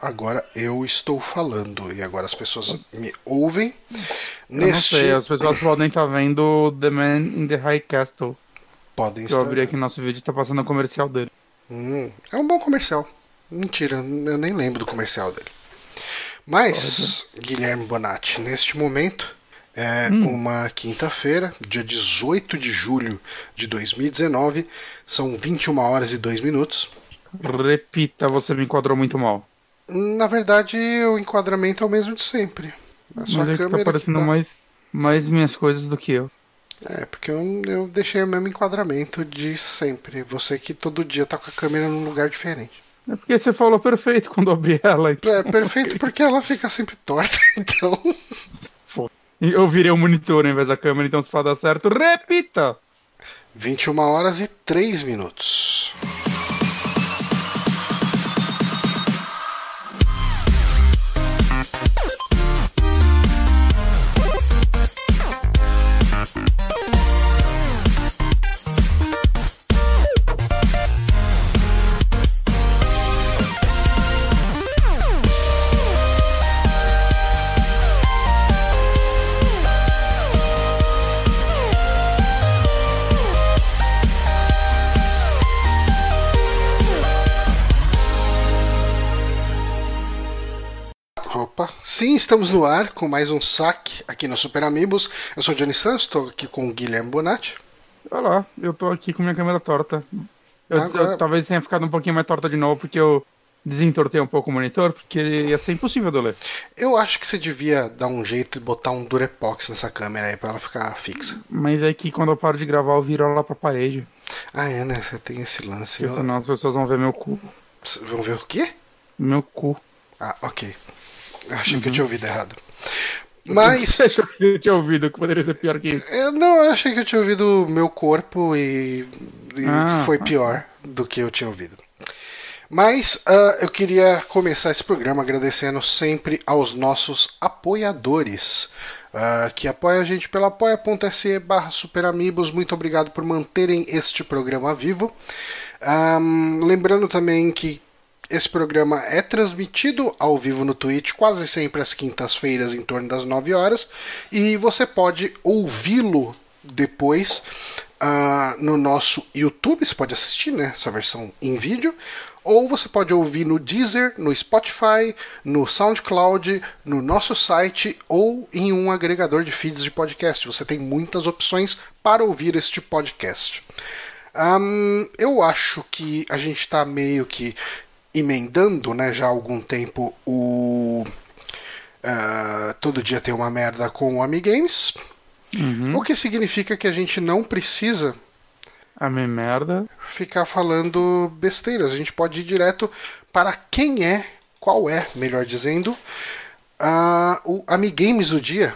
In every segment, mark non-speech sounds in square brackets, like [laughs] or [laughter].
Agora eu estou falando e agora as pessoas me ouvem. Eu Neste... não sei, as pessoas podem estar vendo The Man in the High Castle. Podem estar. Eu abri aqui nosso vídeo e está passando o comercial dele. Hum, é um bom comercial. Mentira, eu nem lembro do comercial dele. Mas, Pode. Guilherme Bonatti, neste momento é hum. uma quinta-feira, dia 18 de julho de 2019, são 21 horas e 2 minutos. Repita, você me enquadrou muito mal. Na verdade, o enquadramento é o mesmo de sempre. A sua Mas é câmera. Tá aparecendo tá... mais, mais minhas coisas do que eu. É, porque eu, eu deixei o mesmo enquadramento de sempre. Você que todo dia tá com a câmera num lugar diferente. É porque você falou perfeito quando abri ela. Então... É, perfeito porque ela fica sempre torta, [laughs] então. Eu virei o monitor em vez da câmera, então se for dar certo, repita! 21 horas e 3 minutos. Sim, estamos no ar com mais um saque aqui no Super Amigos. Eu sou o Johnny Santos, estou aqui com o Guilherme Bonatti. Olá, eu estou aqui com minha câmera torta. Eu, Agora... eu, talvez tenha ficado um pouquinho mais torta de novo, porque eu desentortei um pouco o monitor, porque ia ser impossível de ler. Eu acho que você devia dar um jeito de botar um Durepox nessa câmera aí, pra ela ficar fixa. Mas é que quando eu paro de gravar, eu viro ela pra parede. Ah, é, né? Você tem esse lance. Porque senão as pessoas vão ver meu cu. Vão ver o quê? Meu cu. Ah, ok. Achei uhum. que eu tinha ouvido errado. Mas. Você [laughs] achou que você tinha ouvido que poderia ser pior que isso? Eu, não, eu achei que eu tinha ouvido meu corpo e, e ah, foi pior do que eu tinha ouvido. Mas uh, eu queria começar esse programa agradecendo sempre aos nossos apoiadores. Uh, que apoia a gente pelo apoia.se barra superamigos. Muito obrigado por manterem este programa vivo. Um, lembrando também que esse programa é transmitido ao vivo no Twitch quase sempre às quintas-feiras, em torno das 9 horas, e você pode ouvi-lo depois uh, no nosso YouTube. Você pode assistir né, essa versão em vídeo, ou você pode ouvir no Deezer, no Spotify, no SoundCloud, no nosso site ou em um agregador de feeds de podcast. Você tem muitas opções para ouvir este podcast. Um, eu acho que a gente está meio que emendando né, já há algum tempo o. Uh, todo dia tem uma merda com o Amigames. Uhum. O que significa que a gente não precisa. A minha merda. Ficar falando besteiras. A gente pode ir direto para quem é, qual é, melhor dizendo, uh, o Amigames do dia.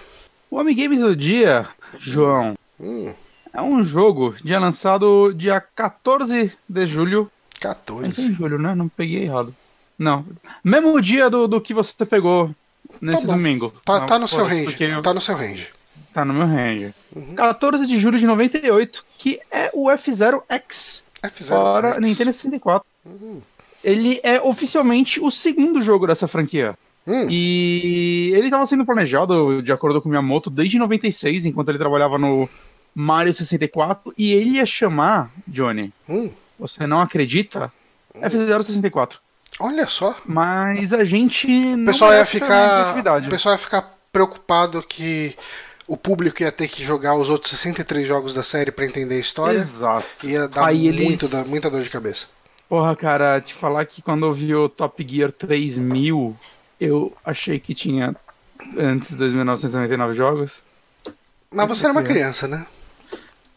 O Amigames do dia, João, hum. é um jogo dia lançado dia 14 de julho 14. É em julho, né? Não peguei errado. Não. Mesmo dia do, do que você pegou nesse tá domingo. Tá, Não, tá no seu range. Eu... Tá no seu range. Tá no meu range. Uhum. 14 de julho de 98, que é o F0X. F0X. Para Nintendo 64. Uhum. Ele é oficialmente o segundo jogo dessa franquia. Hum. E ele estava sendo planejado, de acordo com Miyamoto, desde 96, enquanto ele trabalhava no Mario 64. E ele ia chamar, Johnny, hum você não acredita? F064. Olha só. Mas a gente não o pessoal ia ficar O pessoal ia ficar preocupado que o público ia ter que jogar os outros 63 jogos da série para entender a história. Exato. Ia dar Aí muito, eles... muita dor de cabeça. Porra, cara, te falar que quando eu vi o Top Gear 3000, eu achei que tinha antes de 2.999 jogos. Mas você era uma criança, né?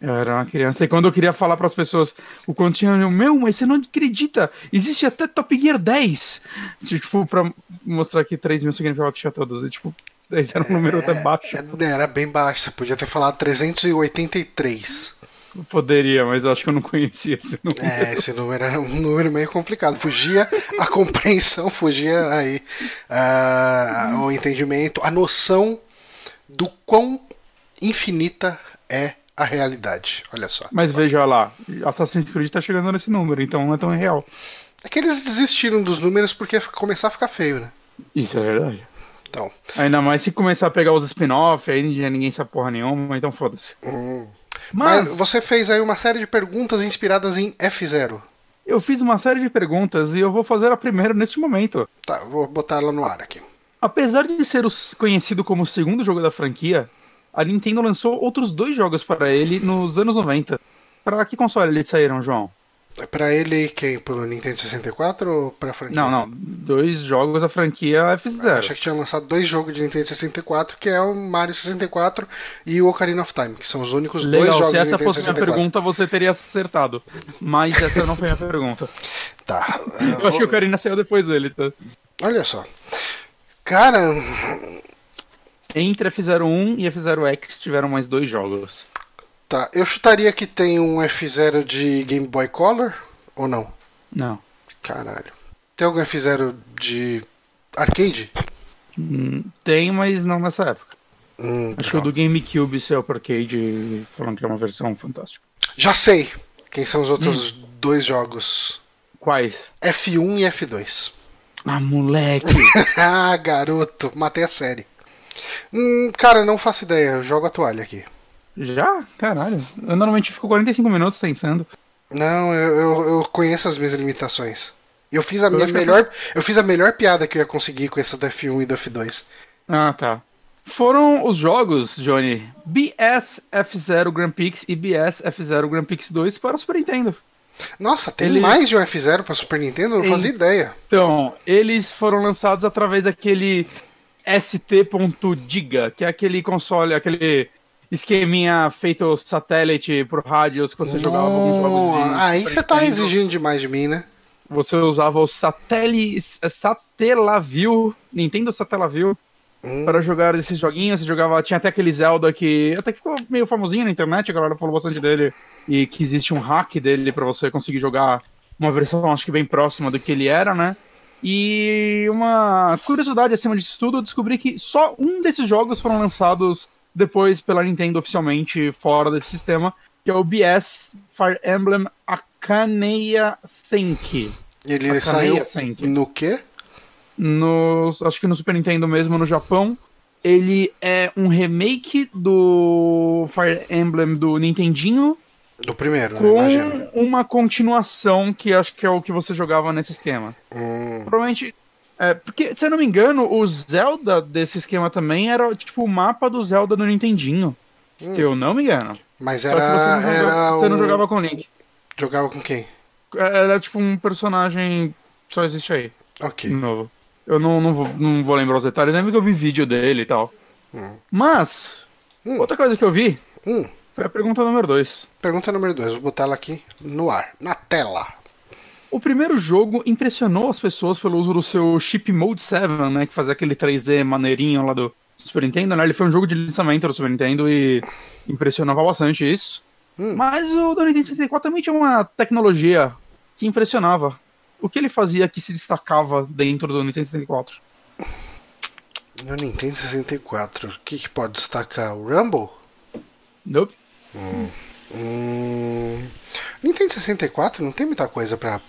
Eu era uma criança e quando eu queria falar para as pessoas o quanto tinha, eu, meu, mas você não acredita, existe até Top Gear 10. Tipo, pra mostrar que 3 mil significava que tinha todos. E, tipo, 10 era um número é, até baixo. É, era bem baixo, você podia ter falado 383. Eu poderia, mas eu acho que eu não conhecia esse número. É, esse número era um número meio complicado. Fugia a compreensão, fugia aí uh, o entendimento, a noção do quão infinita é a realidade. Olha só. Mas veja lá, Assassin's Creed tá chegando nesse número, então não é tão real. É que eles desistiram dos números porque começar a ficar feio, né? Isso é verdade. Então. Ainda mais se começar a pegar os spin-off, aí ninguém sabe porra nenhuma, então foda-se. Hum. Mas... Mas... você fez aí uma série de perguntas inspiradas em F0. Eu fiz uma série de perguntas e eu vou fazer a primeira neste momento. Tá, vou botar ela no ar aqui. Apesar de ser conhecido como o segundo jogo da franquia, a Nintendo lançou outros dois jogos para ele nos anos 90. Para que console eles saíram, João? É pra ele quem? Pro Nintendo 64 ou pra franquia? Não, não. Dois jogos da franquia F0. Eu achei que tinha lançado dois jogos de Nintendo 64, que é o Mario 64 e o Ocarina of Time, que são os únicos Legal, dois jogos de Nintendo 64. Se essa fosse a minha pergunta, você teria acertado. Mas essa não foi a minha pergunta. Tá. Eu acho que o Ocarina saiu depois dele, tá? Olha só. Cara. Entre F01 e F0X tiveram mais dois jogos. Tá, eu chutaria que tem um F0 de Game Boy Color ou não? Não. Caralho. Tem algum F0 de arcade? Hum, tem, mas não nessa época. Hum, Acho que o do GameCube saiu para arcade falando que é uma versão fantástica. Já sei quem são os outros hum. dois jogos. Quais? F1 e F2. Ah, moleque! [laughs] ah, garoto, matei a série. Hum, cara, não faço ideia, eu jogo a toalha aqui. Já? Caralho. Eu normalmente fico 45 minutos pensando. Não, eu, eu, eu conheço as minhas limitações. Eu fiz a minha melhor. Eu fiz a melhor piada que eu ia conseguir com essa do F1 e do F2. Ah, tá. Foram os jogos, Johnny, BS F0 Grand Prix e BS F0 Grand Prix 2 para o Super Nintendo. Nossa, tem eles... mais de um F0 para Super Nintendo? Eu não fazia ideia. Então, eles foram lançados através daquele ST.Diga, que é aquele console, aquele esqueminha feito satélite pro rádios que você oh, jogava alguns jogos de Aí você tá exigindo demais de mim, né? Você usava o satélite Satellaview, Nintendo Satellaview, hum. para jogar esses joguinhos. Você jogava, tinha até aquele Zelda que até que ficou meio famosinho na internet, a galera falou bastante dele. E que existe um hack dele para você conseguir jogar uma versão, acho que bem próxima do que ele era, né? E uma curiosidade acima disso tudo, eu descobri que só um desses jogos foram lançados depois pela Nintendo oficialmente fora desse sistema, que é o BS Fire Emblem Akaneya Senki. Ele Akaneya saiu Senki. no quê? No, acho que no Super Nintendo mesmo, no Japão. Ele é um remake do Fire Emblem do Nintendinho. Do primeiro, né? com né? uma continuação que acho que é o que você jogava nesse esquema. Hum. Provavelmente é, porque, se eu não me engano, o Zelda desse esquema também era tipo o mapa do Zelda do Nintendinho. Hum. Se eu não me engano. Mas era. Você não, era você não jogava com o Link. Jogava com quem? É, era tipo um personagem que só existe aí. Ok. Novo. Eu não, não, vou, não vou lembrar os detalhes, lembro que eu vi vídeo dele e tal. Hum. Mas, hum. outra coisa que eu vi hum. foi a pergunta número 2. Pergunta número 2, vou botar ela aqui no ar, na tela. O primeiro jogo impressionou as pessoas pelo uso do seu Chip Mode 7, né? Que fazia aquele 3D maneirinho lá do Super Nintendo, né? Ele foi um jogo de lançamento do Super Nintendo e impressionava bastante isso. Hum. Mas o do Nintendo 64 também tinha uma tecnologia que impressionava. O que ele fazia que se destacava dentro do Nintendo 64? No Nintendo 64, o que, que pode destacar? O Rumble? Nope. Hum. Hum... Nintendo 64 não tem muita coisa pra,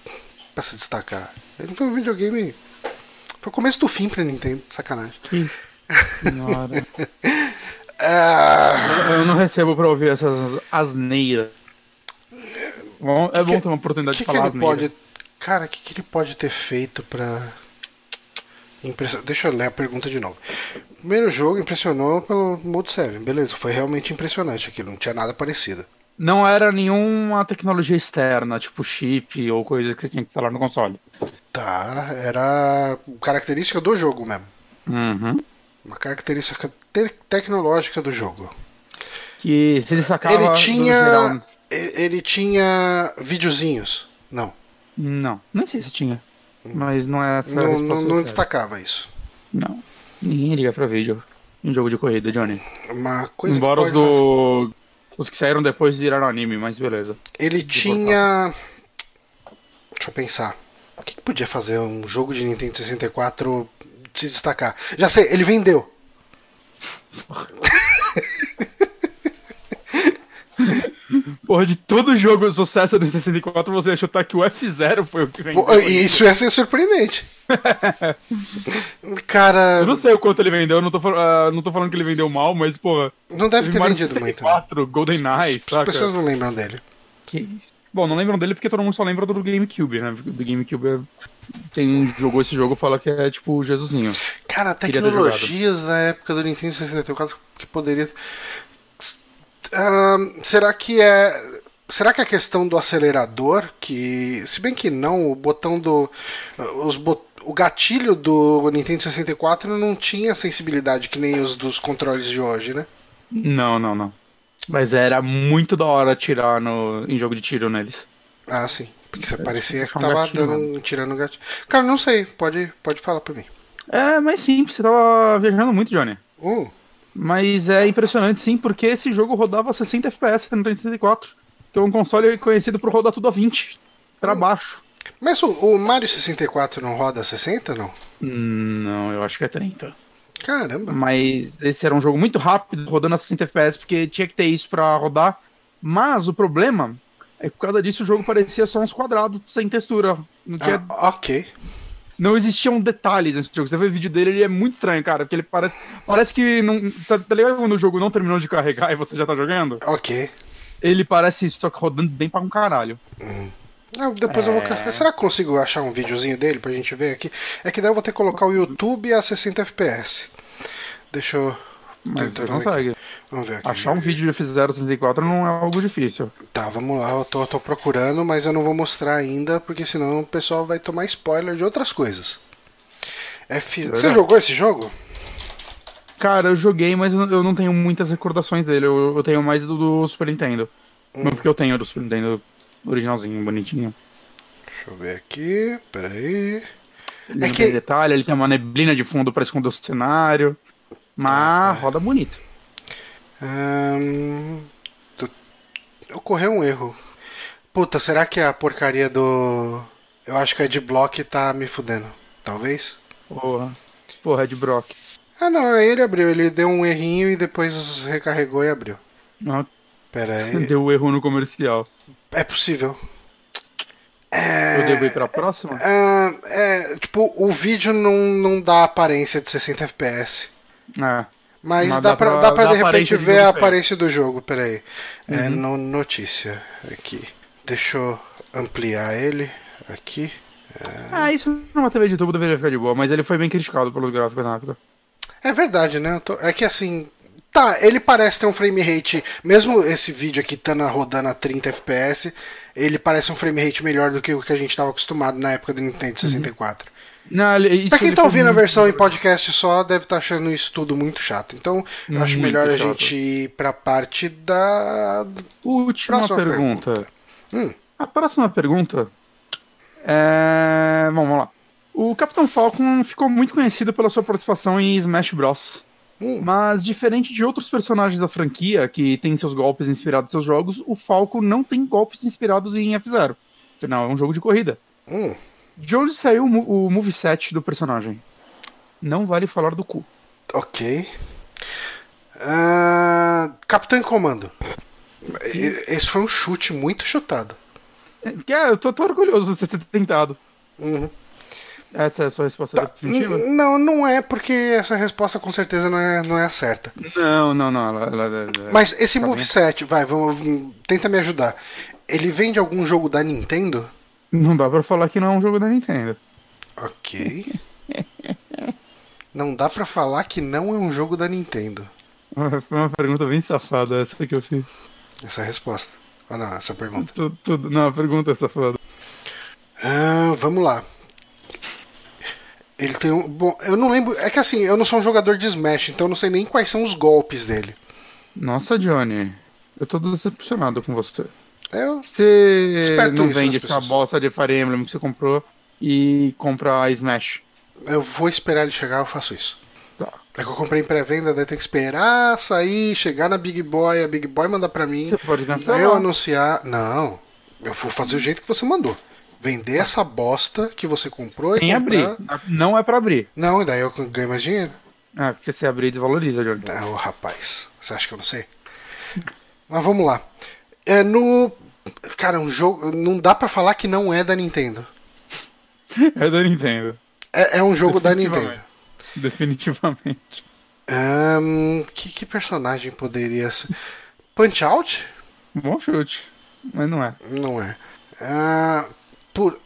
pra se destacar. Ele foi um videogame. Foi o começo do fim pra Nintendo, sacanagem. Que senhora. [laughs] ah... Eu não recebo pra ouvir essas asneiras. Bom, é que bom ter uma oportunidade que de falar que ele pode Cara, o que, que ele pode ter feito pra. Impressão... Deixa eu ler a pergunta de novo. Primeiro jogo impressionou pelo Mode 7, beleza, foi realmente impressionante aquilo, não tinha nada parecido não era nenhuma tecnologia externa, tipo chip ou coisa que você tinha que instalar no console. Tá, era característica do jogo mesmo. Uhum. Uma característica te tecnológica do jogo. Que se destacava ele tinha ele tinha videozinhos. Não. Não, nem sei se tinha. Mas não é essa Não, não, não destacava isso. Não. Ninguém liga pra vídeo em jogo de corrida, Johnny. Uma coisa Embora os do os que saíram depois viraram anime, mas beleza. Ele tinha. Deixa eu pensar. O que, que podia fazer um jogo de Nintendo 64 se destacar? Já sei, ele vendeu. [laughs] [laughs] Porra, de todo jogo de sucesso do 64, você ia chutar que o F0 foi o que vendeu. Pô, isso ia ser surpreendente. [laughs] Cara. Eu não sei o quanto ele vendeu, não tô, uh, não tô falando que ele vendeu mal, mas, porra. Não deve ter vendido 64, muito. Né? Golden Knight, saca? As pessoas não lembram dele. Que isso? Bom, não lembram dele porque todo mundo só lembra do GameCube, né? Do GameCube quem jogou esse jogo fala que é tipo Jesusinho. Cara, tecnologias da época do Nintendo 64 que poderia. Será que é. Será que a questão do acelerador, que. Se bem que não, o botão do. Os bot... O gatilho do Nintendo 64 não tinha sensibilidade que nem os dos controles de hoje, né? Não, não, não. Mas era muito da hora atirar no... em jogo de tiro neles. Ah, sim. Porque você parecia que tava dando, tirando gatilho. Cara, não sei, pode, pode falar pra mim. É, mas sim, você tava viajando muito, Johnny. Uh. Mas é impressionante sim, porque esse jogo rodava 60 FPS no 364, que é um console conhecido por rodar tudo a 20 para hum. baixo. Mas o, o, Mario 64 não roda 60, não? Não, eu acho que é 30. Caramba. Mas esse era um jogo muito rápido, rodando a 60 FPS, porque tinha que ter isso para rodar. Mas o problema é que por causa disso o jogo parecia só uns quadrados sem textura. Não tinha... Ah, ok não existiam detalhes nesse jogo. Você vê o vídeo dele, ele é muito estranho, cara. Porque ele parece. Parece que não. Tá, tá ligado quando o jogo não terminou de carregar e você já tá jogando? Ok. Ele parece só que rodando bem pra um caralho. Hum. Ah, depois é... eu vou. É. Será que consigo achar um videozinho dele pra gente ver aqui? É que daí eu vou ter que colocar o YouTube a 60 FPS. Deixa eu. Mas você consegue. Vamos ver aqui. Achar um vídeo de F064 não é algo difícil. Tá, vamos lá. Eu tô, tô procurando, mas eu não vou mostrar ainda, porque senão o pessoal vai tomar spoiler de outras coisas. F... É você jogou esse jogo? Cara, eu joguei, mas eu não tenho muitas recordações dele. Eu, eu tenho mais do, do Super Nintendo. Hum. Não porque eu tenho do Super Nintendo originalzinho, bonitinho. Deixa eu ver aqui. Peraí. Ele é que... tem detalhe, ele tem uma neblina de fundo para esconder o cenário. Mas é. roda bonito. Hum, ocorreu um erro. Puta, será que a porcaria do. Eu acho que a Adblock tá me fudendo. Talvez? Porra. Porra, Adblock. Ah não, ele abriu. Ele deu um errinho e depois recarregou e abriu. Ah. Pera aí. [laughs] Deu um erro no comercial. É possível. É... Eu devo ir pra próxima? É, é, tipo, o vídeo não, não dá aparência de 60 FPS. É. Mas, Mas dá, dá pra, dá pra de repente ver a aparência do jogo, peraí. É, uhum. É no notícia aqui. Deixa eu ampliar ele aqui. É... Ah, isso numa TV de tubo deveria ficar de boa, mas ele foi bem criticado pelos gráficos na época. É verdade, né? Tô... É que assim. Tá, ele parece ter um frame rate. Mesmo esse vídeo aqui tá rodando a 30 FPS, ele parece um frame rate melhor do que o que a gente estava acostumado na época do Nintendo 64. Uhum. Não, pra quem tá ouvindo a versão em podcast só, deve estar tá achando isso tudo muito chato. Então, eu acho melhor chato. a gente ir pra parte da. Última pergunta. pergunta. Hum. A próxima pergunta é. Bom, vamos lá. O Capitão Falcon ficou muito conhecido pela sua participação em Smash Bros. Hum. Mas, diferente de outros personagens da franquia que têm seus golpes inspirados em seus jogos, o Falcon não tem golpes inspirados em F-Zero. Afinal, é um jogo de corrida. Hum. De onde saiu o moveset do personagem? Não vale falar do cu. Ok. Uh, Capitão Comando. Esse foi um chute muito chutado. É, eu tô, tô orgulhoso de você ter tentado. Uhum. Essa é a sua resposta tá. definitiva? Não, não é, porque essa resposta com certeza não é, não é a certa. Não, não, não. Ela, ela, ela, Mas esse tá moveset, vai, vamos, tenta me ajudar. Ele vem de algum jogo da Nintendo? Não dá pra falar que não é um jogo da Nintendo. Ok. não dá pra falar que não é um jogo da Nintendo. Foi uma pergunta bem safada essa que eu fiz. Essa é a resposta. Ah, não, essa pergunta. Tudo, tudo, não, a pergunta é safada. Ah, vamos lá. Ele tem um. Bom, eu não lembro. É que assim, eu não sou um jogador de Smash, então eu não sei nem quais são os golpes dele. Nossa, Johnny. Eu tô decepcionado com você. Eu você não vende essa bosta de Fire Emblem que você comprou e compra a Smash. Eu vou esperar ele chegar, eu faço isso. Tá. É que eu comprei em pré-venda, daí tem que esperar sair, chegar na Big Boy, a Big Boy mandar pra mim. Você pode cancelar. Eu anunciar. Não. Eu vou fazer o jeito que você mandou. Vender essa bosta que você comprou Sem e comprar... abrir. Não é pra abrir. Não, e daí eu ganho mais dinheiro. Ah, porque se abrir desvaloriza, Jordan. Não, rapaz. Você acha que eu não sei? Mas vamos lá É no. Cara, um jogo. Não dá para falar que não é da Nintendo. É da Nintendo. É, é um jogo da Nintendo. Definitivamente. Um, que, que personagem poderia ser? Punch Out? Bom chute. Mas não é. Não é. Uh, por, uh,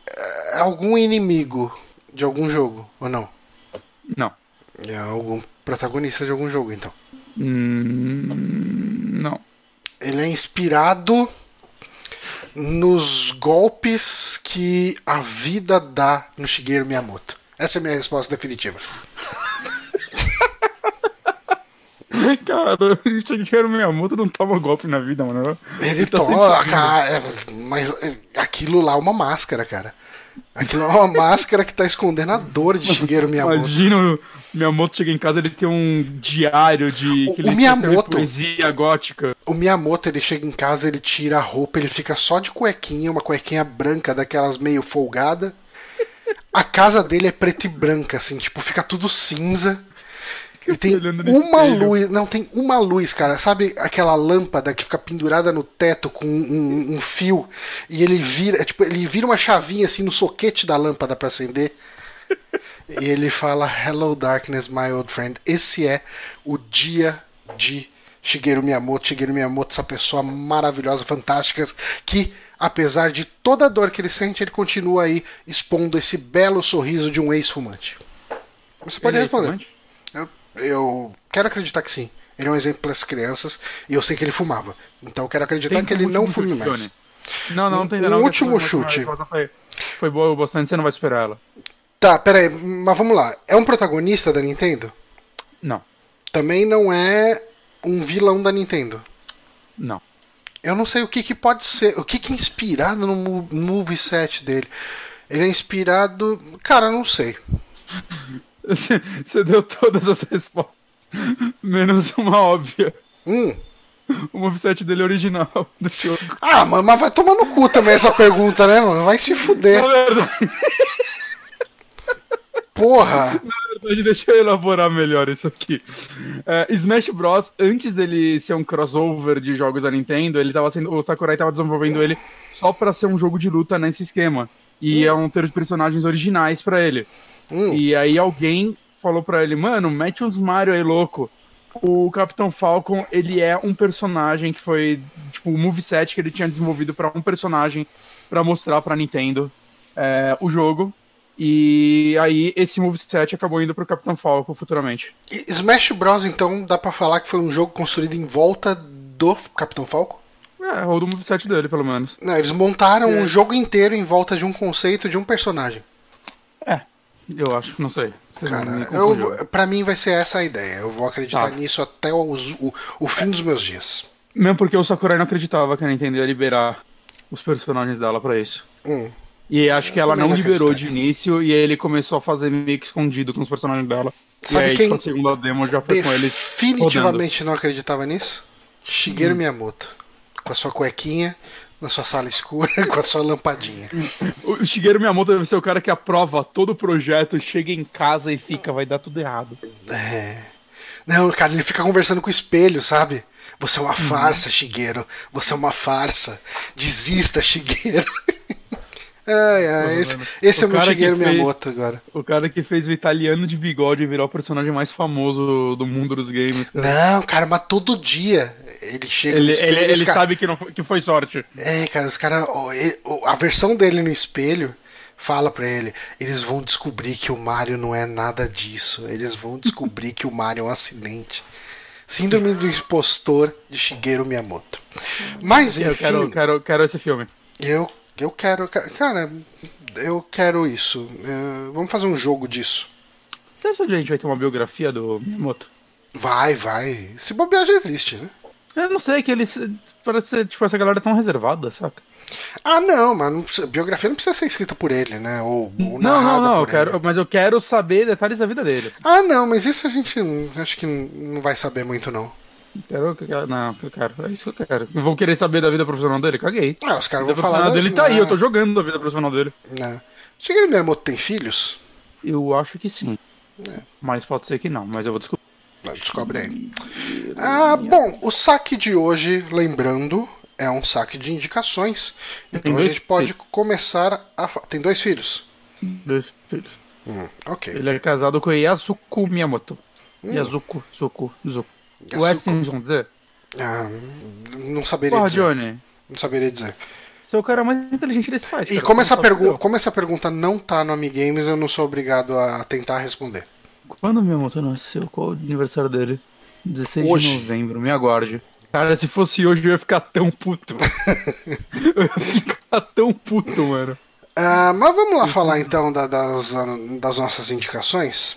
algum inimigo de algum jogo, ou não? Não. É algum protagonista de algum jogo, então. Hum, não. Ele é inspirado nos golpes que a vida dá no Shigeru Miyamoto. Essa é a minha resposta definitiva. [laughs] Cara, o Shigeru Miyamoto não toma golpe na vida, mano. Ele, Ele tá toma, cara, é, mas aquilo lá é uma máscara, cara. Aquilo é uma máscara que tá escondendo a dor de Shigeru Miyamoto. Imagina o Miyamoto chega em casa ele tem um diário de o, o Miyamoto, poesia gótica. O Miyamoto ele chega em casa, ele tira a roupa, ele fica só de cuequinha, uma cuequinha branca daquelas meio folgada. A casa dele é preta e branca assim, tipo, fica tudo cinza. E tem uma luz, não, tem uma luz, cara. Sabe aquela lâmpada que fica pendurada no teto com um, um fio e ele vira, é, tipo, ele vira uma chavinha assim no soquete da lâmpada para acender. e ele fala Hello Darkness, my old friend. Esse é o dia de Shigeru Miyamoto. Shigeru Miyamoto, essa pessoa maravilhosa, fantástica, que apesar de toda a dor que ele sente, ele continua aí expondo esse belo sorriso de um ex-fumante. Você pode ele é responder. É eu quero acreditar que sim. Ele é um exemplo para as crianças e eu sei que ele fumava. Então eu quero acreditar tem que ele não fume mais. Johnny. Não, não, um, tem não. Um último chute. Foi, foi boa bastante, você não vai esperar ela. Tá, pera aí, mas vamos lá. É um protagonista da Nintendo? Não. Também não é um vilão da Nintendo? Não. Eu não sei o que, que pode ser. O que, que é inspirado no moveset dele? Ele é inspirado. Cara, não sei. [laughs] Você deu todas as respostas. Menos uma óbvia. Hum. O moveset dele é original do jogo. Ah, mas, mas vai tomar no cu também essa pergunta, né, mano? Vai se fuder. Na verdade. Porra! Na verdade, deixa eu elaborar melhor isso aqui. É, Smash Bros, antes dele ser um crossover de jogos da Nintendo, ele tava sendo, o Sakurai tava desenvolvendo ele só para ser um jogo de luta nesse esquema. E hum. é um ter de personagens originais para ele. Hum. E aí alguém falou pra ele, mano, mete uns Mario aí louco. O Capitão Falcon, ele é um personagem que foi, tipo, o moveset que ele tinha desenvolvido para um personagem para mostrar pra Nintendo é, o jogo. E aí esse moveset acabou indo pro Capitão Falcon futuramente. E Smash Bros, então, dá para falar que foi um jogo construído em volta do Capitão Falcon? É, ou do moveset dele, pelo menos. Não, eles montaram é. um jogo inteiro em volta de um conceito de um personagem. É, eu acho, não sei. Você Cara, eu, pra mim vai ser essa a ideia. Eu vou acreditar tá. nisso até os, o, o fim dos meus dias. Mesmo porque o Sakurai não acreditava que a Nintendo ia liberar os personagens dela para isso. Hum. E acho que ela não, não liberou de início e aí ele começou a fazer meio que escondido com os personagens dela. Sabe e aí, quem a segunda demo já foi com eles. Definitivamente não acreditava nisso? Shigeru hum. Miyamoto. Com a sua cuequinha, na sua sala escura [laughs] com a sua lampadinha. O Shigeru Miyamoto deve ser o cara que aprova todo o projeto, chega em casa e fica, vai dar tudo errado. É. Não, cara, ele fica conversando com o espelho, sabe? Você é uma uhum. farsa, Shigeru. Você é uma farsa. Desista, Shigeru. [laughs] Ai, ai, esse, esse é o meu Shigeru Miyamoto agora. O cara que fez o italiano de bigode virar o personagem mais famoso do mundo dos games. Cara. Não, cara, mas todo dia ele chega ele, espelho, ele, ele cara... sabe que, não foi, que foi sorte. É, cara, os caras. A versão dele no espelho fala pra ele: eles vão descobrir que o Mario não é nada disso. Eles vão descobrir que o Mario é um acidente. Síndrome do impostor de Shigeru Miyamoto. Mas enfim. Eu quero, quero, quero esse filme. Eu eu quero. Cara, eu quero isso. Uh, vamos fazer um jogo disso. Você acha que a gente vai ter uma biografia do Miyamoto? Vai, vai. Se bobear já existe, né? Eu não sei, que eles. Parece ser, tipo, essa galera tão reservada, saca? Ah, não, mas não precisa, biografia não precisa ser escrita por ele, né? Ou, ou não, não, não, eu quero, mas eu quero saber detalhes da vida dele. Ah, não, mas isso a gente acho que não vai saber muito, não. Quero, não, eu quero. É isso que eu quero. Vão querer saber da vida profissional dele? Caguei. Ah, os caras vão falar. A dele da... tá aí, eu tô jogando a vida profissional dele. Não. Chega ele mesmo tem filhos? Eu acho que sim. É. Mas pode ser que não, mas eu vou descobrir. Descobre aí. Ah, bom, o saque de hoje, lembrando, é um saque de indicações. Então a gente pode filhos. começar a. Tem dois filhos? Dois filhos. Hum, ok. Ele é casado com Yasuko Miyamoto. Hum. Yasuko, Suko, Zuko. O S tem vão dizer? Ah, não saberia Porra, dizer. Johnny. Não saberia dizer. Você é o cara mais inteligente desse site. E como essa, pergu como essa pergunta não tá no Amigames, eu não sou obrigado a tentar responder. Quando Miyamoto nasceu? Qual o aniversário dele? 16 hoje. de novembro, me aguarde. Cara, se fosse hoje eu ia ficar tão puto. [laughs] eu ia ficar tão puto, mano. Uh, mas vamos lá falar então da, das, das nossas indicações?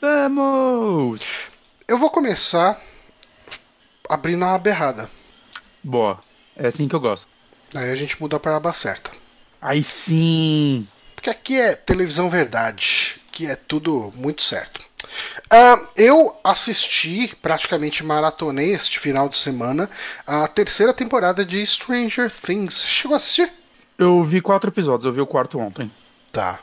Vamos! Eu vou começar abrindo a aba errada. Boa. É assim que eu gosto. Aí a gente muda para a aba certa. Aí sim! Porque aqui é televisão verdade, que é tudo muito certo. Uh, eu assisti, praticamente maratonei este final de semana, a terceira temporada de Stranger Things. Chegou a assistir? Eu vi quatro episódios, eu vi o quarto ontem. Tá.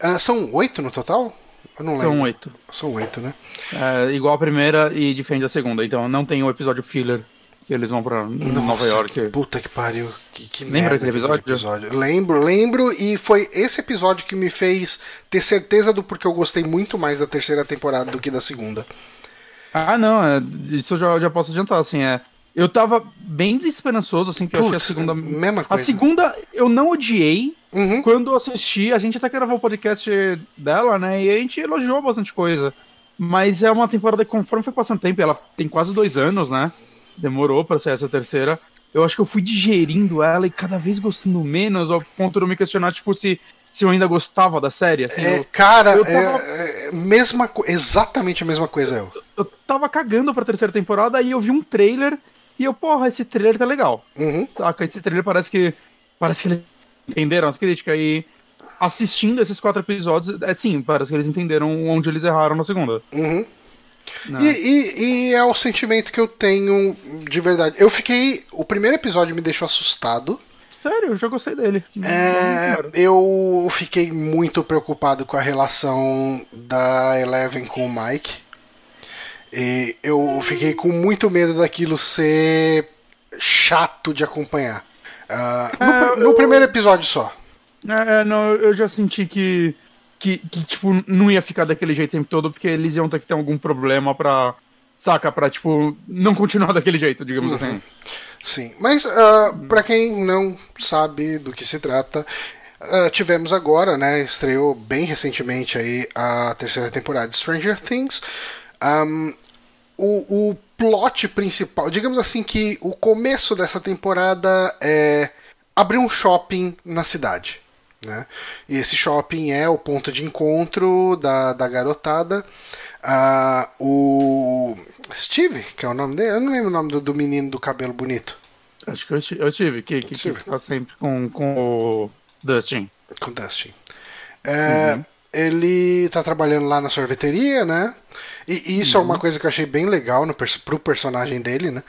Uh, são oito no total? Eu não lembro. São oito. São oito, né? É, igual a primeira e defende a segunda, então não tem o um episódio filler que eles vão pra Nossa, Nova York. Puta que pariu. Que, que Lembra aquele episódio? episódio? Lembro, lembro, e foi esse episódio que me fez ter certeza do porque eu gostei muito mais da terceira temporada do que da segunda. Ah, não, é, isso eu já, já posso adiantar, assim, é. Eu tava bem desesperançoso, assim, que Puts, eu achei a segunda. Mesma coisa. A segunda eu não odiei. Uhum. Quando eu assisti, a gente até gravou o podcast dela, né? E a gente elogiou bastante coisa. Mas é uma temporada que, conforme foi passando tempo, ela tem quase dois anos, né? demorou para ser essa terceira. Eu acho que eu fui digerindo ela e cada vez gostando menos, ao ponto de eu me questionar, tipo, se, se eu ainda gostava da série. Assim, é, eu, cara, eu tava... é, é, mesma, exatamente a mesma coisa eu. Eu tava cagando pra terceira temporada, aí eu vi um trailer e eu, porra, esse trailer tá legal. Uhum. Saca? Esse trailer parece que. Parece que eles entenderam as críticas e assistindo esses quatro episódios, é sim, parece que eles entenderam onde eles erraram na segunda. Uhum. E, e, e, é o sentimento que eu tenho de verdade. Eu fiquei. O primeiro episódio me deixou assustado. Sério, eu já gostei dele. É, eu fiquei muito preocupado com a relação da Eleven com o Mike. E eu fiquei com muito medo daquilo ser chato de acompanhar. Uh, no, é, no, primeiro episódio só. É, não, eu já senti que que, que, tipo, não ia ficar daquele jeito o tempo todo, porque eles iam ter que ter algum problema pra. Saca? Pra, tipo, não continuar [laughs] daquele jeito, digamos uhum. assim. Sim. Mas, uh, pra quem não sabe do que se trata, uh, tivemos agora, né? Estreou bem recentemente aí a terceira temporada de Stranger Things. Um, o, o plot principal, digamos assim que o começo dessa temporada é abrir um shopping na cidade. Né? E esse shopping é o ponto de encontro da, da garotada. Ah, o Steve, que é o nome dele, eu não lembro o nome do, do menino do cabelo bonito. Acho que é o é Steve, que, que, Steve. que fica sempre com, com o Dustin. Com o Dustin. É, uhum. Ele tá trabalhando lá na sorveteria, né? E, e isso uhum. é uma uhum. coisa que eu achei bem legal no, pro personagem dele, né?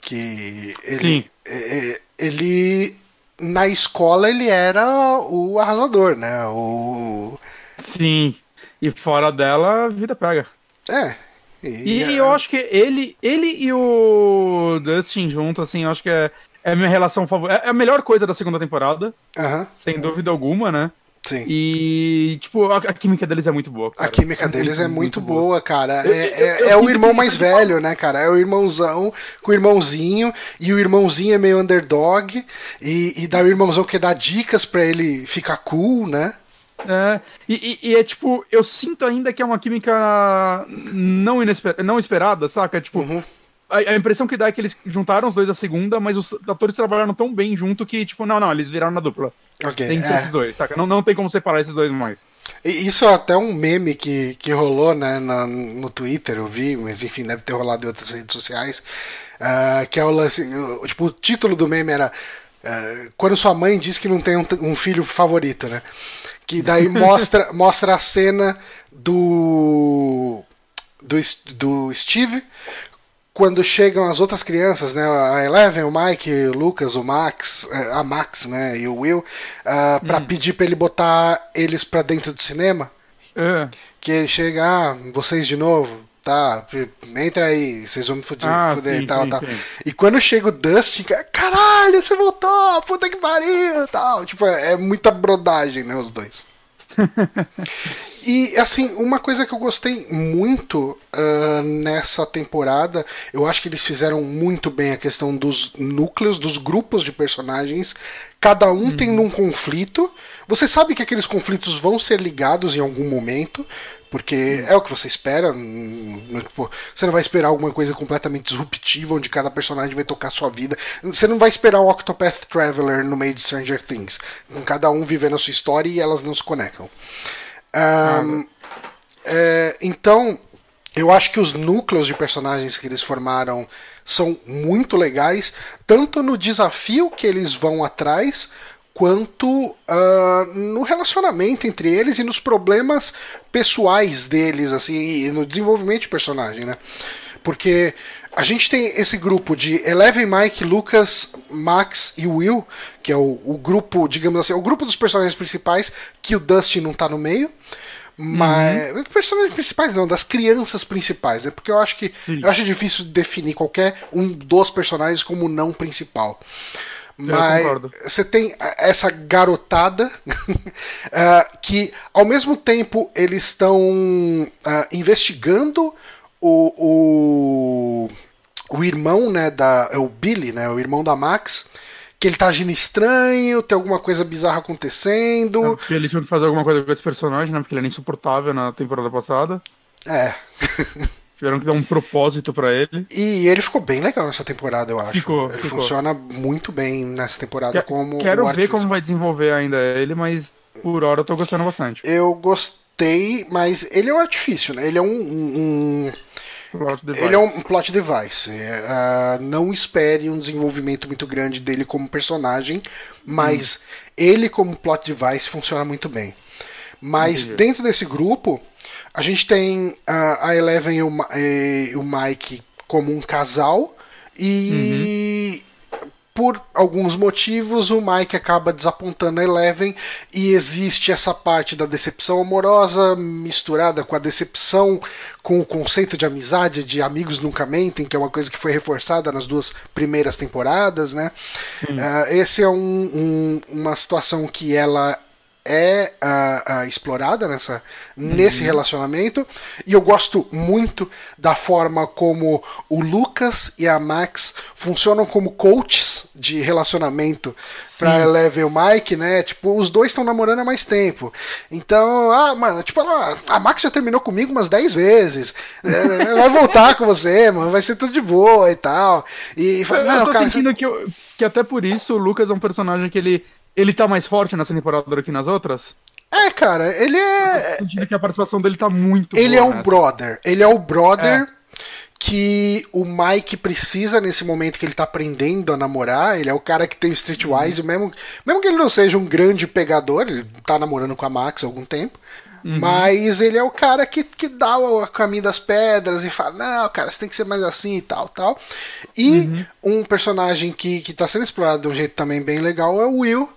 Que ele, Sim. É, ele na escola ele era o arrasador, né? O... Sim. E fora dela, a vida pega. É. E, e é... eu acho que ele, ele e o Dustin junto, assim, eu acho que é, é a minha relação favorita. É a melhor coisa da segunda temporada. Uhum. Sem dúvida alguma, né? Sim. E, tipo, a, a, química deles é muito boa. Cara. A química é deles muito, é muito, muito boa, boa, cara. É, é, é o irmão mais velho, né, cara? É o irmãozão com o irmãozinho, e o irmãozinho é meio underdog, e, e dá o irmãozão que dá dicas para ele ficar cool, né? É, e, e, e, é tipo, eu sinto ainda que é uma química não, inesper, não esperada, saca? Tipo, uhum. a, a, impressão que dá é que eles juntaram os dois a segunda, mas os atores trabalharam tão bem junto que, tipo, não, não, eles viraram na dupla. Okay, tem que ser é. esses dois, saca? Não, não tem como separar esses dois mais. Isso é até um meme que, que rolou né, na, no Twitter, eu vi, mas enfim, deve ter rolado em outras redes sociais. Uh, que é o lance. Tipo, o título do meme era. Uh, quando sua mãe diz que não tem um, um filho favorito, né? Que daí [laughs] mostra, mostra a cena do. Do, do Steve quando chegam as outras crianças, né, a Eleven, o Mike, o Lucas, o Max, é, a Max, né, e o Will, uh, pra hum. pedir pra ele botar eles pra dentro do cinema. É. Que ele chega, ah, vocês de novo, tá, entra aí, vocês vão me fuder, ah, fuder sim, tal, sim, tal. Sim. E quando chega o Dustin, caralho, você voltou, puta que pariu, tal. Tipo, é muita brodagem, né, os dois. [laughs] E assim, uma coisa que eu gostei muito uh, nessa temporada, eu acho que eles fizeram muito bem a questão dos núcleos, dos grupos de personagens. Cada um uhum. tendo um conflito. Você sabe que aqueles conflitos vão ser ligados em algum momento. Porque é o que você espera. Você não vai esperar alguma coisa completamente disruptiva, onde cada personagem vai tocar sua vida. Você não vai esperar o Octopath Traveler no meio de Stranger Things. Com cada um vivendo a sua história e elas não se conectam. Um, é, então, eu acho que os núcleos de personagens que eles formaram são muito legais, tanto no desafio que eles vão atrás, quanto uh, no relacionamento entre eles e nos problemas pessoais deles, assim, e no desenvolvimento de personagem, né? Porque a gente tem esse grupo de Eleven, Mike, Lucas, Max e Will, que é o, o grupo, digamos assim, o grupo dos personagens principais, que o Dustin não tá no meio. Mas. Uhum. Personagens principais não, das crianças principais, né? Porque eu acho que. Sim. Eu acho difícil definir qualquer um dos personagens como não principal. Mas você tem essa garotada uh, [laughs] que, ao mesmo tempo, eles estão uh, investigando o, o, o irmão, né, da, é o Billy, né, o irmão da Max, que ele tá agindo estranho, tem alguma coisa bizarra acontecendo. É, eles tinham que fazer alguma coisa com esse personagem, né, porque ele era insuportável na temporada passada. É. [laughs] Tiveram que dar um propósito para ele. E ele ficou bem legal nessa temporada, eu acho. Ficou, ele ficou. funciona muito bem nessa temporada que, como. Quero ver como vai desenvolver ainda ele, mas por hora eu tô gostando bastante. Eu gostei, mas ele é um artifício, né? Ele é um. um ele é um plot device. Uh, não espere um desenvolvimento muito grande dele como personagem, mas hum. ele como plot device funciona muito bem. Mas Entendi. dentro desse grupo, a gente tem a, a Eleven e o, e o, Mike como um casal e uhum. Por alguns motivos o Mike acaba desapontando a Eleven e existe essa parte da decepção amorosa misturada com a decepção com o conceito de amizade, de amigos nunca mentem, que é uma coisa que foi reforçada nas duas primeiras temporadas, né? Uh, esse é um, um, uma situação que ela é uh, uh, explorada nessa, uhum. nesse relacionamento. E eu gosto muito da forma como o Lucas e a Max funcionam como coaches de relacionamento pra Eleven e o Mike, né? Tipo, os dois estão namorando há mais tempo. Então, ah, mano, tipo, ela, a Max já terminou comigo umas 10 vezes. É, vai voltar com você, mano, vai ser tudo de boa e tal. E eu, não, eu tô cara, sentindo você... que, eu, que até por isso o Lucas é um personagem que ele ele tá mais forte nessa temporada do que nas outras? É, cara, ele é. Eu que a participação dele tá muito Ele é o brother. Ele é o brother é. que o Mike precisa nesse momento que ele tá aprendendo a namorar. Ele é o cara que tem o Streetwise, uhum. mesmo, mesmo que ele não seja um grande pegador, ele tá namorando com a Max há algum tempo. Uhum. Mas ele é o cara que, que dá o caminho das pedras e fala: não, cara, você tem que ser mais assim e tal, tal. E uhum. um personagem que, que tá sendo explorado de um jeito também bem legal é o Will,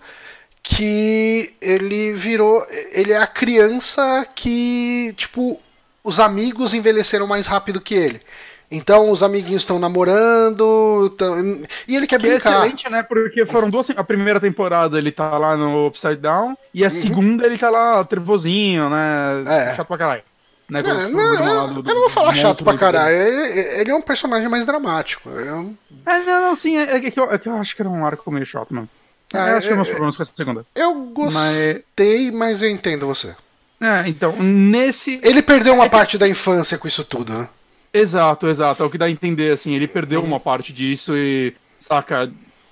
que ele virou. Ele é a criança que, tipo, os amigos envelheceram mais rápido que ele. Então os amiguinhos estão namorando tão... e ele quer que é brincar. É excelente, né? Porque foram duas. A primeira temporada ele tá lá no Upside Down e a uhum. segunda ele tá lá trevozinho, né? É. Chato pra caralho. Né, não, não, do, eu não vou falar chato pra caralho. Ele, ele, é um personagem mais dramático. Eu... É, não, não, sim, é, é, que eu, é, que eu, acho que era um arco meio chato mesmo. Ah, eu acho que meus problemas com essa segunda. Eu gostei, mas... mas eu entendo você. É, então, nesse. Ele perdeu uma é parte da infância com isso tudo, né? Exato, exato. É o que dá a entender, assim. Ele perdeu uma parte disso e. Saca?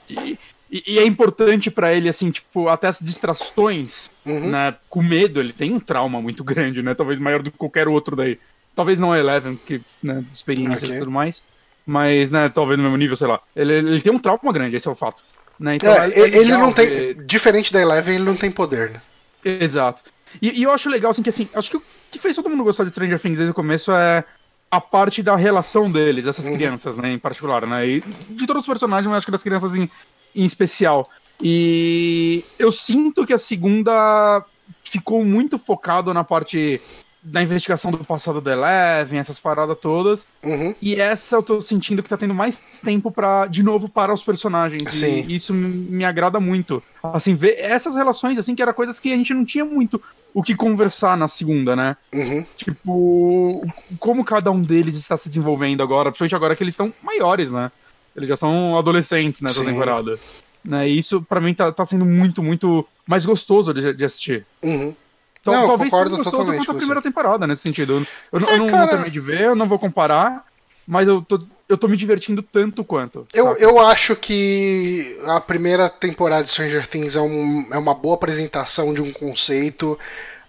E, e é importante para ele, assim, tipo, até as distrações, uhum. né? Com medo, ele tem um trauma muito grande, né? Talvez maior do que qualquer outro daí. Talvez não a Eleven, que, né, experiências okay. e tudo mais. Mas, né, talvez no mesmo nível, sei lá. Ele, ele tem um trauma grande, esse é o fato. Né? Então, é, é ele não tem. Ver... Diferente da Eleven, ele não tem poder, né? Exato. E, e, eu acho legal, assim, que assim, acho que o que fez todo mundo gostar de Stranger Things desde o começo é a parte da relação deles, essas uhum. crianças, né, em particular, né? E de todos os personagens, mas acho que das crianças em, em especial. E eu sinto que a segunda ficou muito focado na parte da investigação do passado do Eleven, essas paradas todas. Uhum. E essa eu tô sentindo que tá tendo mais tempo para de novo, para os personagens. Sim. E isso me agrada muito. Assim, ver essas relações, assim, que era coisas que a gente não tinha muito o que conversar na segunda, né? Uhum. Tipo, como cada um deles está se desenvolvendo agora, principalmente agora que eles estão maiores, né? Eles já são adolescentes nessa Sim. temporada. Né? E isso, para mim, tá, tá sendo muito, muito mais gostoso de, de assistir. Uhum. Então, não, talvez concordo seja gostoso quanto a primeira temporada nesse sentido. Eu, eu, é, não, cara... terminei de ver, eu não vou comparar, mas eu tô, eu tô me divertindo tanto quanto. Eu, eu acho que a primeira temporada de Stranger Things é, um, é uma boa apresentação de um conceito.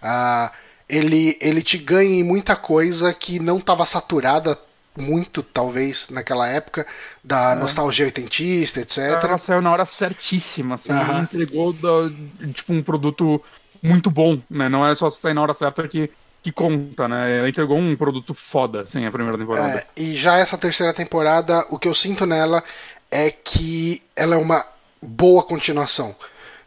Uh, ele, ele te ganha em muita coisa que não estava saturada muito, talvez, naquela época, da é. nostalgia oitentista, etc. Ela saiu na hora certíssima, assim, uhum. entregou da, tipo um produto muito bom, né? Não é só sair na hora certa que, que conta, né? Ela entregou um produto foda, assim, a primeira temporada. É, e já essa terceira temporada, o que eu sinto nela é que ela é uma boa continuação.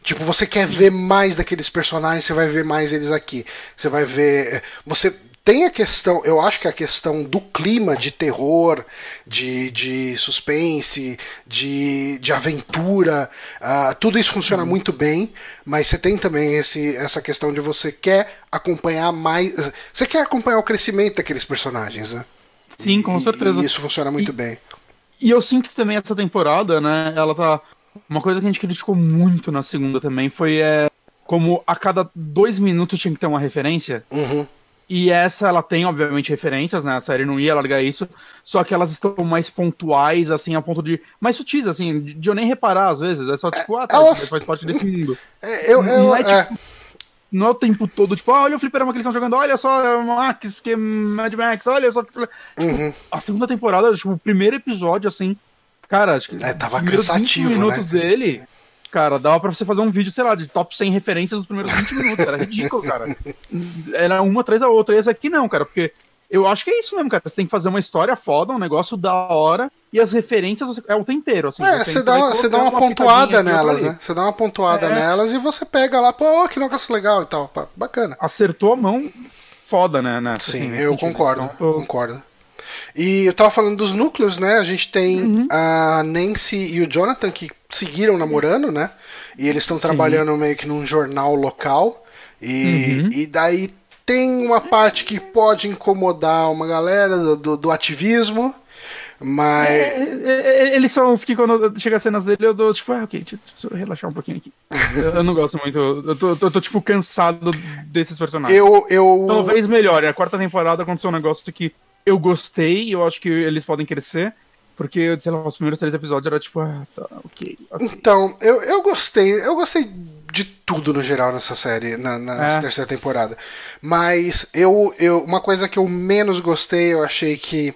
Tipo, você quer ver mais daqueles personagens, você vai ver mais eles aqui. Você vai ver. Você tem a questão, eu acho que a questão do clima de terror, de, de suspense, de, de aventura, uh, tudo isso funciona uhum. muito bem, mas você tem também esse, essa questão de você quer acompanhar mais. Você quer acompanhar o crescimento daqueles personagens, né? Sim, com certeza. E isso funciona muito e, bem. E eu sinto que também essa temporada, né, ela tá. Uma coisa que a gente criticou muito na segunda também foi é, como a cada dois minutos tinha que ter uma referência. Uhum. E essa, ela tem, obviamente, referências, né? A série não ia largar isso, só que elas estão mais pontuais, assim, a ponto de. mais sutis, assim, de, eu nem reparar às vezes. É só tipo, ah, tá, elas... faz parte desse mundo. [laughs] É, eu, eu, não, é, é, tipo, não é o tempo todo, tipo, ah, olha o fliperama que eles estão jogando, olha só, é Max, porque Mad Max, olha só. Tipo, uhum. A segunda temporada, tipo, o primeiro episódio, assim, cara, acho que. É, tava cansativo. Os minutos né? dele cara, dava pra você fazer um vídeo, sei lá, de top 100 referências nos primeiros 20 minutos. Era ridículo, cara. Era uma atrás da outra. E esse aqui não, cara, porque eu acho que é isso mesmo, cara. Você tem que fazer uma história foda, um negócio da hora, e as referências é o tempero, assim. É, você dá, você dá uma, uma pontuada nelas, né? Você dá uma pontuada é. nelas e você pega lá, pô, que negócio legal e tal. Bacana. Acertou a mão foda, né? Nessa, Sim, assim, eu concordo, então, tô... concordo. E eu tava falando dos núcleos, né? A gente tem uhum. a Nancy e o Jonathan que seguiram namorando, né? E eles estão trabalhando meio que num jornal local. E, uhum. e daí tem uma parte que pode incomodar uma galera do, do, do ativismo. Mas. É, é, é eles são os que quando chega as cenas dele eu dou tipo, ah, ok, deixa, eu relaxar um pouquinho aqui. [laughs] eu, eu não gosto muito. Eu tô, tô, tô, tipo, cansado desses personagens. Eu, eu... Talvez melhore. A quarta temporada aconteceu um negócio que eu gostei, eu acho que eles podem crescer. Porque, sei lá, os primeiros três episódios era tipo, ah, tá, ok. okay. Então, eu, eu gostei. Eu gostei de tudo no geral nessa série, na, nessa é. terceira temporada. Mas eu, eu. Uma coisa que eu menos gostei, eu achei que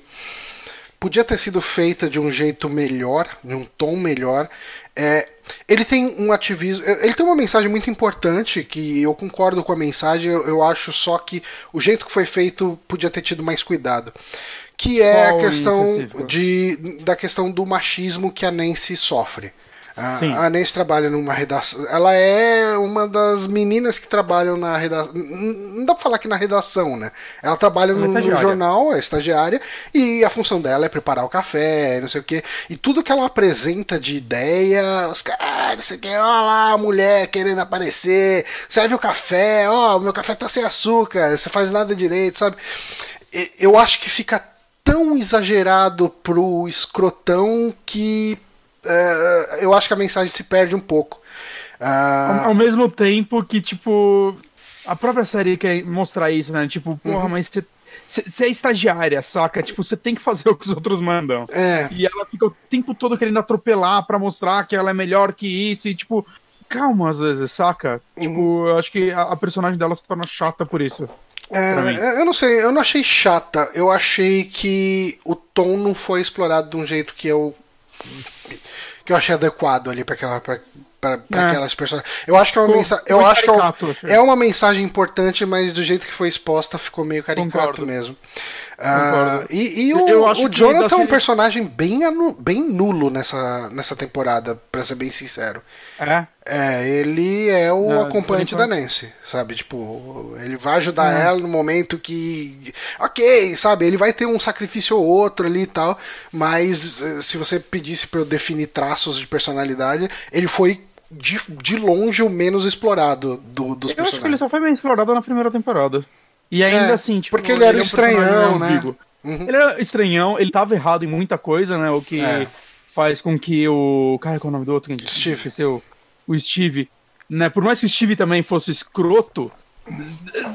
podia ter sido feita de um jeito melhor, de um tom melhor. É, ele tem um ativismo. Ele tem uma mensagem muito importante que eu concordo com a mensagem. Eu, eu acho só que o jeito que foi feito podia ter tido mais cuidado que é Qual a questão de, da questão do machismo que a Nancy sofre. A, a Nancy trabalha numa redação. Ela é uma das meninas que trabalham na redação. Não dá pra falar que na redação, né? Ela trabalha no, no, jornal, é estagiária, e a função dela é preparar o café, não sei o quê. E tudo que ela apresenta de ideia, os caras, ah, não sei o quê, ó lá, a mulher querendo aparecer, serve o café, ó, o meu café tá sem açúcar, você faz nada direito, sabe? Eu acho que fica tão exagerado pro escrotão que uh, eu acho que a mensagem se perde um pouco. Uh... Ao, mesmo tempo que, tipo, a própria série quer mostrar isso, né? Tipo, porra, uhum. mas você você é estagiária, saca? Tipo, você tem que fazer [laughs] o que os outros mandam. É. E ela fica o tempo todo querendo atropelar para mostrar que ela é melhor que isso. E, tipo, calma às vezes, saca? Tipo, uhum. Tipo, eu acho que a, a, personagem dela se torna chata por isso. É, eu não sei, eu não achei chata. Eu achei que o tom não foi explorado de um jeito que eu que eu achei adequado ali para aquela para é. aquelas personagens. Eu acho que é uma mensagem, eu acho que é, é, uma mensagem importante, mas do jeito que foi exposta ficou meio caricato Concordo. mesmo. Uh, e, e o, o Jonathan é um personagem bem, bem nulo nessa, nessa temporada, pra ser bem sincero. É? É, ele é o Não, acompanhante da Nancy, sabe? Tipo, ele vai ajudar uhum. ela no momento que. Ok, sabe? Ele vai ter um sacrifício ou outro ali e tal, mas eh, se você pedisse para eu definir traços de personalidade, ele foi de, de longe o menos explorado do, dos eu personagens. Eu acho que ele só foi bem explorado na primeira temporada. E ainda é, assim, tipo. Porque ele era ele é um estranhão, né? Uhum. Ele era estranhão, ele tava errado em muita coisa, né? O que é. faz com que o. Cara, qual é o nome do outro? Steve. Esqueceu. O Steve. Né? Por mais que o Steve também fosse escroto,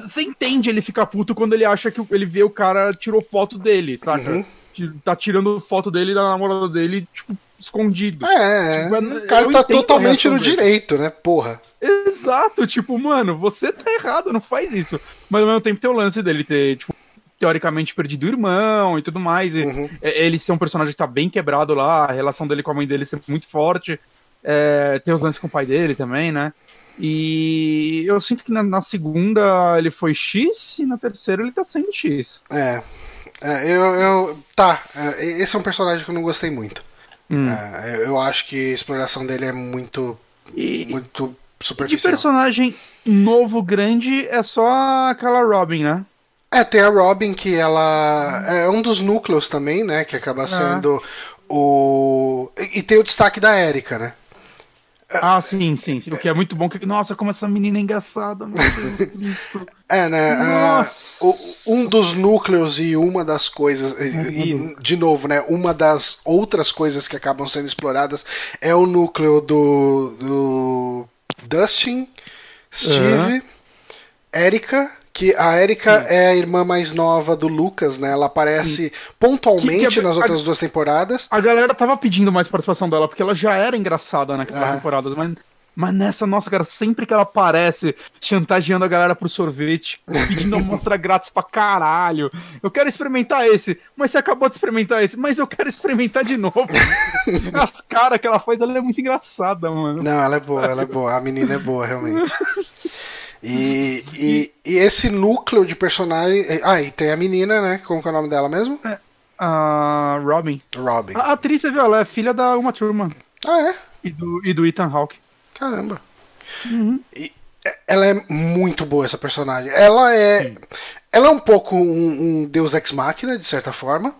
você entende ele ficar puto quando ele acha que ele vê o cara tirou foto dele, saca? Uhum. Tá tirando foto dele da namorada dele, tipo, escondido. É, tipo, o cara tá totalmente no direito, né? Porra. Exato, tipo, mano, você tá errado, não faz isso. Mas ao mesmo tempo tem o lance dele ter, tipo, teoricamente perdido o irmão e tudo mais. E uhum. Ele ser um personagem que tá bem quebrado lá, a relação dele com a mãe dele ser muito forte. É, tem os lances com o pai dele também, né? E eu sinto que na, na, segunda ele foi X e na terceira ele tá sendo X. É. é eu, eu. Tá. É, esse é um personagem que eu não gostei muito. Hum. É, eu acho que a exploração dele é muito. E, muito superficial. De personagem novo, grande, é só aquela Robin, né? É, tem a Robin, que ela é um dos núcleos também, né? Que acaba é. sendo o. E tem o destaque da Erika, né? Ah, sim, sim, sim. O que é muito bom. Que, nossa, como essa menina é engraçada, meu Deus É, né? Nossa. Uh, um dos núcleos e uma das coisas. E, de novo, né? Uma das outras coisas que acabam sendo exploradas é o núcleo do. do Dustin, Steve, uhum. Erika que a Erika é a irmã mais nova do Lucas, né? Ela aparece Sim. pontualmente que, que a, nas outras a, duas temporadas. A galera tava pedindo mais participação dela, porque ela já era engraçada naquelas é. temporadas, mas, mas nessa, nossa, cara, sempre que ela aparece chantageando a galera pro sorvete, pedindo [laughs] amostra grátis pra caralho. Eu quero experimentar esse, mas você acabou de experimentar esse, mas eu quero experimentar de novo. [laughs] As caras que ela faz, ela é muito engraçada, mano. Não, ela é boa, ela é boa. A menina é boa, realmente. [laughs] E, e, e, esse núcleo de personagem. Ah, e tem a menina, né? Como que é o nome dela mesmo? É, a Robin. Robin. A atriz, você viu? Ela é filha da Uma Thurman. Ah, é? E do, e do Ethan Hawke. Caramba. Uhum. E ela é muito boa, essa personagem. Ela é. Sim. Ela é um pouco um, um Deus Ex Machina, de certa forma.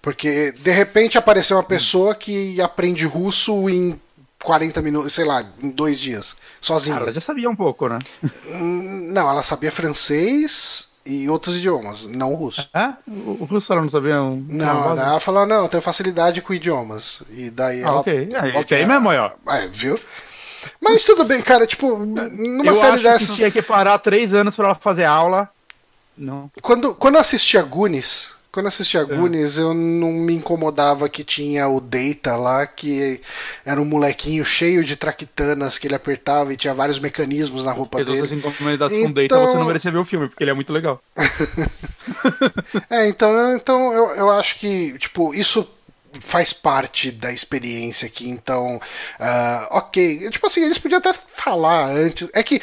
Porque de repente apareceu uma pessoa que aprende russo em 40 minutos, sei lá, em dois dias, sozinha. ela já sabia um pouco, né? Não, ela sabia francês e outros idiomas, não o russo. É? O russo ela não sabia? Um... Não, ela falou, não, eu tenho facilidade com idiomas. E daí ah, ela. Ok, é, okay mesmo, ó. É, viu? Mas tudo bem, cara, tipo, numa eu série acho dessas. Que tinha que parar três anos pra ela fazer aula. Não. Quando, quando eu assisti a Goonies, quando eu assisti a é. Goonies, eu não me incomodava que tinha o Data lá, que era um molequinho cheio de traquitanas que ele apertava e tinha vários mecanismos na roupa dele. Se você incomodasse então... com Data, você não merecia ver o filme, porque ele é muito legal. [laughs] é, então, então eu, eu acho que, tipo, isso faz parte da experiência aqui, então, uh, ok. Tipo assim, eles podiam até falar antes. É que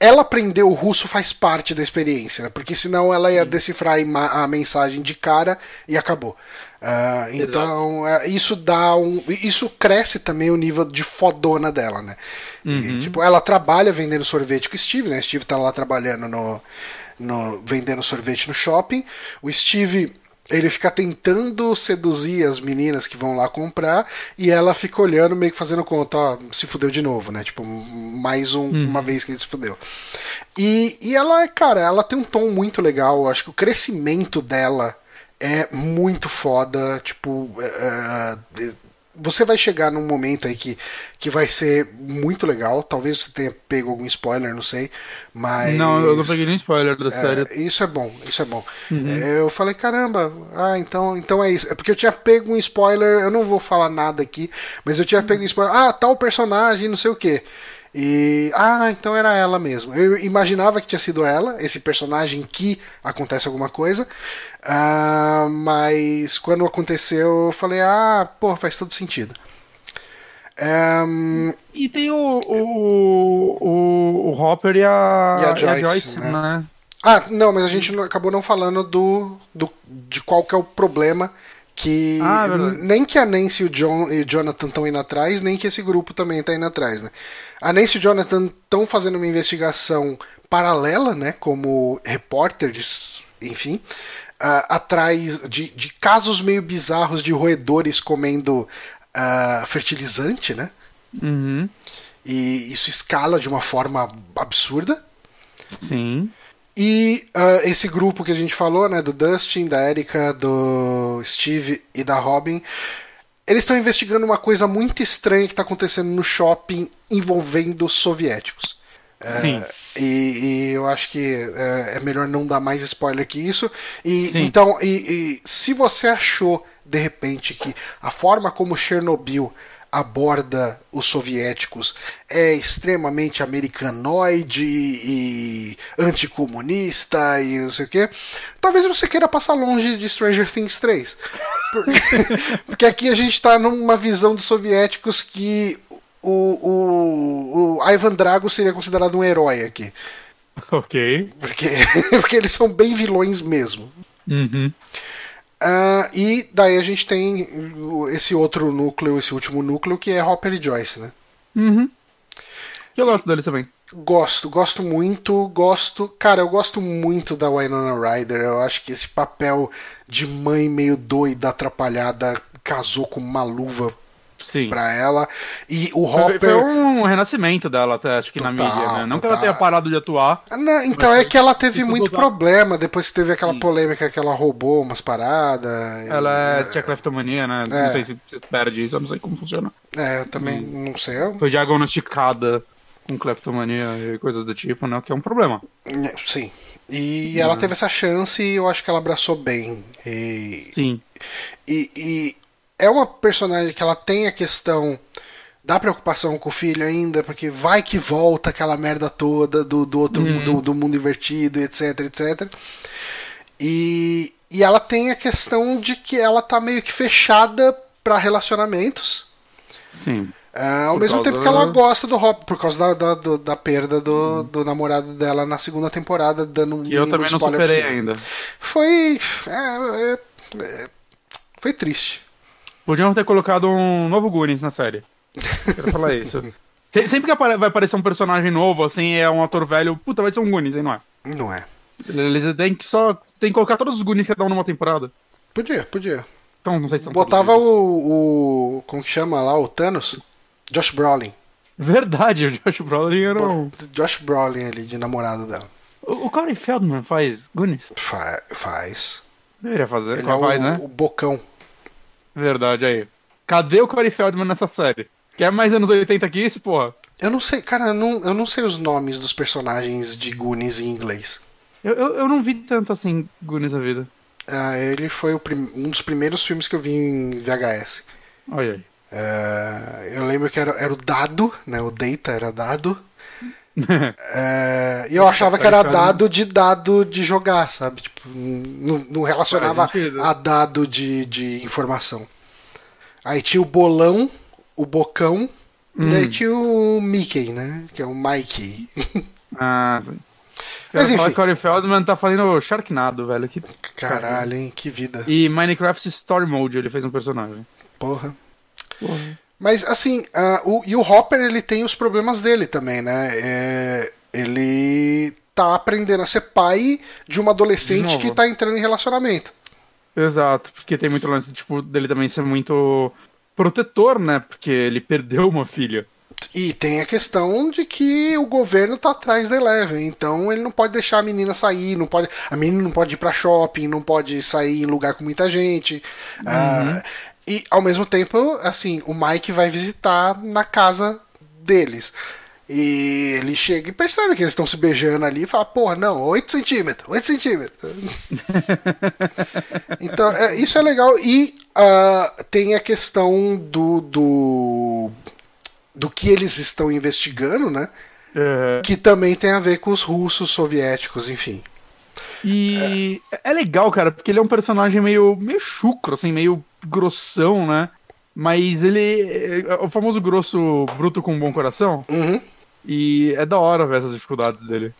ela aprender o russo faz parte da experiência, né? porque senão ela ia decifrar a mensagem de cara e acabou. Uh, então uh, isso dá um, isso cresce também o nível de fodona dela, né? Uhum. E, tipo, ela trabalha vendendo sorvete com o Steve, né? Steve tá lá trabalhando no, no vendendo sorvete no shopping. O Steve ele fica tentando seduzir as meninas que vão lá comprar e ela fica olhando, meio que fazendo conta, ó, se fudeu de novo, né? Tipo, mais um, hum. uma vez que ele se fudeu. E, e ela, cara, ela tem um tom muito legal. Acho que o crescimento dela é muito foda. Tipo, é, é você vai chegar num momento aí que, que vai ser muito legal. Talvez você tenha pego algum spoiler, não sei. Mas. Não, eu não peguei nem spoiler da é, série. Isso é bom, isso é bom. Uhum. Eu falei, caramba, ah, então, então é isso. É porque eu tinha pego um spoiler, eu não vou falar nada aqui, mas eu tinha pego um spoiler. Ah, tal personagem, não sei o que. E. Ah, então era ela mesmo. Eu imaginava que tinha sido ela, esse personagem que acontece alguma coisa. Uh, mas quando aconteceu, eu falei, ah, pô, faz todo sentido. Um, e tem o, o, o, o Hopper e a, e a Joyce, e a Joyce né? né? Ah, não, mas a gente acabou não falando do, do de qual que é o problema que ah, nem que a Nancy e o, John, e o Jonathan estão indo atrás, nem que esse grupo também está indo atrás, né? A Nancy e o Jonathan estão fazendo uma investigação paralela, né, como repórteres, enfim, uh, atrás de, de casos meio bizarros de roedores comendo uh, fertilizante, né? Uhum. E isso escala de uma forma absurda. Sim. E uh, esse grupo que a gente falou, né, do Dustin, da Erika, do Steve e da Robin, eles estão investigando uma coisa muito estranha que está acontecendo no shopping envolvendo soviéticos. Sim. e, e, eu acho que é, é, melhor não dar mais spoiler que isso. E Sim. então, e, e se você achou de repente que a forma como Chernobyl aborda os soviéticos é extremamente americanoide e anticomunista e não sei o que, talvez você queira passar longe de Stranger Things 3. Porque, [laughs] porque aqui a gente está numa visão dos soviéticos que o, o, o Ivan Drago seria considerado um herói aqui. Ok. Porque, [laughs] porque eles são bem vilões mesmo. Uhum. Uh, e daí a gente tem esse outro núcleo, esse último núcleo, que é Hopper e Joyce, né? Uhum. Eu gosto deles também. Gosto, gosto muito, gosto. Cara, eu gosto muito da Winona Ryder. Eu acho que esse papel de mãe meio doida, atrapalhada, casou com uma luva Sim. pra ela. E o Hopper. Foi, um renascimento dela, até, acho que total, na mídia, né? Não total. que ela tenha parado de atuar. Não, então é que ela teve muito problema depois que teve aquela Sim. polêmica que ela roubou umas paradas. Ela é, tinha cleptomania, né? É. Não sei se você perde isso, eu não sei como funciona. É, eu também e... não sei. Foi diagnosticada com cleptomania e coisas do tipo, né? Que é um problema. É, sim. E ela teve essa chance e eu acho que ela abraçou bem. E... Sim. E, e, é uma personagem que ela tem a questão da preocupação com o filho ainda, porque vai que volta aquela merda toda do, do outro uhum. do, do, mundo invertido, etc, etc. E, e ela tem a questão de que ela tá meio que fechada para relacionamentos. Sim. É, ao por mesmo tempo que ela gosta do Hop, por causa da, da, do, da perda do, uhum. do namorado dela na segunda temporada, dando um E eu também não superei ainda. Foi. É, é, é, foi triste. Podiam ter colocado um novo Goonies na série. Quero falar isso. [laughs] Sempre que vai aparecer um personagem novo, assim, é um ator velho, puta, vai ser um Goonies, hein, não é? Não é. Eles têm que só. Tem que colocar todos os Goonies que dão numa temporada. Podia, podia. Então, não sei se são Botava o, o. Como que chama lá? O Thanos? Josh Brolin. Verdade, [laughs] o Josh Brolin era um. Josh Brolin ali, de namorado dela. O, o Corey Feldman faz Goonies? Fa faz. Deveria fazer, Ele é faz, o, né? o bocão. Verdade aí. Cadê o Corey Feldman nessa série? Quer mais anos 80 que isso, porra? Eu não sei, cara, eu não, eu não sei os nomes dos personagens de Goonies em inglês. Eu, eu, eu não vi tanto assim Goonies na vida. Ah, ele foi um dos primeiros filmes que eu vi em VHS. Olha aí. Uh, eu lembro que era, era o dado, né? O Data era dado. É, e eu achava que era dado de dado de jogar, sabe? Tipo, não, não relacionava a dado de, de informação. Aí tinha o bolão, o bocão, hum. e daí hum. tinha o Mickey, né? Que é o Mikey. Ah, sim. [laughs] Mas enfim. Corey Feldman tá fazendo Sharknado, velho. Que... Caralho, hein? Que vida. E Minecraft Story Mode ele fez um personagem. Porra. Porra. Mas assim, uh, o, e o Hopper ele tem os problemas dele também, né? É, ele tá aprendendo a ser pai de uma adolescente de que tá entrando em relacionamento. Exato, porque tem muito lance tipo, dele também ser muito protetor, né? Porque ele perdeu uma filha. E tem a questão de que o governo tá atrás da Eleven, então ele não pode deixar a menina sair, não pode, a menina não pode ir para shopping, não pode sair em lugar com muita gente. Uhum. Uh, e ao mesmo tempo, assim, o Mike vai visitar na casa deles. E ele chega e percebe que eles estão se beijando ali e fala, porra, não, 8 centímetros, 8 centímetros. [laughs] então, é, isso é legal. E uh, tem a questão do, do, do que eles estão investigando, né? Uhum. Que também tem a ver com os russos, soviéticos, enfim. E é. é legal, cara, porque ele é um personagem meio, meio chucro, assim, meio grossão, né? Mas ele é o famoso grosso bruto com um bom coração. Uhum. E é da hora ver essas dificuldades dele.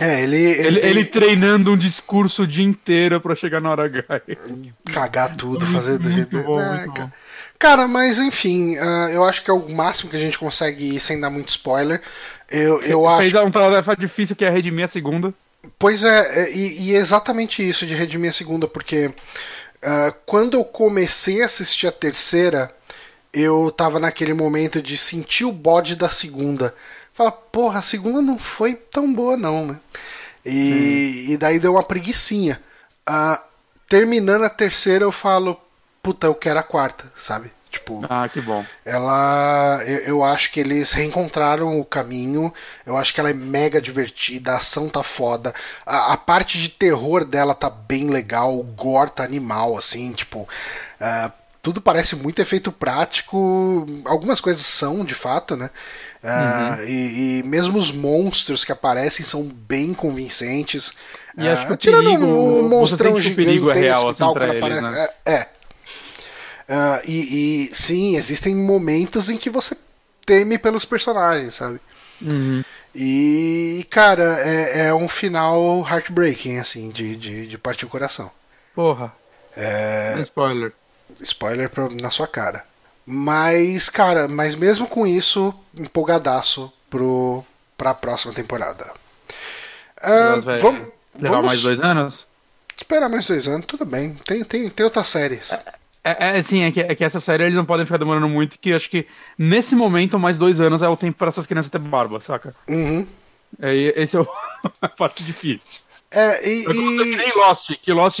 É, ele. Ele, ele, ele, treinando um discurso o dia inteiro pra chegar na hora H. [laughs] Cagar tudo, fazer do jeito. Bom, cara. cara, mas enfim, uh, eu acho que é o máximo que a gente consegue ir sem dar muito spoiler. Eu, eu acho. Fez uma tarefa difícil que é redimir a segunda. Pois é, é, e, e exatamente isso de redimir a segunda, porque uh, quando eu comecei a assistir a terceira, eu tava naquele momento de sentir o bode da segunda. Fala, porra, a segunda não foi tão boa não, né? E, hum. e daí deu uma preguiçinha. Uh, terminando a terceira, eu falo, puta, eu quero a quarta, sabe? Tipo, ah, que bom. Ela. Eu, eu, acho que eles reencontraram o caminho. Eu acho que ela é mega divertida. A ação tá foda. A, a parte de terror dela tá bem legal. O gore tá animal, assim, tipo. Uh, tudo parece muito efeito prático. Algumas coisas são, de fato, né? Uh, uhum. e, e, mesmo os monstros que aparecem são bem convincentes. E uh, acho que tirando um, um monstrão gigantesco é real, assim, tal, quando eles, aparece. Né? É, é, Uh, e, e, sim, existem momentos em que você teme pelos personagens, sabe? Uhum. E, cara, é, é, um final heartbreaking, assim, de, de, de partir o coração. Porra. É... Spoiler. Spoiler pra, na sua cara. Mas, cara, mas mesmo com isso, empolgadaço pro, pra próxima temporada. Uh, vamos, levar vamos... mais dois anos? Esperar mais dois anos, tudo bem. Tem, tem, tem outras séries. É, é, é assim, é que, é que essa série eles não podem ficar demorando muito, que acho que nesse momento, mais dois anos é o tempo para essas crianças ter barba, saca? Uhum. É, esse é o, [laughs] a parte difícil. É, e. e... Que nem Lost, que Lost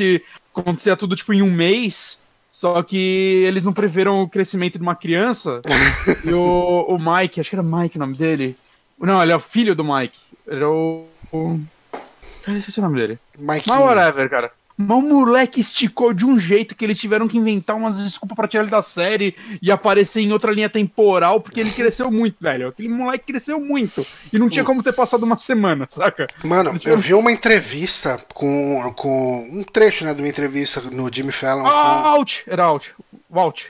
acontecia tudo tipo em um mês, só que eles não preveram o crescimento de uma criança. [laughs] e o, o Mike, acho que era Mike o nome dele. Não, ele é o filho do Mike. Era o. o... Cara, esqueci o nome dele. Mike. Mas whatever, cara. Mas o moleque esticou de um jeito que eles tiveram que inventar umas desculpas para tirar ele da série e aparecer em outra linha temporal, porque ele cresceu muito, velho. Aquele moleque cresceu muito. E não tinha como ter passado uma semana, saca? Mano, eu vi uma entrevista com, com um trecho, né, de uma entrevista no Jimmy Fallon. Ah, com... Out! Era Out. Walt.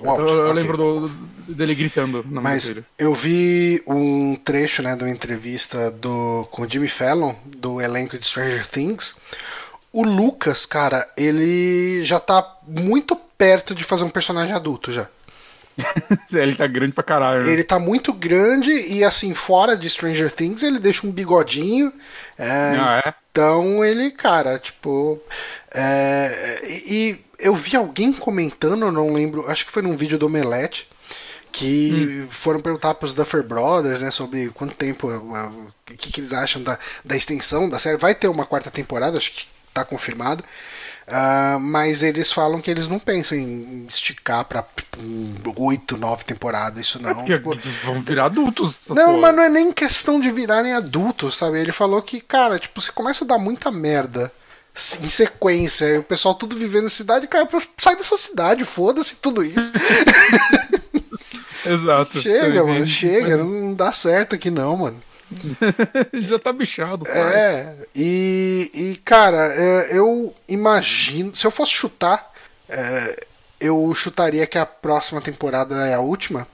Walt, eu, eu okay. lembro do, dele gritando na Mas eu vi um trecho, né, de uma entrevista do, com o Jimmy Fallon, do elenco de Stranger Things, o Lucas, cara, ele já tá muito perto de fazer um personagem adulto já. [laughs] ele tá grande pra caralho. Né? Ele tá muito grande e assim, fora de Stranger Things, ele deixa um bigodinho. É, ah, é? Então ele, cara, tipo. É, e, eu vi alguém comentando, não lembro, acho que foi num vídeo do Omelete, que hum. foram perguntar pros Duffer Brothers, né, sobre quanto tempo, o que, que eles acham da, da extensão da série. Vai ter uma quarta temporada, acho que tá confirmado. Uh, mas eles falam que eles não pensam em esticar pra tipo, oito, nove temporadas, isso não. É tipo, vão virar adultos. Não, mas não é nem questão de virarem adultos, sabe? Ele falou que, cara, tipo, você começa a dar muita merda em sequência, e o pessoal tudo vivendo na cidade, cara, sai dessa cidade, foda-se tudo isso. [laughs] Exato. Chega, mano, chega, não dá certo aqui não, mano. [laughs] Já tá bichado. Pai. É, e, e cara, é, eu imagino. Se eu fosse chutar, é, eu chutaria que a próxima temporada é a última.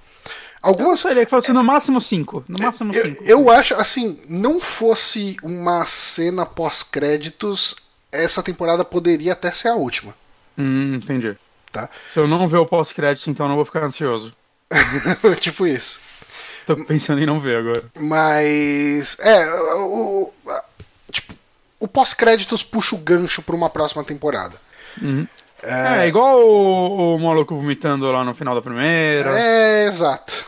Algumas. Eu que fosse no máximo cinco. No máximo eu, cinco. Eu acho, assim, não fosse uma cena pós-créditos, essa temporada poderia até ser a última. Hum, entendi. Tá? Se eu não ver o pós-crédito, então eu não vou ficar ansioso. [laughs] tipo isso. Tô pensando em não ver agora. Mas. É, o. Tipo, o pós-créditos puxa o gancho pra uma próxima temporada. Uhum. É... é, igual o, o maluco vomitando lá no final da primeira. É, exato.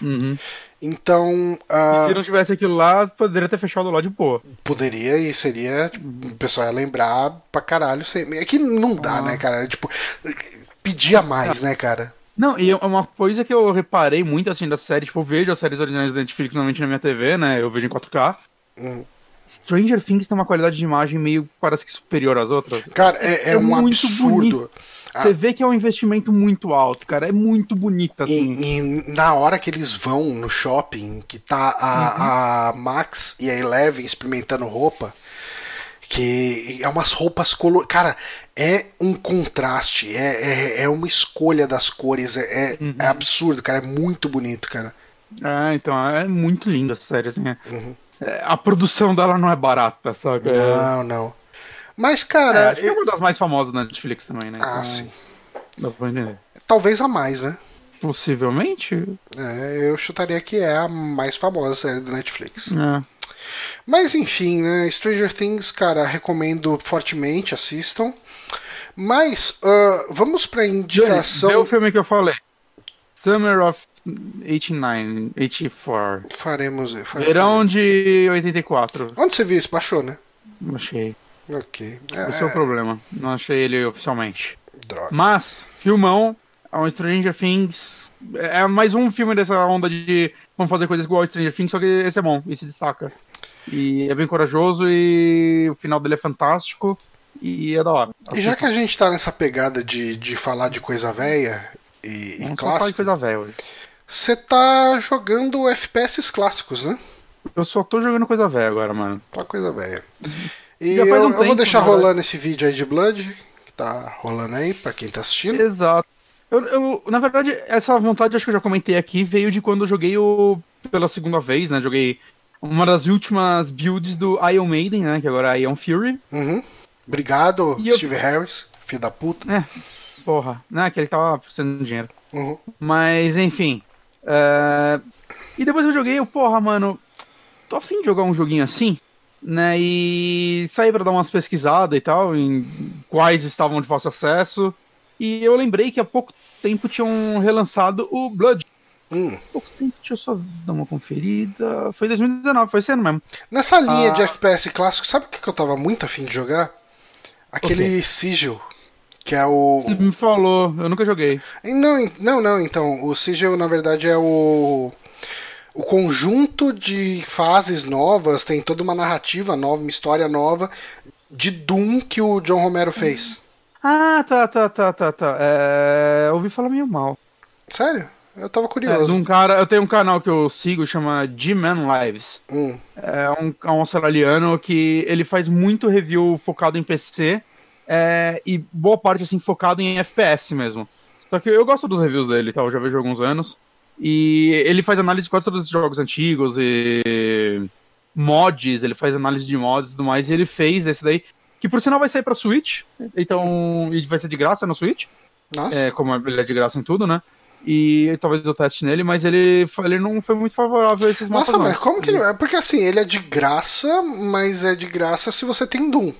Uhum. Então. Uh... Se não tivesse aquilo lá, poderia ter fechado lá de boa. Poderia e seria. Tipo, o pessoal ia lembrar pra caralho. É que não dá, né, cara? Tipo, pedia mais, né, cara? Não, e é uma coisa que eu reparei muito assim da série, tipo, eu vejo as séries originais da Netflix normalmente na minha TV, né? Eu vejo em 4K. Hum. Stranger Things tem uma qualidade de imagem meio parece que superior às outras. Cara, é, é, é um absurdo. Ah. Você vê que é um investimento muito alto, cara. É muito bonito, assim. E, e na hora que eles vão no shopping, que tá a, uhum. a Max e a Eleven experimentando roupa, que é umas roupas coloridas. Cara, é um contraste, é, é, é, uma escolha das cores, é, é, uhum. é, absurdo, cara, é muito bonito, cara. Ah, então é muito linda essa série, assim. É. Uhum. é, a produção dela não é barata, sabe? Não, não. Mas, cara. É, eu... é uma das mais famosas da Netflix também, né? Ah, então, sim. Dá pra entender. Talvez a mais, né? Possivelmente. É, eu chutaria que é a mais famosa série da Netflix. É. Mas enfim, né? Stranger Things, cara, recomendo fortemente, assistam. Mas uh, vamos pra indicação. É o filme que eu falei. Summer of 89, 84. Faremos. faremos Verão de 84. Onde você viu isso? Baixou, né? Achei. Ok. É... Esse é o problema. Não achei ele oficialmente. Droga. Mas, filmão, é um Stranger Things. É mais um filme dessa onda de vamos fazer coisas igual ao Stranger Things, só que esse é bom e se destaca. E é bem corajoso e o final dele é fantástico e é da hora. E já que a gente tá nessa pegada de, de falar de coisa velha e, e clássico. de coisa velha hoje. Você tá jogando FPS clássicos, né? Eu só tô jogando coisa velha agora, mano. Só coisa velha. E eu, um eu tempo, vou deixar rolando esse vídeo aí de Blood, que tá rolando aí pra quem tá assistindo. Exato. Eu, eu, na verdade, essa vontade, acho que eu já comentei aqui, veio de quando eu joguei o. pela segunda vez, né? Joguei uma das últimas builds do Iron Maiden, né? Que agora é Iron Fury. Uhum. Obrigado, e Steve eu... Harris, filho da puta. É, porra, né? Que ele tava precisando de dinheiro. Uhum. Mas, enfim. Uh... E depois eu joguei, eu, porra, mano, tô afim de jogar um joguinho assim, né? E saí pra dar umas pesquisadas e tal, em quais estavam de fácil acesso. E eu lembrei que há pouco tempo tinham relançado o Blood. Hum. Pouco tempo, deixa eu só dar uma conferida. Foi 2019, foi esse ano mesmo. Nessa linha ah. de FPS clássico, sabe o que eu tava muito afim de jogar? Aquele Sigil. Que é o. Você me falou, eu nunca joguei. Não, não, não, então. O Sigil, na verdade, é o. O conjunto de fases novas, tem toda uma narrativa nova, uma história nova de Doom que o John Romero fez. Ah, tá, tá, tá, tá, tá. É... Ouvi falar meio mal. Sério? Eu tava curioso. É, um cara, eu tenho um canal que eu sigo, chama G-Man Lives. Hum. É um, é um australiano que ele faz muito review focado em PC é, e boa parte, assim, focado em FPS mesmo. Só que eu gosto dos reviews dele, tá? Eu já vejo há alguns anos. E ele faz análise de quase todos os jogos antigos e mods, ele faz análise de mods e tudo mais, e ele fez esse daí que por sinal vai sair pra Switch, então, e vai ser de graça no Switch. Nossa. É, como ele é de graça em tudo, né? E talvez eu teste nele, mas ele, ele não foi muito favorável a esses mapas. Nossa, mas como que ele é? Porque assim, ele é de graça, mas é de graça se você tem Doom.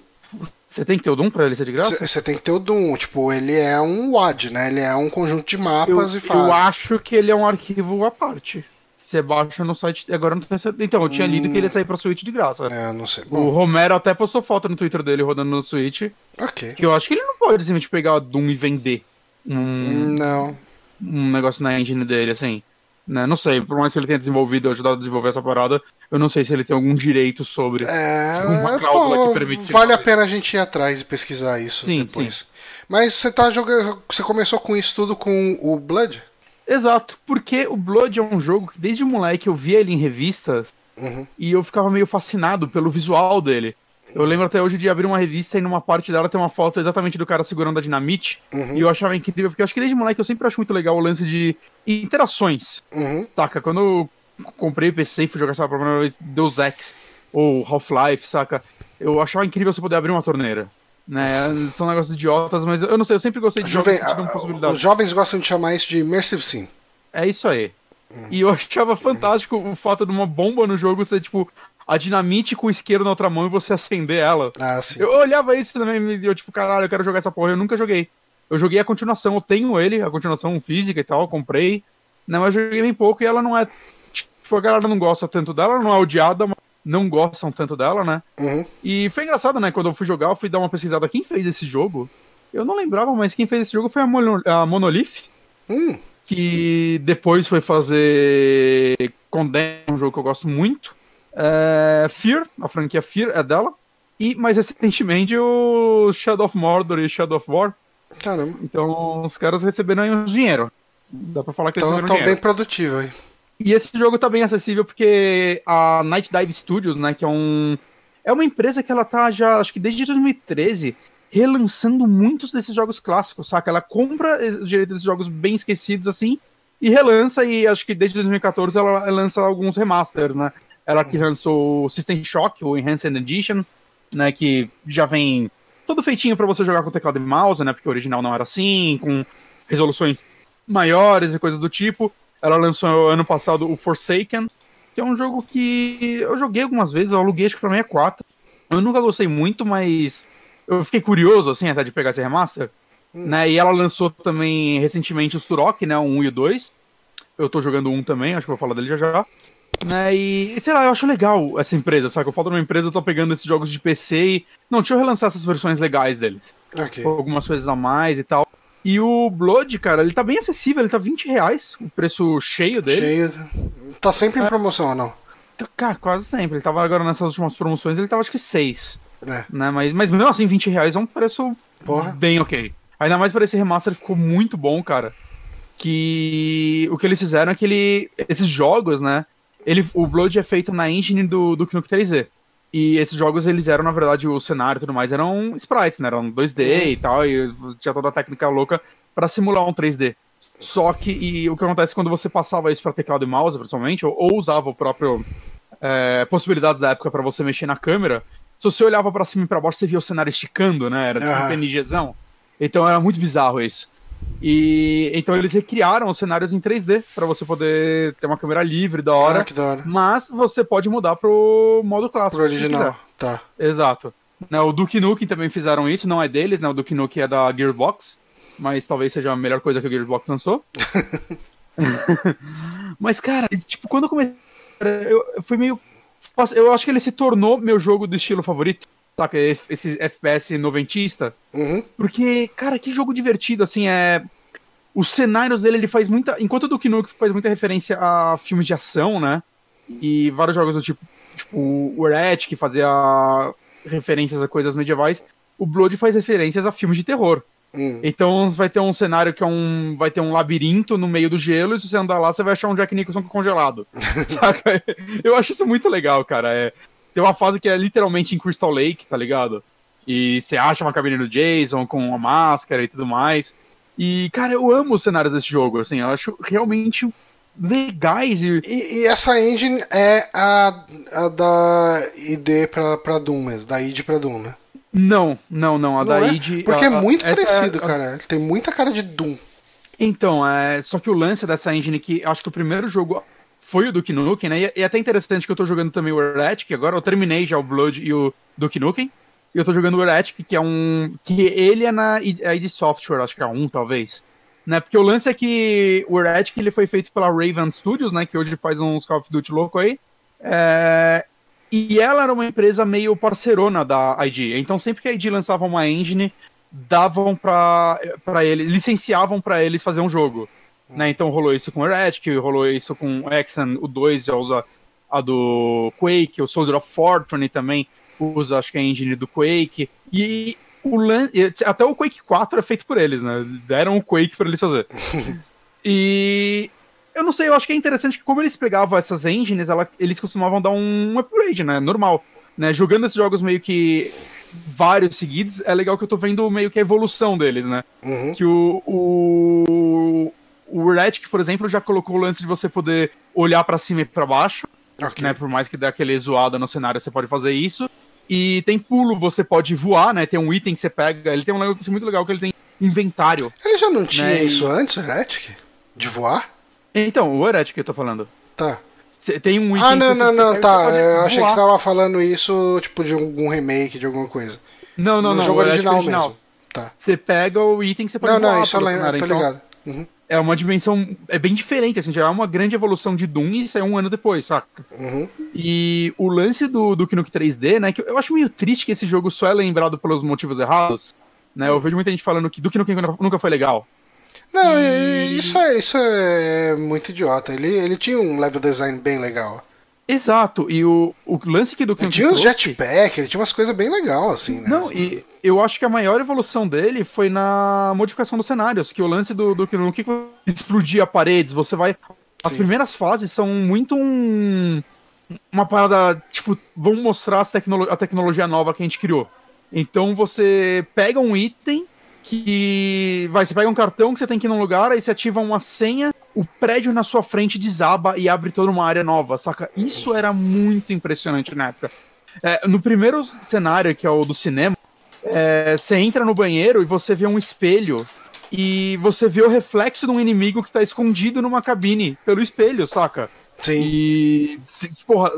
Você tem que ter o Doom pra ele ser de graça? Você tem que ter o Doom. Tipo, ele é um WAD, né? Ele é um conjunto de mapas eu, e fases. Eu acho que ele é um arquivo à parte. Você baixa no site. Agora não tem Então, eu tinha lido que ele ia sair pra Switch de graça. É, não sei. Bom. O Romero até postou foto no Twitter dele rodando no Switch. Ok. Que eu acho que ele não pode simplesmente pegar o Doom e vender. Um, não. Um negócio na engine dele, assim. Né? Não sei, por mais que ele tenha desenvolvido, ajudado a desenvolver essa parada, eu não sei se ele tem algum direito sobre. É, uma cláusula pô, que permite. Vale a pena a gente ir atrás e pesquisar isso sim, depois. Sim. Mas você tá jogando. Você começou com isso tudo com o Blood? Exato, porque o Blood é um jogo que desde moleque eu via ele em revistas uhum. e eu ficava meio fascinado pelo visual dele. Eu lembro até hoje de abrir uma revista e numa parte dela tem uma foto exatamente do cara segurando a dinamite. Uhum. E eu achava incrível, porque eu acho que desde moleque eu sempre acho muito legal o lance de interações. Uhum. Saca? Quando eu comprei o PC e fui jogar essa primeira vez Deus Ex ou Half-Life, saca? Eu achava incrível você poder abrir uma torneira. Né? São negócios idiotas, mas eu não sei, eu sempre gostei de Jovem, jogos Os jovens gostam de chamar isso de Immersive Sim. É isso aí. Hum. E eu achava fantástico o fato de uma bomba no jogo ser tipo a dinamite com o isqueiro na outra mão e você acender ela. Ah, sim. Eu olhava isso também e eu, tipo, caralho, eu quero jogar essa porra. Eu nunca joguei. Eu joguei a continuação, eu tenho ele, a continuação física e tal, comprei. Não, mas eu joguei bem pouco e ela não é. Tipo, a galera não gosta tanto dela, ela não é odiada, mas não gostam tanto dela, né? Uhum. E foi engraçado, né? Quando eu fui jogar, eu fui dar uma pesquisada. Quem fez esse jogo? Eu não lembrava, mas quem fez esse jogo foi a, a Monolith. Hum. Que depois foi fazer Condemn, um jogo que eu gosto muito. É, Fear, a franquia Fear é dela. E mais recentemente o Shadow of Mordor e Shadow of War. Caramba. Então os caras receberam aí um dinheiro. Dá pra falar que então, eles receberam dinheiro. bem produtivo aí. E esse jogo tá bem acessível porque a Night Dive Studios, né, que é um é uma empresa que ela tá já, acho que desde 2013, relançando muitos desses jogos clássicos, saca? Ela compra os direitos desses jogos bem esquecidos assim e relança e acho que desde 2014 ela lança alguns remasters, né? Ela que lançou System Shock, o Enhanced Edition, né, que já vem todo feitinho para você jogar com teclado e mouse, né, porque o original não era assim, com resoluções maiores e coisas do tipo. Ela lançou ano passado o Forsaken, que é um jogo que eu joguei algumas vezes, eu aluguei acho que pra mim é 4. Eu nunca gostei muito, mas eu fiquei curioso, assim, até de pegar esse remaster. Hum. Né? E ela lançou também recentemente os Turok, né? O 1 e o 2. Eu tô jogando um também, acho que vou falar dele já já. Né, e, sei lá, eu acho legal essa empresa, sabe? Eu falo uma empresa, eu tô pegando esses jogos de PC e. Não, deixa eu relançar essas versões legais deles. Okay. Algumas coisas a mais e tal. E o Blood, cara, ele tá bem acessível, ele tá 20 reais, o preço cheio dele. Cheio. Tá sempre em promoção ou não? Cara, quase sempre. Ele tava agora nessas últimas promoções, ele tava acho que 6. É. Né? Mas, mas mesmo assim, 20 reais é um preço Porra. bem ok. Ainda mais para esse remaster ficou muito bom, cara. Que o que eles fizeram é que ele, esses jogos, né? Ele, o Blood é feito na engine do, do Knuck 3D. E esses jogos, eles eram, na verdade, o cenário e tudo mais, eram sprites, né? Eram 2D uhum. e tal, e tinha toda a técnica louca para simular um 3D. Só que e, o que acontece quando você passava isso para teclado e mouse, principalmente, ou, ou usava o próprio é, possibilidades da época para você mexer na câmera, se você olhava para cima e para baixo, você via o cenário esticando, né? Era tipo um PNGzão. Então era muito bizarro isso. E então eles recriaram os cenários em 3D para você poder ter uma câmera livre da hora. Ah, da hora. Mas você pode mudar pro modo clássico. Pro original, tá. Exato. Né, o Duke Nukem também fizeram isso, não é deles, né? O Duke Nukem é da Gearbox, mas talvez seja a melhor coisa que o Gearbox lançou. [laughs] mas, cara, tipo, quando eu comecei. Eu, fui meio. Eu acho que ele se tornou meu jogo do estilo favorito saca? Esse FPS noventista. Uhum. Porque, cara, que jogo divertido, assim, é. Os cenários dele, ele faz muita. Enquanto o Duke Nukem faz muita referência a filmes de ação, né? E vários jogos do tipo. Tipo, o Red, que fazia referências a coisas medievais. O Blood faz referências a filmes de terror. Hum. Então vai ter um cenário que é um. Vai ter um labirinto no meio do gelo, e se você andar lá, você vai achar um Jack Nicholson congelado. [laughs] saca? Eu acho isso muito legal, cara. É, tem uma fase que é literalmente em Crystal Lake, tá ligado? E você acha uma cabine do Jason com uma máscara e tudo mais. E, cara, eu amo os cenários desse jogo, assim, eu acho realmente legais. E, e, e essa engine é a, a da ID pra, pra Doom mesmo, da id pra Doom, né? Não, não, não, a não da é? id... Porque a, é muito parecido, é, cara, tem muita cara de Doom. Então, é, só que o lance dessa engine que acho que o primeiro jogo foi o Duke Nukem, né? E, é até interessante que eu tô jogando também o Heretic, agora eu terminei já o Blood e o Duke Nukem. E eu tô jogando o Heretic, que é um. que ele é na ID Software, acho que é um, talvez. Né? Porque o lance é que o Heretic ele foi feito pela Raven Studios, né? Que hoje faz uns Call of Duty louco aí. É... E ela era uma empresa meio parceirona da ID. Então sempre que a ID lançava uma engine, davam pra, pra eles, licenciavam para eles fazer um jogo. Né? Então rolou isso com o Heretic, rolou isso com o Exxon, o 2 já usa a do Quake, o Soldier of Fortune também usa, acho que a engine do Quake. E o lan... até o Quake 4 é feito por eles, né? Deram o Quake para eles fazer. [laughs] e eu não sei, eu acho que é interessante que como eles pegavam essas engines, ela... eles costumavam dar um upgrade, né? Normal. Né? Jogando esses jogos meio que vários seguidos, é legal que eu tô vendo meio que a evolução deles, né? Uhum. Que o, o, o Retic, por exemplo, já colocou o lance de você poder olhar para cima e para baixo. Okay. Né, por mais que dê aquele zoada no cenário, você pode fazer isso. E tem pulo, você pode voar, né? Tem um item que você pega. Ele tem um negócio muito legal que ele tem inventário. Ele já não tinha né, isso e... antes, o Heretic? De voar? Então, o Heretic que eu tô falando. Tá. Tem um item Ah, não, não, não, tá. Eu achei que você tava falando isso, tipo, de algum remake, de alguma coisa. Não, não, no não. jogo original, original, mesmo. Tá. Você pega o item que você pode não, voar. Não, isso eu lembro, tô então, ligado. Uhum é uma dimensão é bem diferente, assim, já é uma grande evolução de Doom e é um ano depois, saca? Uhum. E o lance do, do Knuck 3D, né, que eu acho meio triste que esse jogo só é lembrado pelos motivos errados, né, eu vejo muita gente falando que Duke Nukem nunca foi legal. Não, e... isso, é, isso é muito idiota, ele, ele tinha um level design bem legal. Exato, e o, o lance que do Ele tinha uns jetpack, ele tinha umas coisas bem legais, assim, né? Não, e eu acho que a maior evolução dele foi na modificação dos cenários, que o lance do, do Nukem explodia paredes, você vai... As Sim. primeiras fases são muito um... Uma parada, tipo, vamos mostrar tecno a tecnologia nova que a gente criou. Então você pega um item que vai, você pega um cartão que você tem que ir num lugar, aí você ativa uma senha, o prédio na sua frente desaba e abre toda uma área nova, saca? Isso era muito impressionante na época. É, no primeiro cenário, que é o do cinema, é, você entra no banheiro e você vê um espelho e você vê o reflexo de um inimigo que tá escondido numa cabine pelo espelho, saca? Sim. E. Porra,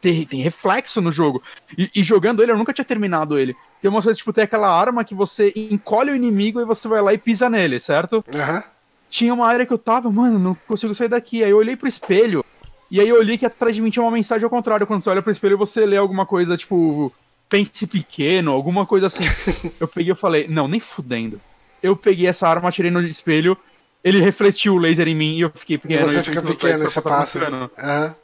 tem, tem reflexo no jogo. E, e, jogando ele, eu nunca tinha terminado ele. Tem umas coisas, tipo, tem aquela arma que você encolhe o inimigo e você vai lá e pisa nele, certo? Aham. Uhum. Tinha uma área que eu tava, mano, não consigo sair daqui. Aí eu olhei pro espelho. E aí eu olhei que atrás de mim tinha uma mensagem ao contrário. Quando você olha pro espelho, você lê alguma coisa, tipo, pense pequeno, alguma coisa assim. [laughs] eu peguei e falei, não, nem fudendo. Eu peguei essa arma, atirei no espelho ele refletiu o laser em mim e eu fiquei pequeno. E você fica pequeno e você passa. Uhum.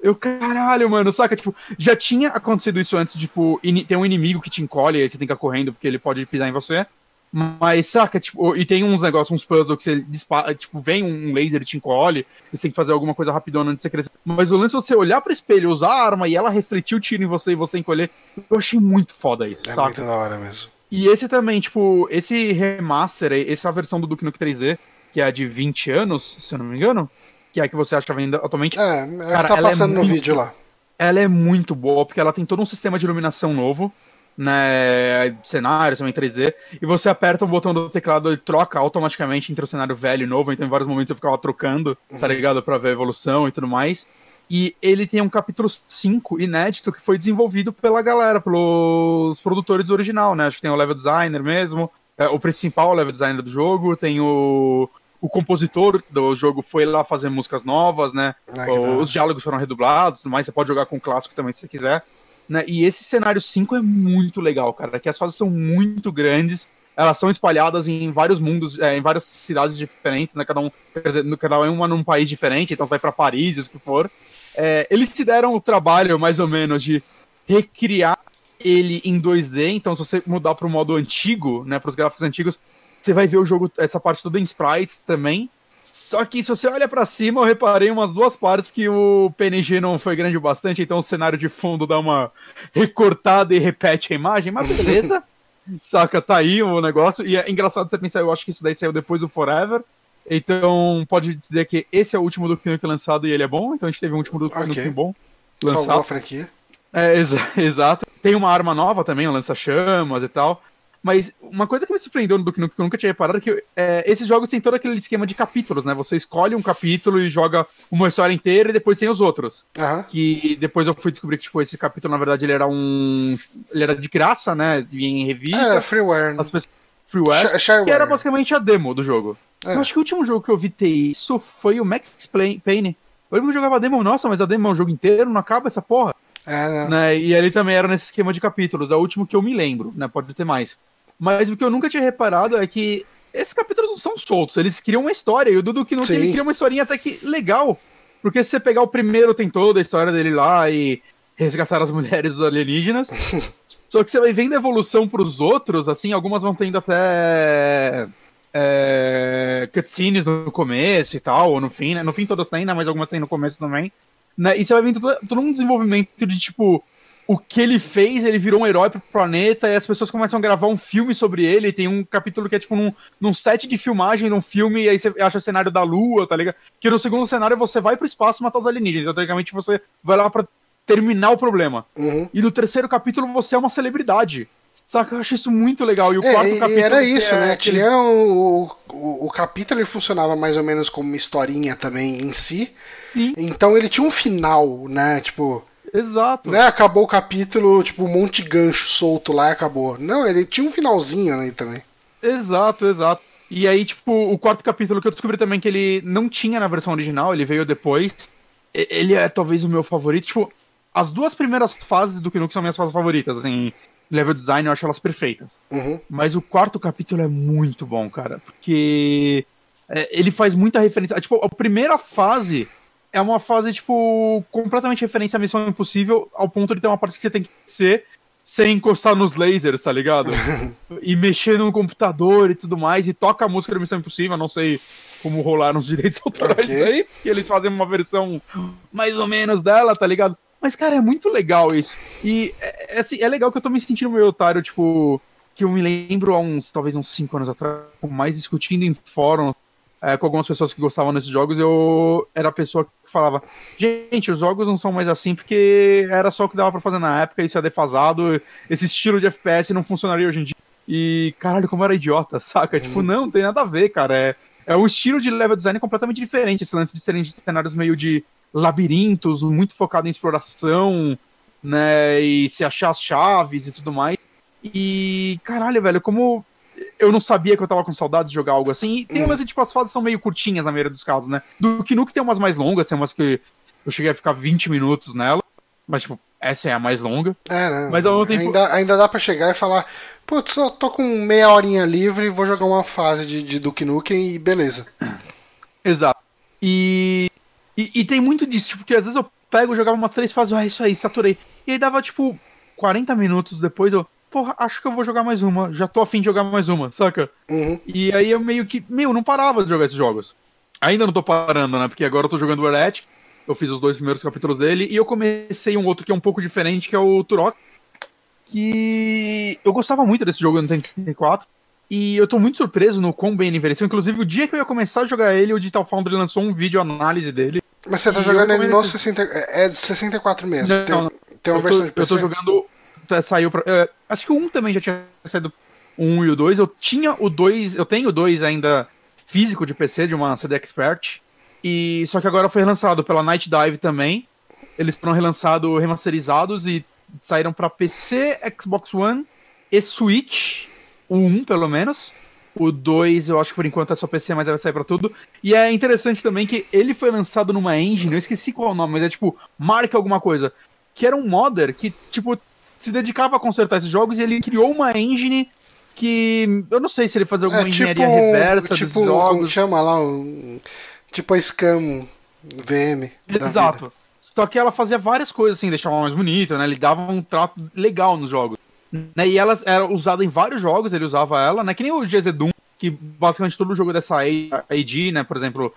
Eu, caralho, mano, saca? Tipo, já tinha acontecido isso antes, tipo, tem um inimigo que te encolhe e aí você tem que ir correndo porque ele pode pisar em você. Mas, saca, tipo, e tem uns negócios, uns puzzles que você dispara, tipo, vem um laser e te encolhe, você tem que fazer alguma coisa rapidona antes de você crescer. Mas o lance é você olhar pro espelho, usar a arma e ela refletir o tiro em você e você encolher, eu achei muito foda isso, é saca? muito da hora mesmo. E esse também, tipo, esse remaster, essa versão do Duke Nukem 3D, que é a de 20 anos, se eu não me engano, que é a que você acha ainda atualmente. É, cara, tá é passando é no vídeo lá. Ela é muito boa, porque ela tem todo um sistema de iluminação novo, né? Cenário também 3D, e você aperta um botão do teclado, ele troca automaticamente entre o cenário velho e novo, então em vários momentos eu ficava trocando, tá uhum. ligado? Pra ver a evolução e tudo mais. E ele tem um capítulo 5 inédito que foi desenvolvido pela galera, pelos produtores do original, né? Acho que tem o level designer mesmo, é, o principal level designer do jogo, tem o o compositor do jogo foi lá fazer músicas novas, né? Os diálogos foram redublados, mas você pode jogar com o clássico também se você quiser. Né? E esse cenário 5 é muito legal, cara. Que as fases são muito grandes, elas são espalhadas em vários mundos, é, em várias cidades diferentes, né? Cada um, dizer, cada uma num país diferente, então você vai para Paris, o que for. É, eles se deram o trabalho, mais ou menos, de recriar ele em 2D, então se você mudar para o modo antigo, né, para os gráficos antigos, você vai ver o jogo, essa parte toda em sprites também. Só que se você olha para cima, eu reparei umas duas partes que o PNG não foi grande o bastante, então o cenário de fundo dá uma recortada e repete a imagem, mas beleza. [laughs] Saca, tá aí o negócio. E é engraçado você pensar, eu acho que isso daí saiu depois do Forever. Então pode dizer que esse é o último do que lançado e ele é bom. Então a gente teve um último do okay. bom lançado. Salvou a franquia. É, exa [laughs] exato. Tem uma arma nova também, um lança-chamas e tal. Mas uma coisa que me surpreendeu do que eu nunca tinha reparado é que é, esses jogos têm todo aquele esquema de capítulos, né? Você escolhe um capítulo e joga uma história inteira e depois tem os outros. Uhum. Que depois eu fui descobrir que, tipo, esse capítulo, na verdade, ele era um. Ele era de graça, né? Em revista. É, freeware. As pessoas... Freeware. Sh que era basicamente a demo do jogo. É. Eu acho que o último jogo que eu vi ter isso foi o Max Payne. Eu lembro que eu jogava a demo, nossa, mas a demo é um jogo inteiro, não acaba essa porra. É, né? né? E ele também era nesse esquema de capítulos. É o último que eu me lembro, né? Pode ter mais. Mas o que eu nunca tinha reparado é que esses capítulos não são soltos, eles criam uma história. E o Dudu que não tem, cria uma historinha até que legal. Porque se você pegar o primeiro, tem toda a história dele lá e resgatar as mulheres alienígenas. [laughs] Só que você vai vendo a evolução pros outros, assim, algumas vão tendo até. É, cutscenes no começo e tal, ou no fim, né? No fim todas têm, né? Mas algumas têm no começo também. Né? E você vai vendo todo, todo um desenvolvimento de tipo o que ele fez, ele virou um herói pro planeta e as pessoas começam a gravar um filme sobre ele. Tem um capítulo que é tipo num, num set de filmagem de um filme, e aí você acha o cenário da Lua, tá ligado? Que no segundo cenário você vai pro espaço matar os alienígenas. Então, teoricamente, você vai lá pra terminar o problema. Uhum. E no terceiro capítulo você é uma celebridade. Saca? Eu acho isso muito legal. E o é, quarto e capítulo. era isso, é né? Aquele... Tinha o, o, o capítulo ele funcionava mais ou menos como uma historinha também em si. Sim. Então ele tinha um final, né? Tipo Exato. Né, acabou o capítulo, tipo, um monte de gancho solto lá e acabou. Não, ele tinha um finalzinho aí também. Exato, exato. E aí, tipo, o quarto capítulo que eu descobri também que ele não tinha na versão original, ele veio depois. Ele é talvez o meu favorito. Tipo, as duas primeiras fases do Knuck são minhas fases favoritas, assim. Level design eu acho elas perfeitas. Uhum. Mas o quarto capítulo é muito bom, cara. Porque é, ele faz muita referência. Tipo, a primeira fase é uma fase, tipo, completamente referência à Missão Impossível, ao ponto de ter uma parte que você tem que ser sem encostar nos lasers, tá ligado? [laughs] e mexer no computador e tudo mais, e toca a música da Missão Impossível, não sei como rolaram os direitos [laughs] autorais okay. aí, que eles fazem uma versão mais ou menos dela, tá ligado? Mas, cara, é muito legal isso. E é, é, assim, é legal que eu tô me sentindo meio otário, tipo, que eu me lembro há uns, talvez uns 5 anos atrás, mais discutindo em fóruns é, com algumas pessoas que gostavam desses jogos, eu era a pessoa que falava: gente, os jogos não são mais assim porque era só o que dava para fazer na época, isso é defasado, esse estilo de FPS não funcionaria hoje em dia. E caralho, como era idiota, [laughs] saca? Tipo, não, não tem nada a ver, cara. É, é um estilo de level design completamente diferente, esse lance de serem cenários meio de labirintos, muito focado em exploração, né? E se achar as chaves e tudo mais. E caralho, velho, como eu não sabia que eu tava com saudade de jogar algo assim. E tem hum. umas, tipo, as fases são meio curtinhas na maioria dos casos, né? Do que Nuke tem umas mais longas, tem umas que eu cheguei a ficar 20 minutos nela. Mas, tipo, essa é a mais longa. É, né? Mas ao tempo... ainda, ainda dá pra chegar e falar, putz, eu tô com meia horinha livre, vou jogar uma fase de, de Duke Nukem e beleza. [clears throat] Exato. E, e, e, tem muito disso, tipo, que às vezes eu pego, jogava umas três fases, ah, isso aí, saturei. E aí dava, tipo, 40 minutos depois eu, porra, acho que eu vou jogar mais uma. Já tô afim de jogar mais uma, saca? Uhum. E aí eu meio que, meu, não parava de jogar esses jogos. Ainda não tô parando, né? Porque agora eu tô jogando o Heretic. Eu fiz os dois primeiros capítulos dele. E eu comecei um outro que é um pouco diferente, que é o Turok. Que eu gostava muito desse jogo no Nintendo 64. E eu tô muito surpreso no quão bem ele envelheceu. Inclusive, o dia que eu ia começar a jogar ele, o Digital Foundry lançou um vídeo análise dele. Mas você tá jogando ele no 60, é 64 mesmo. Não, tem, tem uma tô, versão de PC. Eu tô jogando saiu pra, uh, acho que o 1 também já tinha saído o 1 e o 2. Eu tinha o 2, eu tenho o 2 ainda físico de PC, de uma CD Expert. E só que agora foi relançado pela Night Dive também. Eles foram relançados remasterizados e saíram para PC, Xbox One e Switch. O 1, pelo menos. O 2, eu acho que por enquanto é só PC, mas deve sair pra tudo. E é interessante também que ele foi lançado numa engine, eu esqueci qual é o nome, mas é tipo, marca alguma coisa. Que era um modder que, tipo, se dedicava a consertar esses jogos e ele criou uma engine que eu não sei se ele fazia alguma é, tipo, engenharia reversa tipo, dos jogos. Como chama lá, um, tipo a Scam VM. Exato. Só que ela fazia várias coisas assim, deixava mais bonita, né? Ele dava um trato legal nos jogos. Né? E ela era usada em vários jogos, ele usava ela, né? Que nem o GZ Doom, que basicamente todo jogo dessa AD, né? Por exemplo,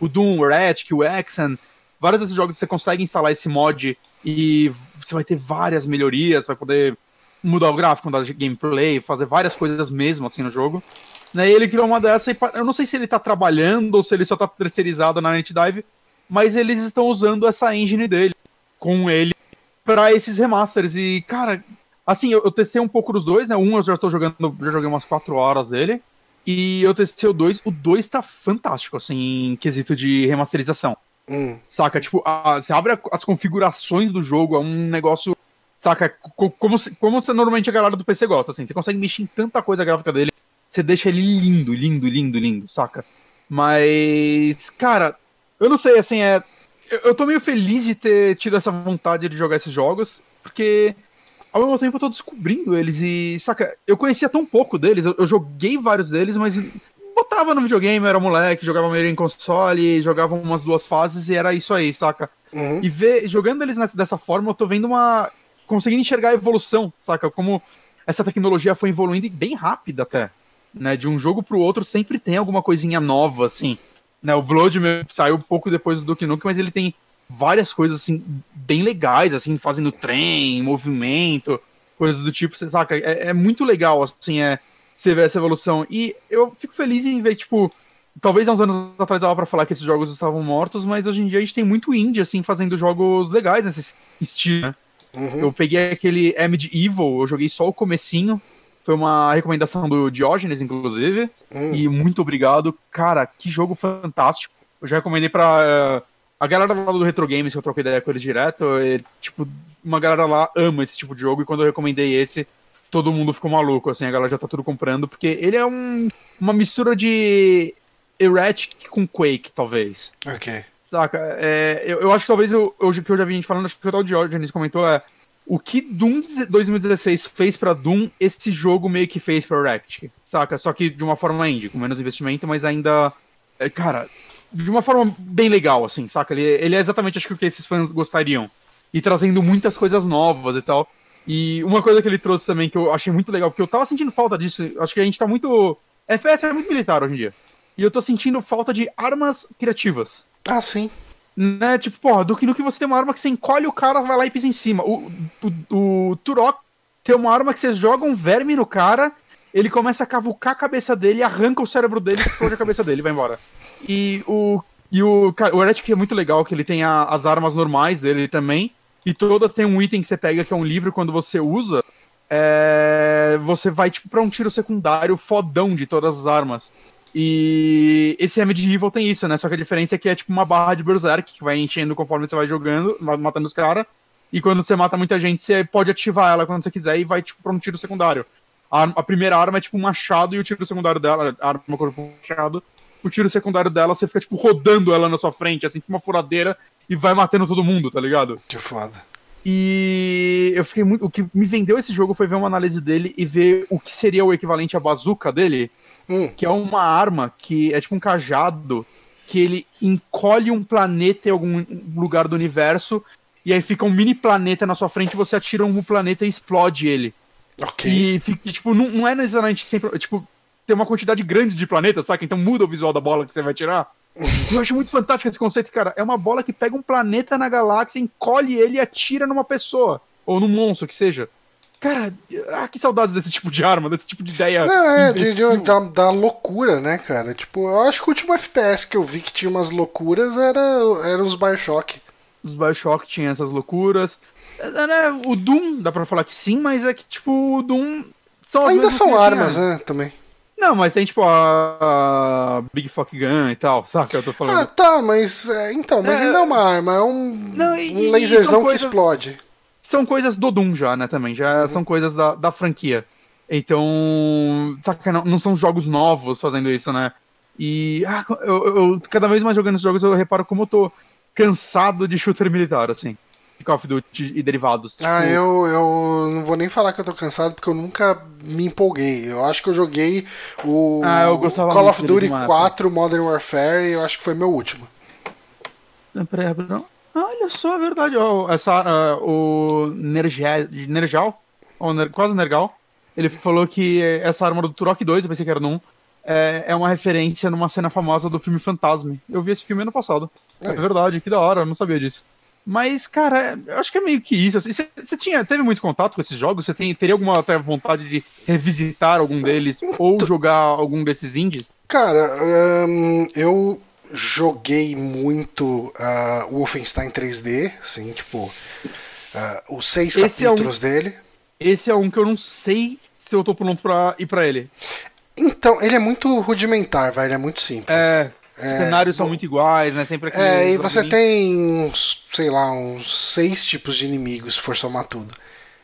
o Doom, o Rat, o Exen, vários desses jogos você consegue instalar esse mod e você vai ter várias melhorias, vai poder mudar o gráfico, mudar o gameplay, fazer várias coisas mesmo assim no jogo. Né, ele criou uma dessa e eu não sei se ele tá trabalhando ou se ele só tá terceirizado na NetDive, mas eles estão usando essa engine dele com ele para esses remasters. E, cara, assim, eu, eu, testei um pouco dos dois, né? Um eu já tô jogando, já joguei umas 4 horas dele. E eu testei o 2, o 2 tá fantástico, assim, em quesito de remasterização. Hum. Saca? Tipo, a, você abre a, as configurações do jogo, é um negócio. Saca? Como, como, como você, normalmente a galera do PC gosta, assim. Você consegue mexer em tanta coisa gráfica dele. Você deixa ele lindo, lindo, lindo, lindo, saca? Mas, cara, eu não sei, assim, é. Eu, eu tô meio feliz de ter tido essa vontade de jogar esses jogos, porque ao mesmo tempo eu tô descobrindo eles e, saca, eu conhecia tão pouco deles, eu, eu joguei vários deles, mas botava no videogame, era moleque, jogava meio em console, jogava umas duas fases e era isso aí, saca? Uhum. E ver, jogando eles nessa, dessa forma, eu tô vendo uma. conseguindo enxergar a evolução, saca? Como essa tecnologia foi evoluindo bem rápida até. Né? De um jogo pro outro sempre tem alguma coisinha nova, assim. Né? O Blood saiu um pouco depois do Duke Nukem, mas ele tem várias coisas, assim, bem legais, assim, fazendo trem, movimento, coisas do tipo, saca? É, é muito legal, assim, é você vê essa evolução. E eu fico feliz em ver, tipo, talvez há uns anos atrás dava pra falar que esses jogos estavam mortos, mas hoje em dia a gente tem muito indie, assim, fazendo jogos legais nesse estilo, né? Uhum. Eu peguei aquele Amid Evil, eu joguei só o comecinho, foi uma recomendação do Diógenes, inclusive, uhum. e muito obrigado. Cara, que jogo fantástico. Eu já recomendei pra uh, a galera lá do Retro Games, que eu troquei ideia com eles direto, e, tipo, uma galera lá ama esse tipo de jogo, e quando eu recomendei esse, todo mundo ficou maluco, assim, a galera já tá tudo comprando, porque ele é um, uma mistura de Erratic com Quake, talvez. Ok. Saca? É, eu, eu acho que talvez o que eu já vi gente falando, acho que o tal de George comentou é o que Doom 2016 fez para Doom, esse jogo meio que fez pra Erratic, saca? Só que de uma forma indie, com menos investimento, mas ainda. É, cara, de uma forma bem legal, assim, saca? Ele, ele é exatamente acho que o que esses fãs gostariam. E trazendo muitas coisas novas e tal. E uma coisa que ele trouxe também que eu achei muito legal, porque eu tava sentindo falta disso, acho que a gente tá muito. FPS é muito militar hoje em dia. E eu tô sentindo falta de armas criativas. Ah, sim. Né, tipo, porra, do que no que você tem uma arma que você encolhe o cara, vai lá e pisa em cima. O, o, o Turok tem uma arma que você joga um verme no cara, ele começa a cavucar a cabeça dele, arranca o cérebro dele e explode a cabeça dele vai embora. E o. E o, cara, o Heretic é muito legal, que ele tem a, as armas normais dele também. E todas tem um item que você pega, que é um livro, quando você usa, é, você vai tipo para um tiro secundário fodão de todas as armas. E esse Remedy Evil tem isso, né? Só que a diferença é que é tipo uma barra de Berserk que vai enchendo conforme você vai jogando, matando os caras. E quando você mata muita gente, você pode ativar ela quando você quiser e vai tipo pra um tiro secundário. A, a primeira arma é tipo um machado e o tiro secundário dela, a arma corpo machado, o tiro secundário dela, você fica tipo rodando ela na sua frente, assim, com uma furadeira e vai matando todo mundo, tá ligado? Que foda. E eu fiquei muito. O que me vendeu esse jogo foi ver uma análise dele e ver o que seria o equivalente à bazuca dele hum. que é uma arma que é tipo um cajado que ele encolhe um planeta em algum lugar do universo e aí fica um mini planeta na sua frente, você atira um planeta e explode ele. Ok. E fica, tipo, não, não é necessariamente sempre. Tipo, tem uma quantidade grande de planetas, saca? Então muda o visual da bola que você vai tirar. Eu acho muito fantástico esse conceito, cara. É uma bola que pega um planeta na galáxia, encolhe ele e atira numa pessoa. Ou num monstro, que seja. Cara, ah, que saudades desse tipo de arma, desse tipo de ideia. Não, é, de, de, da, da, loucura, né, cara? Tipo, eu acho que o último FPS que eu vi que tinha umas loucuras era, era os Bioshock. Os Bioshock tinham essas loucuras. É, né, o Doom, dá pra falar que sim, mas é que, tipo, o Doom. São Ainda são armas, né, também. Não, mas tem tipo a, Big Fuck Gun e tal, sabe que eu tô falando? Ah, tá, mas. É, então, mas é, ainda é uma arma, é um, não, e, um laserzão que explode são coisas do Doom já, né, também. Já uhum. são coisas da, da franquia. Então, saca, não, não são jogos novos fazendo isso, né? E ah, eu, eu, cada vez mais jogando esses jogos eu reparo como eu tô cansado de shooter militar, assim. Call of Duty e derivados. Ah, tipo... eu, eu não vou nem falar que eu tô cansado porque eu nunca me empolguei. Eu acho que eu joguei o ah, eu Call of Duty 4 Modern Warfare e eu acho que foi meu último. Peraí, não. Olha só, é verdade. essa, uh, o Nerjal, ou Ner, quase Nergal, ele falou que essa arma do Turok 2, eu pensei que era 1, é, é uma referência numa cena famosa do filme Fantasme. Eu vi esse filme ano passado. É, é verdade, que da hora, eu não sabia disso. Mas, cara, eu acho que é meio que isso. Você assim, tinha, teve muito contato com esses jogos? Você tem, teria alguma até vontade de revisitar algum deles ou jogar algum desses indies? Cara, um, eu joguei muito uh, o Wolfenstein 3D, assim, tipo, uh, os seis esse capítulos é um, dele. Esse é um que eu não sei se eu tô pronto pra ir pra ele. Então, ele é muito rudimentar, vai, ele é muito simples. É, os é, cenários são muito iguais, né? Sempre aquele. É, e você tem uns, sei lá, uns seis tipos de inimigos, se for somar tudo.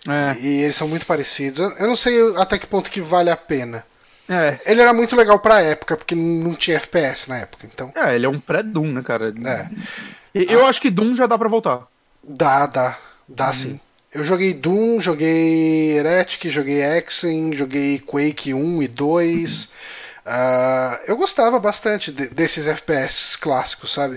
É. E eles são muito parecidos. Eu não sei até que ponto que vale a pena. É. Ele era muito legal pra época, porque não tinha FPS na época, então. É, ele é um pré-Doom, né, cara? É. Eu ah. acho que Doom já dá pra voltar. Dá, dá. Dá uhum. sim. Eu joguei Doom, joguei Heretic, joguei Exen, joguei Quake 1 e 2. Uhum. Uh, eu gostava bastante de, desses FPS clássicos, sabe?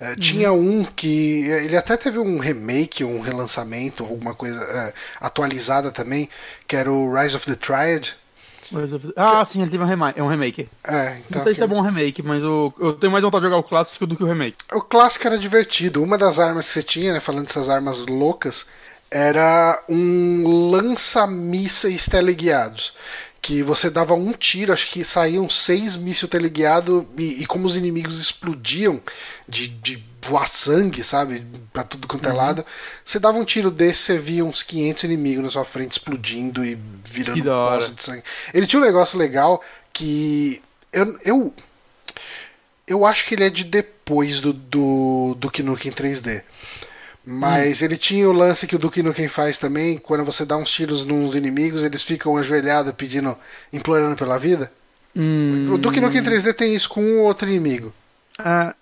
Uh, uhum. Tinha um que. Ele até teve um remake, um relançamento, alguma coisa uh, atualizada também, que era o Rise of the Triad. Ah, sim, ele teve um remake. É um remake. É, então. Não sei se é bom remake, mas o, eu tenho mais vontade de jogar o clássico do que o remake. O clássico era divertido. Uma das armas que você tinha, né, falando dessas armas loucas, era um lança-mísseis teleguiados. Que você dava um tiro, acho que saíam seis mísseis teleguiados, e, e como os inimigos explodiam de, de voar sangue, sabe? Pra tudo quanto é uhum. lado. Você dava um tiro desse, você via uns 500 inimigos na sua frente explodindo e virando poço de sangue. Ele tinha um negócio legal que. Eu, eu, eu acho que ele é de depois do, do, do Nukem 3D. Mas hum. ele tinha o lance que o Duke Nukem faz também, quando você dá uns tiros nos inimigos, eles ficam ajoelhados pedindo, implorando pela vida. Hum. O Duke Nukem 3D tem isso com um outro inimigo. Ah,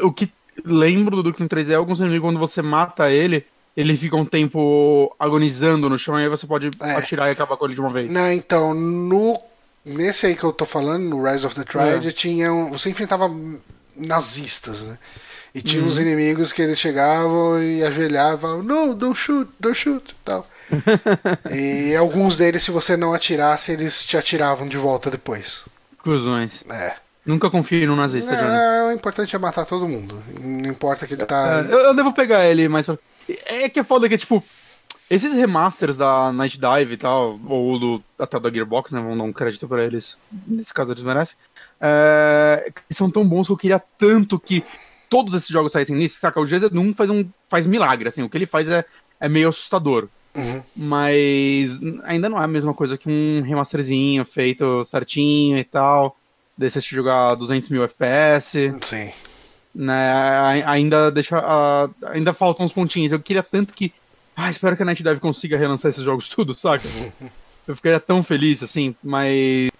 o que lembro do Duke 3D, alguns inimigos, quando você mata ele, ele fica um tempo agonizando no chão e aí você pode é. atirar e acabar com ele de uma vez. Não, então, no. Nesse aí que eu tô falando, no Rise of the Triad, é. tinha um, você enfrentava nazistas, né? E tinha uhum. uns inimigos que eles chegavam e ajoelhavam no, don't shoot, don't shoot, tal. [laughs] e alguns deles, se você não atirasse, eles te atiravam de volta depois. Cusões. É. Nunca confie no nazista, é, O importante é matar todo mundo. Não importa que ele tá. É, eu, eu, devo pegar ele, mas. É que é foda que, tipo. Esses remasters da Night Dive e tal, ou do, até da Gearbox, né? Vamos dar um crédito pra eles. Nesse caso eles merecem. É, são tão bons que eu queria tanto que todos esses jogos saíssem nisso, saca? O GZ1 faz um faz milagre, assim. O que ele faz é, é meio assustador. Uhum. Mas ainda não é a mesma coisa que um remasterzinho feito certinho e tal. Desse jogar 200 mil FPS. Sim. Né, ainda deixa. Uh, ainda faltam uns pontinhos. Eu queria tanto que. Ah, espero que a NetDev consiga relançar esses jogos [laughs] tudo, saca? Eu ficaria tão feliz, assim, mas.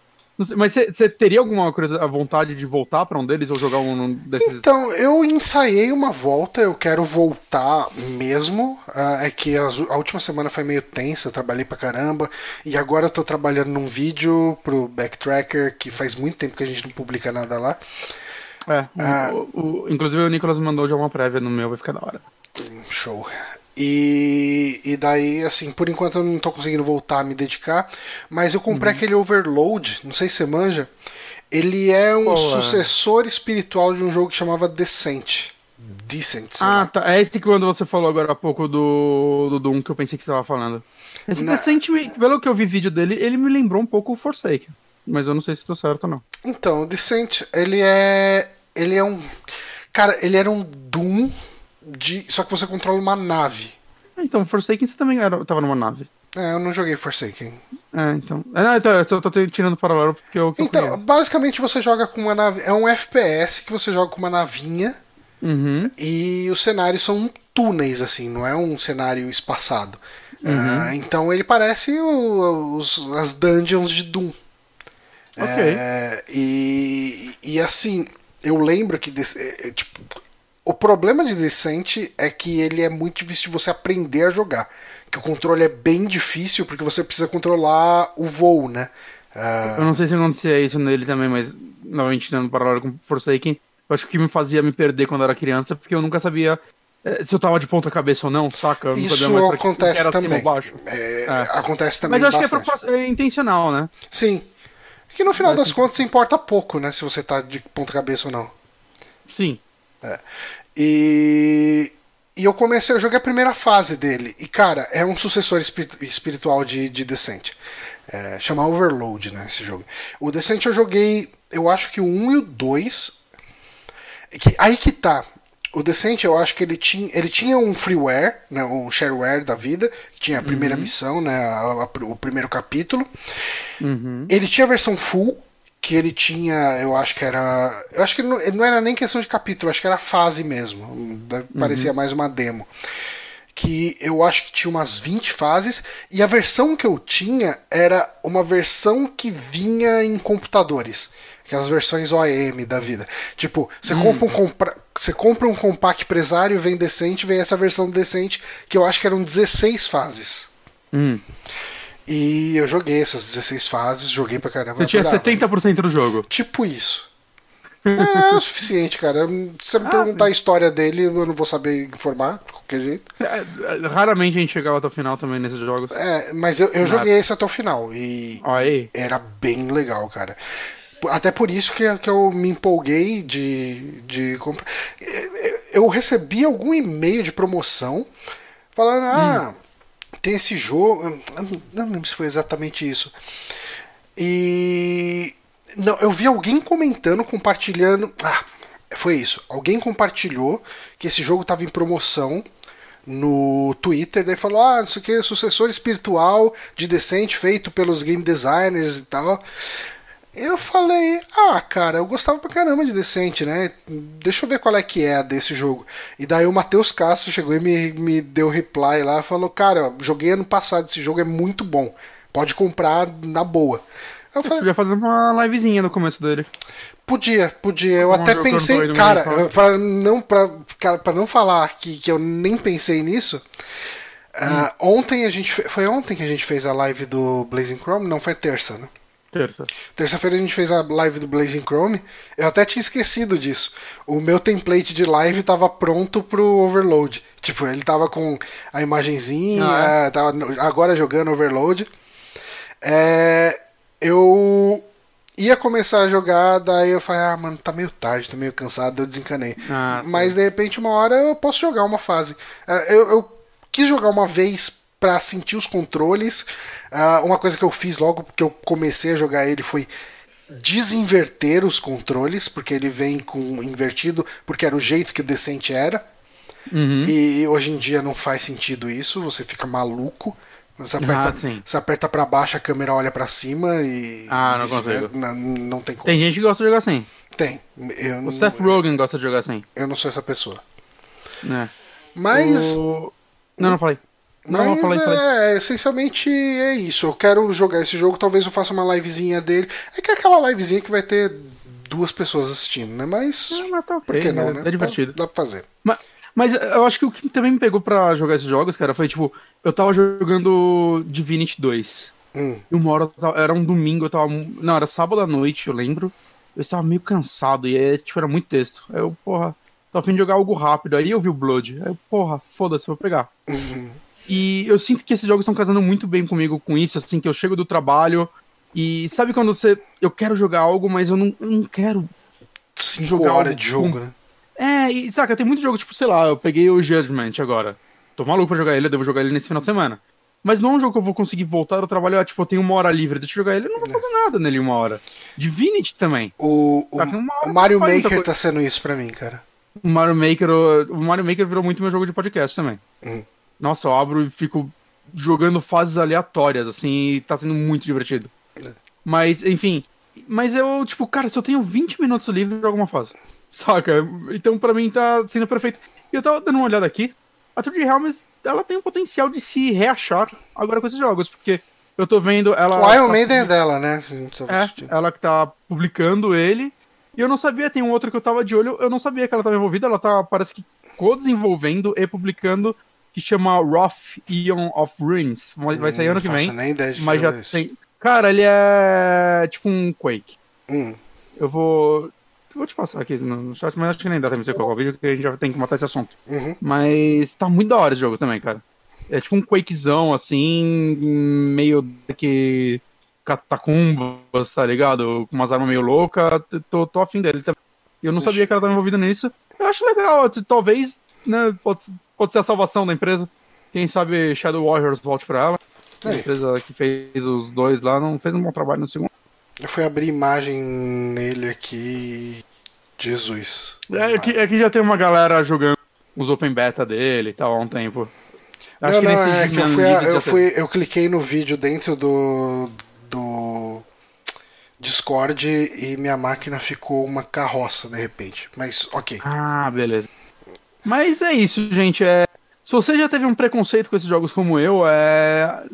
Mas você teria alguma coisa, a vontade de voltar para um deles ou jogar um desses? Então, eu ensaiei uma volta, eu quero voltar mesmo. Uh, é que a, a, última semana foi meio tensa, eu trabalhei pra caramba. E agora eu tô trabalhando num vídeo pro Backtracker, que faz muito tempo que a gente não publica nada lá. É, uh, o, o, inclusive o Nicolas mandou já uma prévia no meu, vai ficar da hora. Show. E, e daí, assim, por enquanto eu não tô conseguindo voltar a me dedicar, mas eu comprei uhum. aquele Overload, não sei se você manja. Ele é um sucessor espiritual de um jogo que chamava Descent. Decent. Ah, tá. É esse que quando você falou agora há pouco do, do Doom que eu pensei que você tava falando. Esse Na... Descent, pelo que eu vi vídeo dele, ele me lembrou um pouco o Forsaken. Mas eu não sei se tô certo ou não. Então, o Descent, ele é. Ele é um. Cara, ele era um Doom de. Só que você controla uma nave. Ah, então, Forsaken você também era, tava numa nave. É, eu não joguei Forsaken. É, então. É, então, eu tô tirando paralelo porque eu. Então, eu basicamente você joga com uma nave. É um FPS que você joga com uma navinha. Uhum. E os cenários são túneis, assim, não é um cenário espaçado. Uhum. Uh, então ele parece o, os, as dungeons de Doom. Ok. É, e, e assim, eu lembro que. Desse, é, é, tipo, o problema de Descent é que ele é muito difícil de você aprender a jogar. Que o controle é bem difícil porque você precisa controlar o voo, né? Uh... Eu não sei se acontecia isso nele também, mas novamente dando paralelo com Forsaken, eu acho que me fazia me perder quando eu era criança, porque eu nunca sabia eh, se eu tava de ponta cabeça ou não, saca? Eu não Isso acontece que também. É, é. Acontece também Mas acho bastante. que é, é, intencional, né? Sim. Que no final Mas, das contas importa pouco, né? Se você tá de ponta cabeça ou não. Sim. É. E, e eu comecei a jogar a primeira fase dele. E, cara, é um sucessor espiritual de, de Descent. É, chama Overload, né? Esse jogo. O Descent eu joguei, eu acho que o 1 e o 2. Que, aí que tá. O Descent, eu acho que ele tinha, ele tinha um freeware, né, um shareware da vida, tinha a primeira uhum. missão, né, a, a, o primeiro capítulo. Uhum. Ele tinha a versão full, que ele tinha, eu acho que era. Eu acho que não, não era nem questão de capítulo, acho que era fase mesmo. Uhum. Parecia mais uma demo. Que eu acho que tinha umas 20 fases, e a versão que eu tinha era uma versão que vinha em computadores. Aquelas versões OEM da vida. Tipo, você hum. compra um compra, você compra um compact empresário, vem decente, vem essa versão decente, que eu acho que eram 16 fases. Hum. E eu joguei essas 16 fases, joguei pra caramba. Você tinha 70% do jogo. Tipo isso. É, é o suficiente, cara. Se você me ah, perguntar a história dele, eu não vou saber informar, de qualquer jeito. É, é raramente a gente chegava até o final também nesses jogos. É, mas eu, eu joguei esse até o final. E Aí. era bem legal, cara. Até por isso que, que eu me empolguei de, de comprar. Eu recebi algum e-mail de promoção falando: ah, hum tem esse jogo. Não lembro se foi exatamente isso. E. Não, eu vi alguém comentando, compartilhando. Ah, foi isso. Alguém compartilhou que esse jogo estava em promoção no Twitter, daí falou: Ah, não sei o que, sucessor espiritual de Decente feito pelos game designers e tal. Eu falei, ah, cara, eu gostava pra caramba de Decente, né? Deixa eu ver qual é que é desse jogo. E daí o Matheus Castro chegou e me, me deu reply lá, falou, cara, joguei ano passado, esse jogo é muito bom. Pode comprar na boa. Eu falei, podia fazer uma livezinha no começo dele. Podia, podia. Eu até pensei, cara, para não para não falar que, que eu nem pensei nisso. Hum. Uh, ontem a gente foi ontem que a gente fez a live do Blazing Chrome, não foi terça, né? Terça. Terça-feira a gente fez a live do Blazing Chrome. Eu até tinha esquecido disso. O meu template de live estava pronto pro overload. Tipo, ele tava com a imagenzinha, ah, é? tava agora jogando overload. É, eu ia começar a jogar, daí eu falei, ah, mano, tá meio tarde, tô meio cansado, eu desencanei. Ah, Mas de repente, uma hora eu posso jogar uma fase. É, eu, eu quis jogar uma vez para sentir os controles. Uh, uma coisa que eu fiz logo que eu comecei a jogar ele foi desinverter os controles, porque ele vem com invertido, porque era o jeito que o Decente era. Uhum. E hoje em dia não faz sentido isso, você fica maluco. Você aperta, ah, você aperta pra baixo, a câmera olha para cima e. Ah, não consigo. Não, não tem como. Tem gente que gosta de jogar assim. Tem. Eu, o Seth Rogen gosta de jogar assim. Eu não sou essa pessoa. É. Mas. O... Não, não falei. Não, Mas falei, falei. É, essencialmente é isso. Eu quero jogar esse jogo, talvez eu faça uma livezinha dele. É que é aquela livezinha que vai ter duas pessoas assistindo, né? Mas. Não, mas tá por que não, é, né? É divertido. Dá, dá pra fazer. Mas, mas eu acho que o que também me pegou pra jogar esses jogos, cara, foi tipo, eu tava jogando Divinity 2. Hum. E uma hora, era um domingo, eu tava. Não, era sábado à noite, eu lembro. Eu estava meio cansado e tipo, era muito texto. Aí eu, porra, tava afim de jogar algo rápido. Aí eu vi o Blood. Aí eu, porra, foda-se, vou pegar. Uhum. E eu sinto que esses jogos estão casando muito bem comigo com isso, assim, que eu chego do trabalho e sabe quando você. Eu quero jogar algo, mas eu não, eu não quero. Cinco jogar horas de jogo, com... né? É, e saca, tem muito jogo, tipo, sei lá, eu peguei o Judgment agora. Tô maluco pra jogar ele, eu devo jogar ele nesse final de semana. Mas não é um jogo que eu vou conseguir voltar ao trabalho, ah, tipo, eu tenho uma hora livre, deixa eu jogar ele, eu não vou é. fazer nada nele uma hora. Divinity também. O, o, o Mario Maker tá sendo isso pra mim, cara. O Mario Maker, o, o Mario Maker virou muito meu jogo de podcast também. Hum. Nossa, eu abro e fico jogando fases aleatórias, assim, e tá sendo muito divertido. É. Mas, enfim. Mas eu, tipo, cara, se eu tenho 20 minutos livre, eu jogo uma fase. [laughs] Saca? Então, pra mim, tá sendo perfeito. E eu tava dando uma olhada aqui. A Tour de Helms, ela tem o potencial de se reachar agora com esses jogos, porque eu tô vendo ela. O Iron tá Maiden é dela, né? É, ela que tá publicando ele. E eu não sabia, tem um outro que eu tava de olho, eu não sabia que ela tava envolvida, ela tá, parece que co-desenvolvendo e publicando que chama Roth Eon of Ruins. Vai sair hum, ano que vem. Nem ideia de mas já isso. tem. Cara, ele é tipo um Quake. Hum. Eu vou. Vou te passar aqui no chat, mas acho que nem dá tempo de qual vídeo, porque a gente já tem que matar esse assunto. Uhum. Mas tá muito da hora esse jogo também, cara. É tipo um Quakezão, assim, meio que catacumbas, tá ligado? Com umas armas meio loucas. Tô, tô afim dele também. Eu não sabia que ela tava envolvida nisso. Eu acho legal, talvez, né, pode, pode ser a salvação da empresa. Quem sabe Shadow Warriors volte pra ela. A empresa que fez os dois lá não fez um bom trabalho no segundo. Eu fui abrir imagem nele aqui. Jesus. É, aqui, aqui já tem uma galera jogando os open beta dele e tal há um tempo. Acho não, não, é que eu fui, eu, fui eu cliquei no vídeo dentro do, do Discord e minha máquina ficou uma carroça de repente. Mas ok. Ah, beleza. Mas é isso, gente. É... Se você já teve um preconceito com esses jogos como eu, é.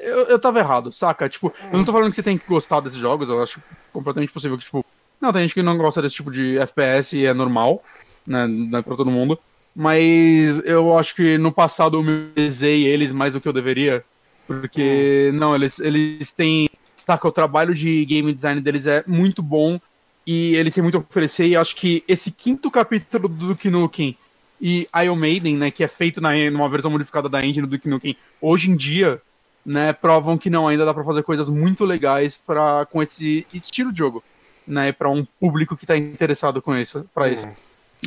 Eu, eu tava errado, saca? Tipo, eu não tô falando que você tem que gostar desses jogos, eu acho completamente possível que, tipo. Não, tem gente que não gosta desse tipo de FPS e é normal, né? Não é pra todo mundo. Mas eu acho que no passado eu menosprezei eles mais do que eu deveria. Porque, não, eles, eles têm. Saca, o trabalho de game design deles é muito bom e eles têm muito a oferecer. E acho que esse quinto capítulo do Duke Nukem e Iron Maiden, né, que é feito na, numa versão modificada da engine do Duke Nukem, hoje em dia, né, provam que não ainda dá para fazer coisas muito legais para com esse estilo de jogo, né, para um público que tá interessado com isso, para isso, hum.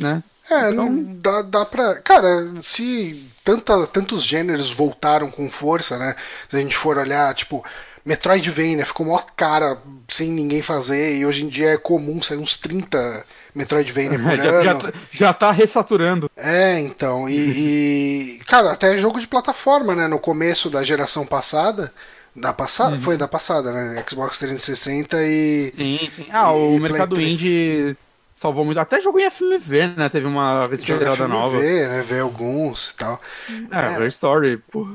né? É, então... não dá, dá pra. Cara, se tanta, tantos gêneros voltaram com força, né? Se a gente for olhar, tipo, Metroidvania ficou maior cara sem ninguém fazer, e hoje em dia é comum sair uns 30 Metroidvania por [laughs] já, ano. Já, tá, já tá ressaturando. É, então. E, e, Cara, até jogo de plataforma, né? No começo da geração passada. Da passada? Uhum. Foi da passada, né? Xbox 360 e. Sim, sim. Ah, o mercado indie salvou muito. Até jogo em FMV, né? Teve uma respirada nova. FMV, né? Ver alguns e tal. É, é. Story, porra.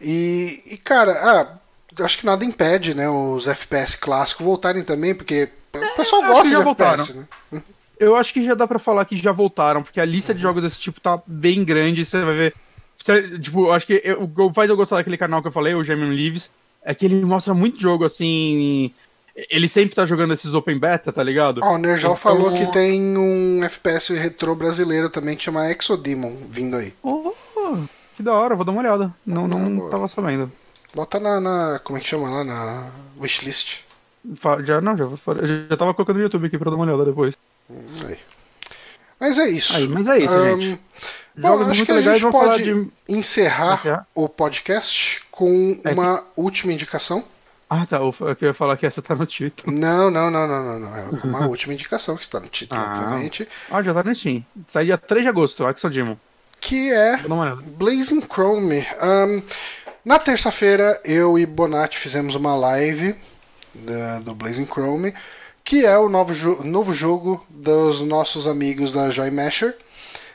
E, e, cara, ah, acho que nada impede, né? Os FPS clássicos voltarem também, porque o pessoal é, gosta de voltaram. FPS, né? Eu acho que já dá para falar que já voltaram, porque a lista de jogos desse tipo tá bem grande, você vai ver. Você, tipo, acho que o que faz eu gostar daquele canal que eu falei, o German Lives, é que ele mostra muito jogo assim. Ele sempre tá jogando esses open beta, tá ligado? Oh, o Nerjal então... falou que tem um FPS retrô brasileiro também que chama Exodemon vindo aí. Oh, que da hora, vou dar uma olhada. Não, não, tava sabendo. Bota na, na, Como é que chama lá? Na wishlist. Já, não, já, já, tava colocando no YouTube aqui pra dar uma olhada depois. Hum, aí. Mas é isso. Aí, mas é isso, um, gente. Bom, acho que a gente pode de... encerrar o podcast com é uma que... última indicação. Ah, tá. Eu ia falar que essa tá no título. Não, não, não, não, não. É [laughs] uma última indicação que está no título, ah. obviamente. Ah, já tá no Steam. Sai dia 3 de agosto, Exodemon. Que é Blazing Chrome. Um, na terça-feira, eu e Bonatti fizemos uma live da, do Blazing Chrome, que é o novo, jo novo jogo dos nossos amigos da Joy Masher.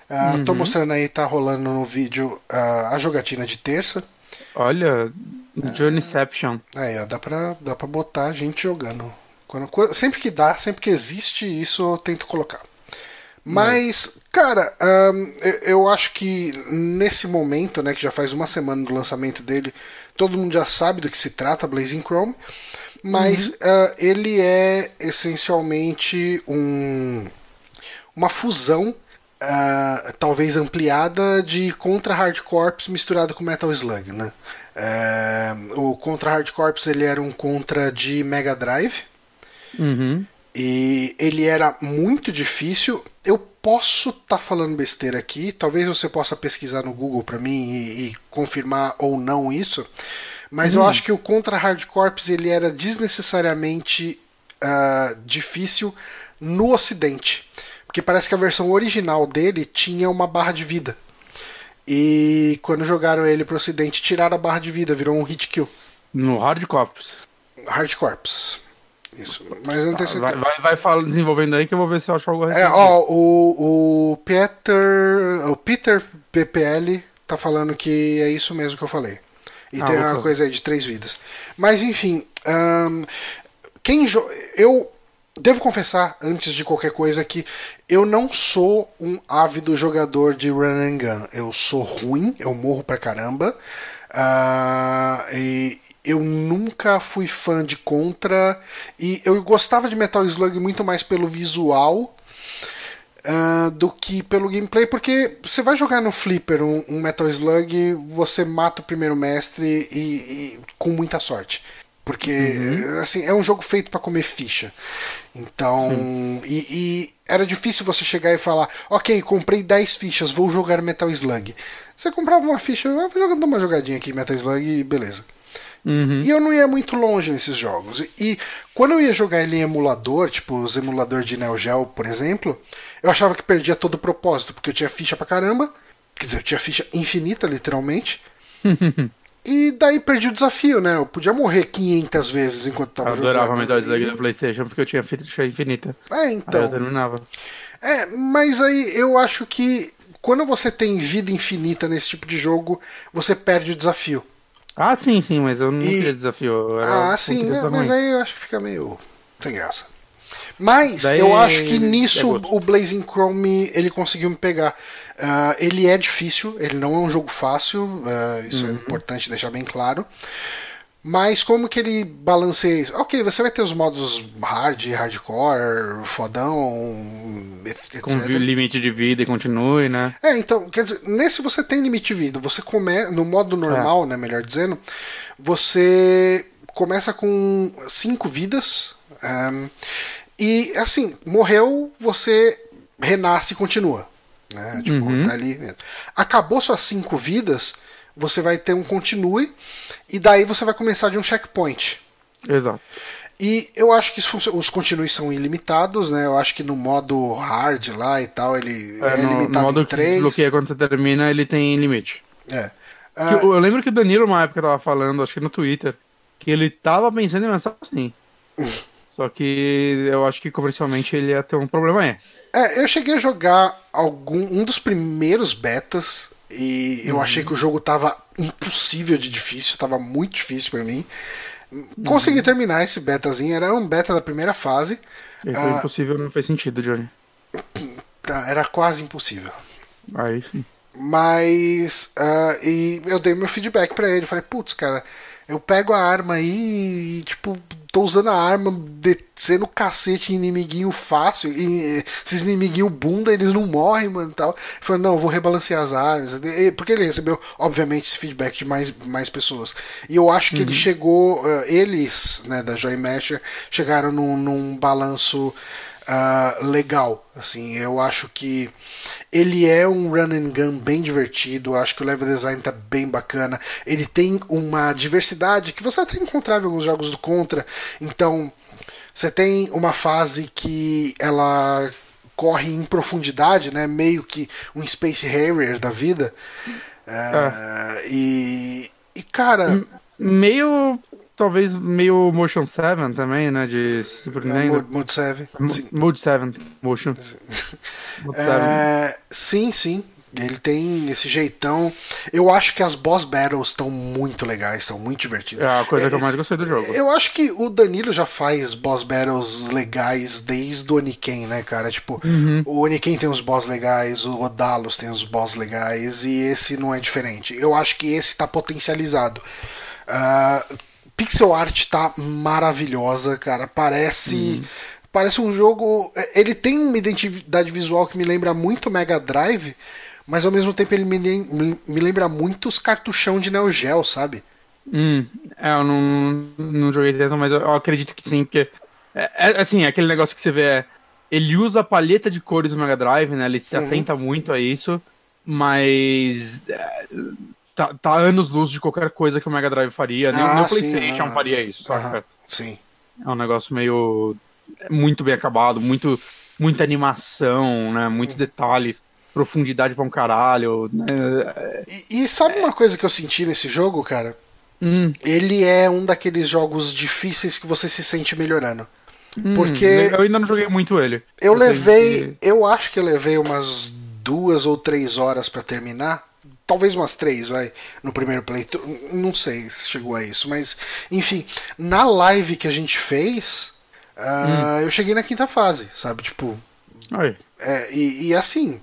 Uh, uhum. Tô mostrando aí, tá rolando no vídeo uh, a jogatina de terça. Olha, Journeyception. Aí, ó, dá pra, dá pra botar a gente jogando. Quando, sempre que dá, sempre que existe isso, eu tento colocar. Mas, cara, um, eu, eu, acho que nesse momento, né, que já faz uma semana do lançamento dele, todo mundo já sabe do que se trata, Blazing Chrome. Mas uhum. uh, ele é essencialmente um, uma fusão uh, talvez ampliada de Contra Hard Corps misturado com Metal Slug, né? Uh, o Contra Hard Corps ele era um Contra de Mega Drive uhum. e ele era muito difícil. Eu posso estar tá falando besteira aqui, talvez você possa pesquisar no Google para mim e, e, confirmar ou não isso. Mas uhum. eu acho que o Contra Hard Corps ele era desnecessariamente uh, difícil no Ocidente. Porque parece que a versão original dele tinha uma barra de vida. E quando jogaram ele pro ocidente, tiraram a barra de vida, virou um hit kill. No Hard Corps. Hard Corps. Isso. Mas eu não tenho certeza. Vai, vai, vai desenvolvendo aí que eu vou ver se eu acho algo É, ó, o, o Peter. O Peter PPL tá falando que é isso mesmo que eu falei. E ah, tem uma coisa aí de três vidas. Mas enfim. Quem jo eu devo confessar, antes de qualquer coisa, que eu não sou um ávido jogador de run and gun. Eu sou ruim, eu morro pra caramba. Uh, e eu nunca fui fã de Contra. E eu gostava de Metal Slug muito mais pelo visual. Uh, do que pelo gameplay, porque você vai jogar no Flipper um, um Metal Slug, você mata o primeiro mestre e, e com muita sorte. Porque, uhum. assim, é um jogo feito para comer ficha. Então, e, e, era difícil você chegar e falar: Ok, comprei 10 fichas, vou jogar Metal Slug. Você comprava uma ficha, ah, vou jogando uma jogadinha aqui Metal Slug e beleza. Uhum. E eu não ia muito longe nesses jogos. E quando eu ia jogar ele em emulador, tipo os emuladores de Neo Geo, por exemplo, eu achava que perdia todo o propósito, porque eu tinha ficha pra caramba. Quer dizer, eu tinha ficha infinita, literalmente. [laughs] E daí perdi o desafio, né? Eu podia morrer 500 vezes enquanto tava jogando. Eu adorava Metal Slug do Playstation porque eu tinha ficha infinita. É, então. Aí eu terminava. É, mas aí eu acho que quando você tem vida infinita nesse tipo de jogo, você perde o desafio. Ah, sim, sim, mas eu não e... queria desafio. ah, sim, né, mas aí eu acho que fica meio sem graça. Mas Daí, eu acho que nisso é o Blazing Chrome ele conseguiu me pegar. Uh, ele é difícil, ele não é um jogo fácil, uh, isso é uhum. é importante deixar bem claro. Mas como que ele balanceia isso? Ok, você vai ter os modos hard, hardcore, fodão, etc. Com limite de vida e continue, né? É, então, quer dizer, nesse você tem limite de vida. Você começa, no modo normal, é. né, melhor dizendo, você começa com cinco vidas. Um, e assim, morreu, você renasce e continua. Né? Tipo, uhum. tá ali mesmo. Acabou suas cinco vidas, você vai ter um continue, e daí você vai começar de um checkpoint. Exato. E eu acho que os continues são ilimitados, né? Eu acho que no modo hard lá e tal, ele é, é no, limitado no modo em 3. Que bloqueia quando você termina, ele tem limite. É. Uh... Eu, eu, lembro que o Danilo, uma época, tava falando, acho que no Twitter, que ele tava pensando em lançar assim. Só que eu acho que comercialmente ele ia ter um problema aí. É, eu cheguei a jogar algum um dos primeiros betas e eu uhum. achei que o jogo tava impossível de difícil, tava muito difícil para mim. Consegui uhum. terminar esse betazinho, era um beta da primeira fase. E foi ah, impossível, não fez sentido, Johnny. Tá, era quase impossível. Aí sim. Mas. Uh, e eu dei meu feedback para ele. Falei, putz, cara, eu pego a arma aí e, tipo, tô usando a arma, descendo o cacete em inimiguinho fácil, e esses inimiguinho bunda, eles não morrem, mano, e tal. Falei, não, vou rebalancear as armas. Porque ele recebeu, obviamente, esse feedback de mais, mais pessoas. E eu acho que uhum. ele chegou, uh, eles, né, da Joy Masher, chegaram num, num balanço uh, legal. Assim, eu acho que ele é um run and gun bem divertido. Acho que o level design tá bem bacana. Ele tem uma diversidade que você até encontrava em alguns jogos do Contra. Então, você tem uma fase que ela corre em profundidade, né? Meio que um Space Harrier da vida. Uh, e, e, cara. Meio talvez meio Motion 7 também, né? De Super é, Nintendo. Mode 7. Mode 7. Motion. [laughs] é, sim, sim. Ele tem esse jeitão. Eu acho que as boss battles estão muito legais, estão muito divertidas. É a coisa é, que eu mais gostei do jogo. Eu acho que o Danilo já faz boss battles legais desde o Oniken, né, cara? Tipo, uhum. o Oniken tem os boss legais, o Odalos tem os boss legais, e esse não é diferente. Eu acho que esse tá potencializado. Uh, pixel art tá maravilhosa, cara. Parece. Hum. Parece um jogo. É, ele tem uma identidade visual que me lembra muito Mega Drive, mas ao mesmo tempo ele me, me lembra muito os cartuchão de Neo Geo, sabe? Hum, é, eu não, não joguei tanto, mas eu acredito que sim, porque. É, é, assim, aquele negócio que você vê é. Ele usa a palheta de cores do Mega Drive, né? Ele se uhum. atenta muito a isso, mas. É, tá, tá anos luz de qualquer coisa que o Mega Drive faria. Nem, ah, o PlayStation ah, faria isso, saca? sim. É um negócio meio. muito bem acabado, muito, muita animação, né? Muitos detalhes, profundidade pra um caralho. Né? E, e sabe uma coisa que eu senti nesse jogo, cara? Hum. Ele é um daqueles jogos difíceis que você se sente melhorando. Hum, porque. Eu ainda não joguei muito ele. Eu, eu levei. Eu acho que eu levei umas duas ou três horas para terminar talvez umas três, vai, no primeiro playthrough. Não sei se chegou a isso, mas enfim, na live que a gente fez, uh, hum. eu cheguei na quinta fase, sabe? Tipo. É, e, e, assim,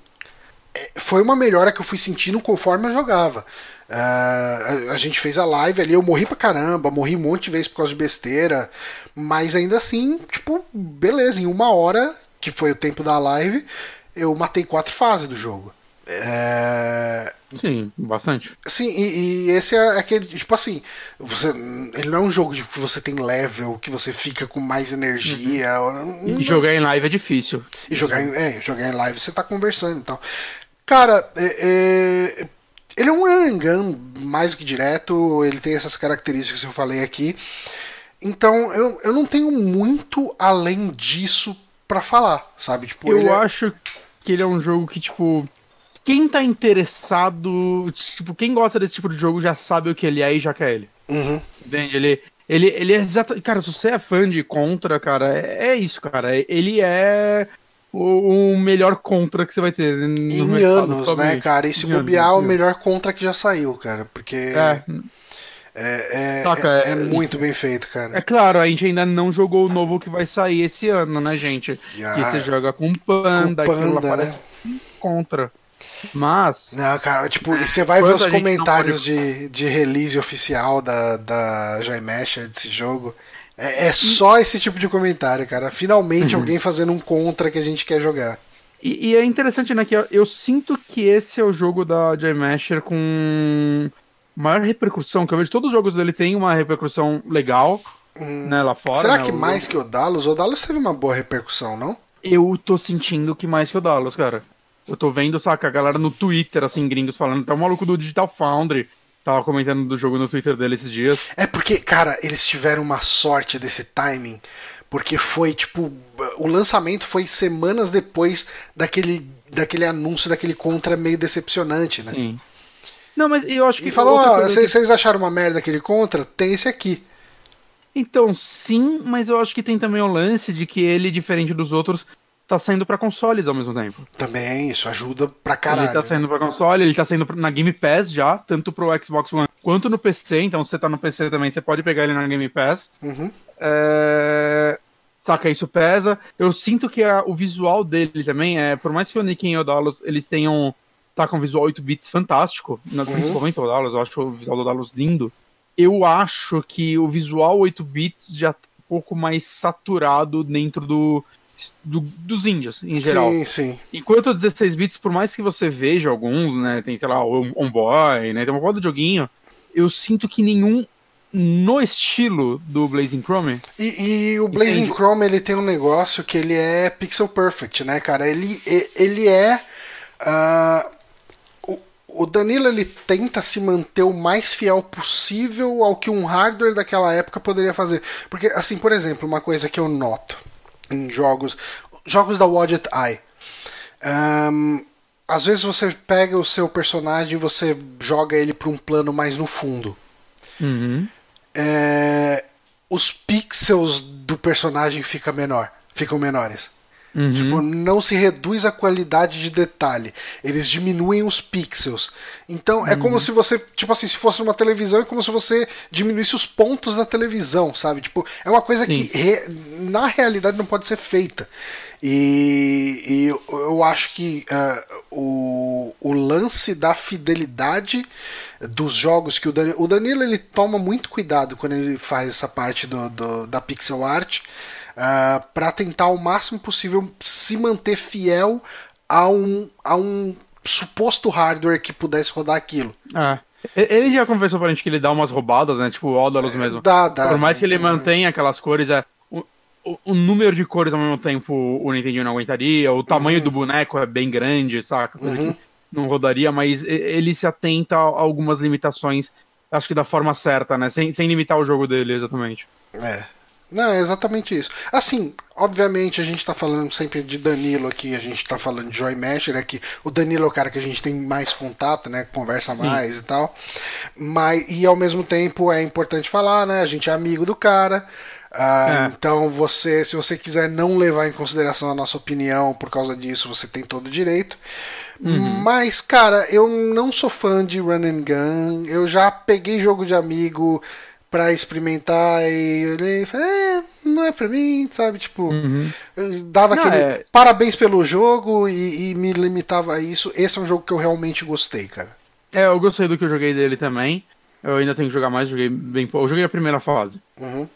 é, foi uma melhora que eu fui sentindo conforme eu jogava. Uh, a, a, gente fez a live ali, eu morri pra caramba, morri um monte de vezes por causa de besteira, mas ainda assim, tipo, beleza, em uma hora, que foi o tempo da live, eu matei quatro fases do jogo. É... Sim, bastante. Sim, e, e, esse é aquele, tipo assim, você, ele não é um jogo que você tem level, que você fica com mais energia. Uhum. E jogar em live é difícil. E jogar em, é, jogar em live você tá conversando e tal. Cara, é, é, ele é um run mais do que direto, ele tem essas características que eu falei aqui. Então eu, eu não tenho muito além disso para falar, sabe? Tipo, eu é acho que ele é um jogo que, tipo, quem tá interessado, tipo, quem gosta desse tipo de jogo já sabe o que ele é e já quer ele. Uhum. Entende? Ele, ele, ele é exatamente. Cara, se você é fã de Contra, cara, é, é isso, cara. Ele é o, o, melhor Contra que você vai ter. Em mercado, anos, né, cara? E se bobear, o melhor Contra que já saiu, cara. Porque. É. É, é, Saca, é, é, muito bem feito, cara. É claro, a gente ainda não jogou o novo que vai sair esse ano, né, gente? Já. Que você joga com Panda, com panda aquilo né? contra. Mas. Não, cara, tipo, você vai ver os comentários de, de release oficial da, da Joy Masher desse jogo. É, é só esse tipo de comentário, cara. Finalmente uhum. alguém fazendo um contra que a gente quer jogar. E, e, é interessante, né, que eu, eu, sinto que esse é o jogo da Joy Masher com maior repercussão, que eu vejo todos os jogos dele tem uma repercussão legal, hum, né, lá fora. Será né, que mais que o Dallas? O Dallas teve uma boa repercussão, não? Eu tô sentindo que mais que o Dallas, cara. Eu tô vendo, saca, a galera no Twitter, assim, gringos falando. Até o maluco do Digital Foundry tava comentando do jogo no Twitter dele esses dias. É porque, cara, eles tiveram uma sorte desse timing. Porque foi, tipo, o lançamento foi semanas depois daquele, daquele anúncio, daquele contra meio decepcionante, né? Sim. Não, mas eu acho que. E falou, ó, vocês que... acharam uma merda aquele contra? Tem esse aqui. Então, sim, mas eu acho que tem também o lance de que ele, diferente dos outros, tá saindo para consoles ao mesmo tempo. Também, isso ajuda pra caralho. Ele tá saindo para console, ele tá saindo na Game Pass já, tanto pro Xbox One quanto no PC, então se você tá no PC também, você pode pegar ele na Game Pass. Uhum. É... Saca, isso pesa. Eu sinto que a, o visual dele também, é, por mais que o Nick e o Dallas, eles tenham tá com visual 8 bits fantástico, uhum. principalmente o Dallas, eu acho o visual do Dallas lindo. Eu acho que o visual 8 bits já tá um pouco mais saturado dentro do do, dos índios, em geral. Sim, sim. Enquanto 16 bits, por mais que você veja alguns, né, tem, sei lá, o On Boy, né, tem uma foto de joguinho, eu sinto que nenhum no estilo do Blazing Chrome. E, e o Blazing Entendi. Chrome ele tem um negócio que ele é pixel perfect, né, cara? Ele, ele é. Uh, o Danilo ele tenta se manter o mais fiel possível ao que um hardware daquela época poderia fazer. Porque, assim, por exemplo, uma coisa que eu noto em jogos. Jogos da Wadget Eye. Um, às vezes você pega o seu personagem e você joga ele para um plano mais no fundo. Uhum. É, os pixels do personagem fica menor, ficam menores. Uhum. Tipo, não se reduz a qualidade de detalhe. Eles diminuem os pixels. Então é como uhum. se você, tipo assim, se fosse uma televisão, é como se você diminuísse os pontos da televisão, sabe? Tipo, é uma coisa Sim. que re... na realidade não pode ser feita. E, e eu acho que uh, o, o lance da fidelidade dos jogos que o Danilo, o Danilo ele toma muito cuidado quando ele faz essa parte do, do da pixel art uh, ah, para tentar ao máximo possível se manter fiel a um, a um suposto hardware que pudesse rodar aquilo. É. Ele já confessou pra gente que ele dá umas roubadas, né? Tipo o Odalus é, mesmo. Dá, dá. Por mais que ele mantenha aquelas cores, é, o, o, o, número de cores ao mesmo tempo o Nintendo não aguentaria, o tamanho uhum. do boneco é bem grande, saca? Uhum. Não rodaria, mas ele se atenta a algumas limitações, acho que da forma certa, né? Sem, sem limitar o jogo dele, exatamente. É. Não, é exatamente isso. Assim, obviamente a gente tá falando sempre de Danilo aqui, a gente tá falando de Joy Masher aqui. O Danilo é o cara que a gente tem mais contato, né? Conversa mais Sim. e tal. Mas, e ao mesmo tempo é importante falar, né? A gente é amigo do cara. Uh, é. Então você, se você quiser não levar em consideração a nossa opinião por causa disso, você tem todo o direito. Uhum. Mas, cara, eu não sou fã de run and gun. Eu já peguei jogo de amigo pra experimentar e olhei e falei, é, não é pra mim, sabe? Tipo, uhum. dava não, aquele é... parabéns pelo jogo e, e, me limitava a isso. Esse é um jogo que eu realmente gostei, cara. É, eu gostei do que eu joguei dele também. Eu ainda tenho que jogar mais, joguei bem pouco. Eu joguei a primeira fase. Uhum.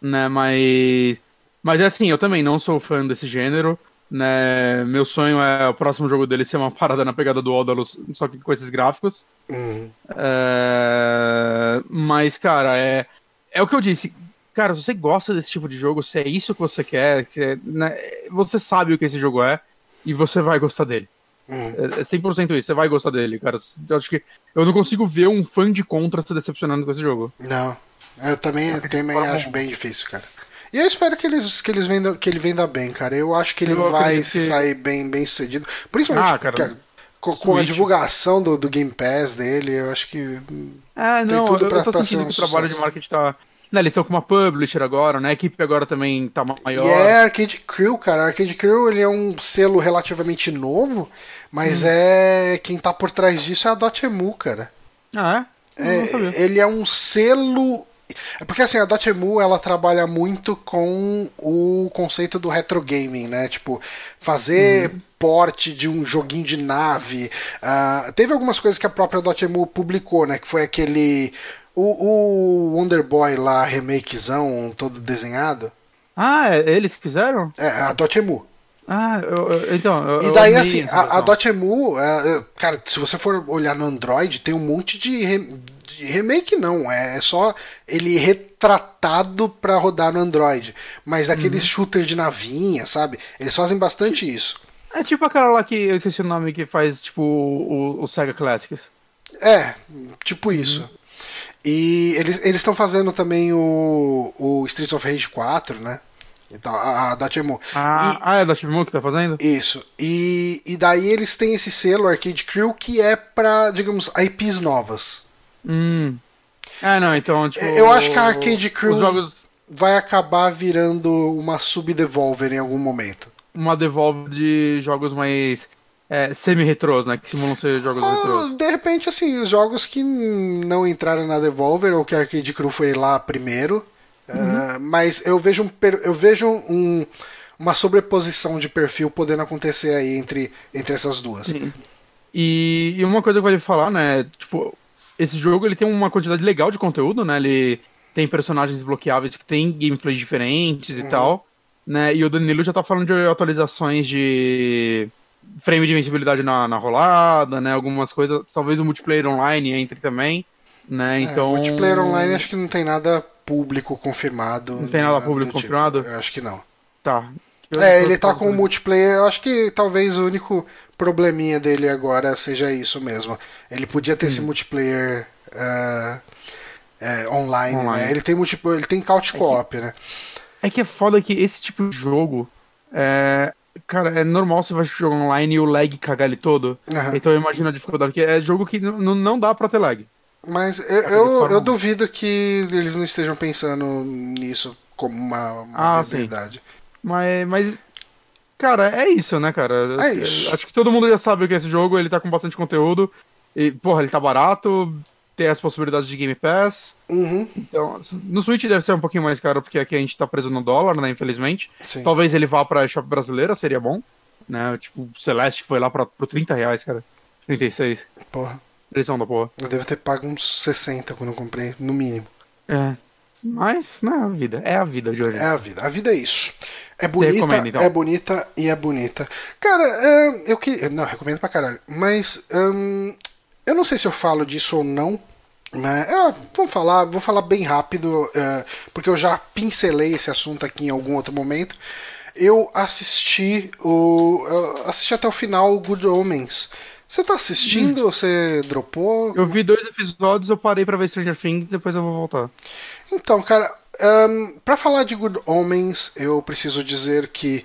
Né, mas. Mas é assim, eu também não sou fã desse gênero. Né? Meu sonho é o próximo jogo dele ser uma [laughs] parada na pegada do Odalus, só que com esses gráficos. Uhum. É... Mas, cara, é... é o que eu disse. Cara, se você gosta desse tipo de jogo, se é isso que você quer, que é, né? você sabe o que esse jogo é e você vai gostar dele. Uhum. É 100% isso, você vai gostar dele, cara. Eu acho que eu não consigo ver um fã de Contra se decepcionando com esse jogo. Não, eu também, eu também acho bem difícil, cara. E eu espero que, eles, que, eles venda, que ele venda bem, cara. Eu acho que ele eu vai se que... sair bem, bem sucedido. Principalmente ah, cara, com, com, a divulgação do, do Game Pass dele, eu acho que. É, não, tudo pra, eu tô sentindo um que o trabalho de marketing tá. Né, eles estão com uma publisher agora, né? A equipe agora também tá maior. E é Arcade Crew, cara. Arcade Crew ele é um selo relativamente novo, mas hum. é. Quem tá por trás disso é a Dotemu, cara. Ah, é? é ele é um selo é porque assim, a Dotemu ela trabalha muito com o conceito do retro gaming, né? Tipo, fazer uhum. porte de um joguinho de nave. Uh, teve algumas coisas que a própria Dotemu publicou, né? Que foi aquele. O, o Wonder Boy lá, remakezão, todo desenhado. Ah, é eles fizeram? É, a Dotemu. Ah, eu, eu, então. Eu, e daí, assim, a, a Dotemu, é, é, cara, se você for olhar no Android, tem um monte de, remake não, é só ele retratado para rodar no Android. Mas aquele uhum. shooter de navinha, sabe? Eles fazem bastante isso. É tipo aquela lá que eu esqueci o nome que faz, tipo, o, o Sega Classics. É, tipo uhum. isso. E eles estão fazendo também o, o Streets of Rage 4, né? Então, a, a Dotemu. Ah, e, ah, é a Dotemu que tá fazendo? Isso. E, e daí eles têm esse selo Arcade Crew que é pra, digamos, IPs novas. Hum. Ah, não, então, tipo. Eu acho que a Arcade Crew jogos... vai acabar virando uma sub-Devolver em algum momento. Uma Devolver de jogos mais é, semi-retrôs, né? Que simulam ser jogos ah, retrôs. De repente, assim, os jogos que não entraram na Devolver ou que a Arcade Crew foi lá primeiro. Uhum. Uh, mas eu vejo, um, eu vejo um, uma sobreposição de perfil podendo acontecer aí entre, entre essas duas. Sim. E, e uma coisa que eu vou falar, né? Tipo, esse jogo ele tem uma quantidade legal de conteúdo, né? Ele tem personagens desbloqueáveis que tem gameplays diferentes uhum. e tal, né? E o Danilo já tá falando de atualizações de frame de invencibilidade na, na rolada, né? Algumas coisas, talvez o multiplayer online entre também. né? É, então. Multiplayer online acho que não tem nada público confirmado. Não tem nada público tipo. confirmado? Eu acho que não. Tá. Eu é, ele tá com o multiplayer. Eu acho que talvez o único probleminha dele agora seja isso mesmo. Ele podia ter hum. esse multiplayer uh, é, online, né? online, né? Ele tem multiplayer, ele tem couch é co-op, que, né? É que é foda que esse tipo de jogo. É, cara, é normal você vai jogar online e o lag cagar ele todo. Uhum. Então eu imagino a dificuldade, que é jogo que não dá pra ter lag. Mas eu, eu, eu, duvido que eles não estejam pensando nisso como uma, uma ah, Mas, mas, cara, é isso, né, cara? É isso. Acho que todo mundo já sabe o que é esse jogo, ele tá com bastante conteúdo. E, porra, ele tá barato, tem as possibilidades de Game Pass. Uhum. Então, no Switch deve ser um pouquinho mais caro, porque aqui a gente tá preso no dólar, né, infelizmente. Sim. Talvez ele vá pra shop brasileira, seria bom. Né? Tipo, o Celeste foi lá pra, pro 30 reais, cara. 36. Porra. Preção da porra. Eu devo ter pago uns 60 quando eu comprei, no mínimo. É. Mas, não é a vida. É a vida de hoje. É a vida. A vida é isso. É bonita, então? é bonita e é bonita. Cara, é, eu que. Não, recomendo pra caralho. Mas. Um, eu não sei se eu falo disso ou não. Mas, é, vamos falar, vou falar bem rápido, é, porque eu já pincelei esse assunto aqui em algum outro momento. Eu assisti o. Eu assisti até o final o Good Homens. Você tá assistindo hum. ou você dropou? Eu vi dois episódios, eu parei para ver Stranger Things, depois eu vou voltar. Então, cara, um, para falar de Good Homens, eu preciso dizer que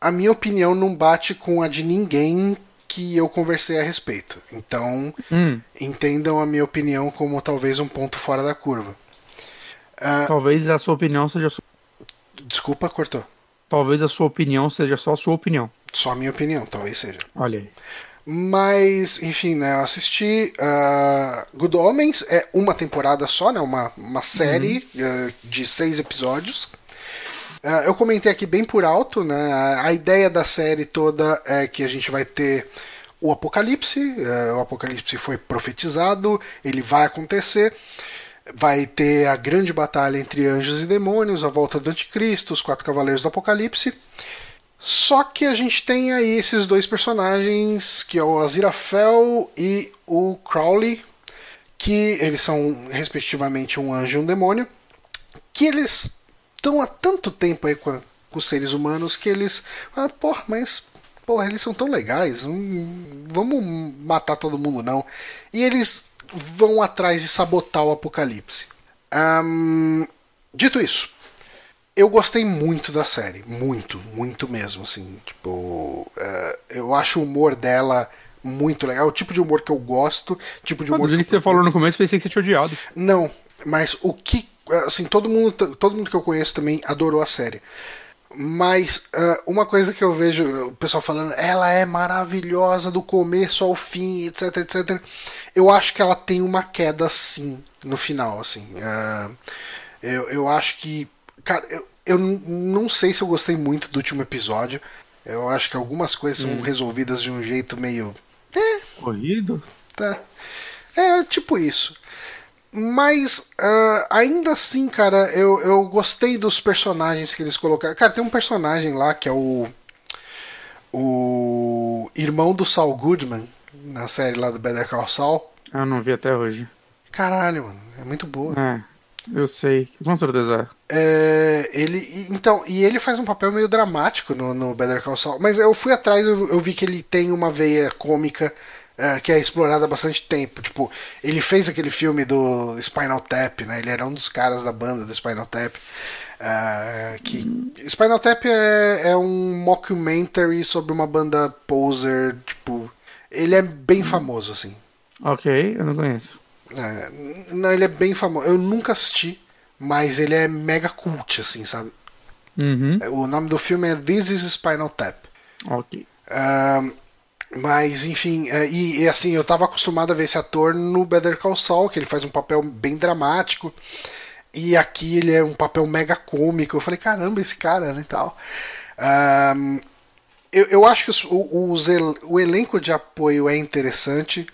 a minha opinião não bate com a de ninguém que eu conversei a respeito. Então, hum. entendam a minha opinião como talvez um ponto fora da curva. Uh, talvez a sua opinião seja. Desculpa, cortou. Talvez a sua opinião seja só a sua opinião. Só a minha opinião, talvez seja. Olha aí. Mas, enfim, né, eu assisti. Uh, Good Homens é uma temporada só, né? Uma, uma série uhum. uh, de seis episódios. Uh, eu comentei aqui bem por alto, né? A, a, ideia da série toda é que a gente vai ter o apocalipse. Uh, o apocalipse foi profetizado, ele vai acontecer. Vai ter a grande batalha entre anjos e demônios, a volta do anticristo, os quatro cavaleiros do apocalipse. Só que a gente tem aí esses dois personagens, que é o Aziraphale e o Crowley, que eles são respectivamente um anjo e um demônio, que eles estão há tanto tempo aí com, com os seres humanos que eles. Ah, porra, mas. Porra, eles são tão legais. Vamos matar todo mundo, não. E eles vão atrás de sabotar o apocalipse. Dito isso, eu gostei muito da série. Muito, muito mesmo. Assim, tipo, uh, eu acho o humor dela muito legal. O tipo de humor que eu gosto. Tipo de humor. Ah, do que, que você falou no começo, pensei que você tinha odiado. Não, mas o que assim, todo mundo, todo mundo que eu conheço também adorou a série. Mas uh, uma coisa que eu vejo o pessoal falando, ela é maravilhosa do começo ao fim, etc, etc. Eu acho que ela tem uma queda sim no final, assim. Uh, eu, eu acho que, cara, eu, eu não sei se eu gostei muito do último episódio. Eu acho que algumas coisas hum. são resolvidas de um jeito meio. É, Corrido? Tá. É tipo isso. Mas uh, ainda assim, cara, eu, eu gostei dos personagens que eles colocaram. Cara, tem um personagem lá que é o. O irmão do Saul Goodman, na série lá do Better Call Saul. Eu não vi até hoje. Caralho, mano, é muito boa. É, eu sei, com certeza. É, ele, então, e ele faz um papel meio dramático no, no Better Call Saul. Mas eu fui atrás, eu, eu vi que ele tem uma veia cômica é, que é explorado há bastante tempo. Tipo, ele fez aquele filme do Spinal Tap, né? Ele era um dos caras da banda do Spinal Tap. Uh, que Spinal Tap é, é, um mockumentary sobre uma banda poser, tipo, ele é bem famoso assim. Ok, eu não conheço. É, não, ele é bem famoso. Eu nunca assisti, mas ele é mega cult, assim, sabe? Uhum. O nome do filme é This is Spinal Tap. Ok. Uh, mas, enfim, é, e, e, assim, eu tava acostumado a ver esse ator no Better Call Saul, que ele faz um papel bem dramático. E aqui ele é um papel mega cômico. Eu falei, caramba, esse cara, né, e tal. Eu, eu acho que os, os, o elenco de apoio é interessante.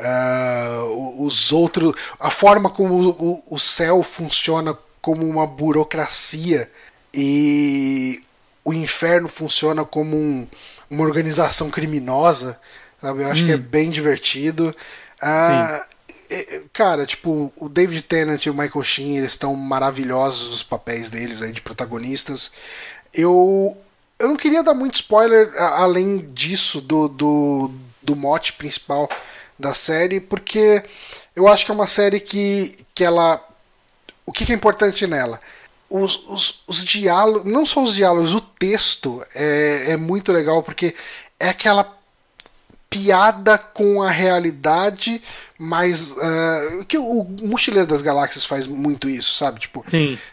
Uh, os outros. A forma como o, o céu funciona como uma burocracia e o inferno funciona como um uma organização criminosa, sabe? Eu acho hum. que é hum. bem divertido. Ah, é, cara, tipo, o David Tennant e o Michael Sheen, eles estão maravilhosos os papéis deles aí de protagonistas. Eu eu não queria dar muito spoiler além disso do, do, do mote principal da série, porque eu acho que é uma série que, que ela. O que, que é importante nela? Os, os, os diálogos, não só os diálogos, o texto é, é muito legal, porque é aquela piada com a realidade, mas uh, que o Mochileiro das Galáxias faz muito isso, sabe? Tipo,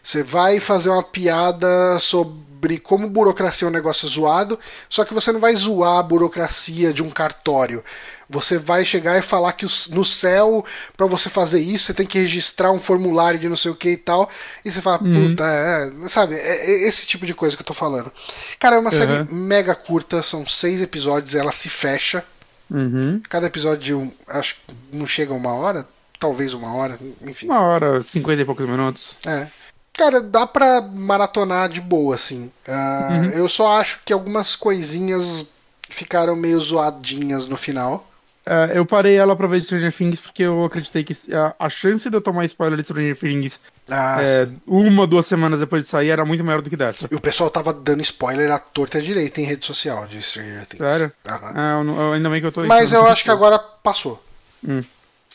você vai fazer uma piada sobre como burocracia é um negócio zoado, só que você não vai zoar a burocracia de um cartório. Você vai chegar e falar que no céu, para você fazer isso, você tem que registrar um formulário de não sei o que e tal. E você fala, uhum. puta, é, sabe? É, é, esse tipo de coisa que eu tô falando. Cara, é uma uhum. série mega curta, são seis episódios, ela se fecha. Uhum. Cada episódio de um, acho que não chega a uma hora, talvez uma hora, enfim. Uma hora, cinquenta e poucos minutos. É. Cara, dá pra maratonar de boa, assim. Uh, eu só acho que algumas coisinhas ficaram meio zoadinhas no final. Uh, eu parei ela pra ver Stranger Things porque eu acreditei que a, a chance de eu tomar spoiler de Stranger Things ah, é, uma, duas semanas depois de sair era muito maior do que dessa. E o pessoal tava dando spoiler à torta direita em rede social de Stranger Things. Sério? Ah, eu, eu, ainda bem que eu tô. Mas eu acho que agora passou. Hum.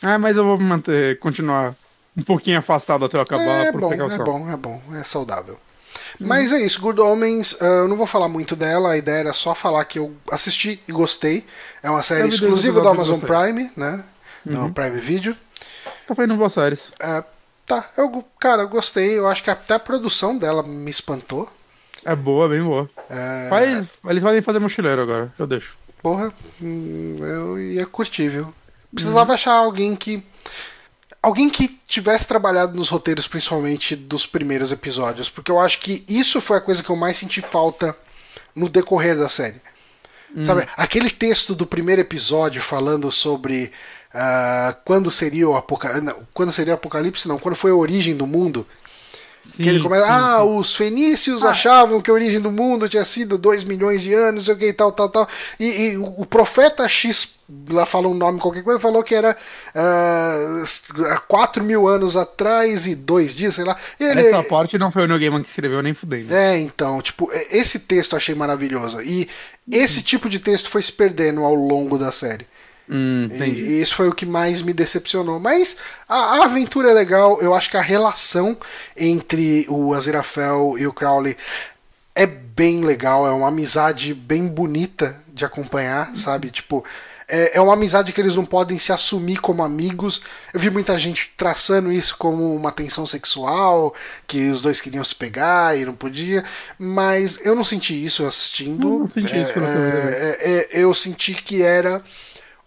Ah, mas eu vou manter, continuar um pouquinho afastado até eu acabar é bom. É bom, é bom, é saudável. Mas é isso, Good Homens, uh, eu não vou falar muito dela, a ideia era só falar que eu assisti e gostei. É uma série exclusiva do Amazon Prime, né? Do uhum. Prime Video. Tá fazendo boas séries. Uh, tá, eu, cara, eu gostei, eu acho que até a produção dela me espantou. É boa, bem boa. É... Faz, eles podem fazer mochileiro agora, eu deixo. Porra, hum, eu ia curtir, viu? Precisava uhum. achar alguém que alguém que tivesse trabalhado nos roteiros, principalmente dos primeiros episódios, porque eu acho que isso foi a coisa que eu mais senti falta no decorrer da série. Hum. Sabe, aquele texto do primeiro episódio falando sobre uh, quando seria o apocalipse. Quando seria o apocalipse, não, quando foi a origem do mundo. Sim, que ele começa, sim, ah, sim. os fenícios ah. achavam que a origem do mundo tinha sido 2 milhões de anos, sei o que, tal, tal, tal. E, e o profeta X lá falou um nome qualquer coisa, falou que era uh, há 4 mil anos atrás e dois dias, sei lá. Ele, Essa parte não foi o Neil Gaiman que escreveu nem fudendo. É, então, tipo, esse texto eu achei maravilhoso. E esse uhum. tipo de texto foi se perdendo ao longo da série. Hum, e, e, isso foi o que mais me decepcionou. Mas a, a, aventura é legal. Eu acho que a relação entre o Aziraphale e o Crowley é bem legal. É uma amizade bem bonita de acompanhar, sabe? Tipo, é, é uma amizade que eles não podem se assumir como amigos. Eu vi muita gente traçando isso como uma tensão sexual, que os dois queriam se pegar e não podia, mas eu não senti isso assistindo. Eu não senti é, isso. É, é, eu senti que era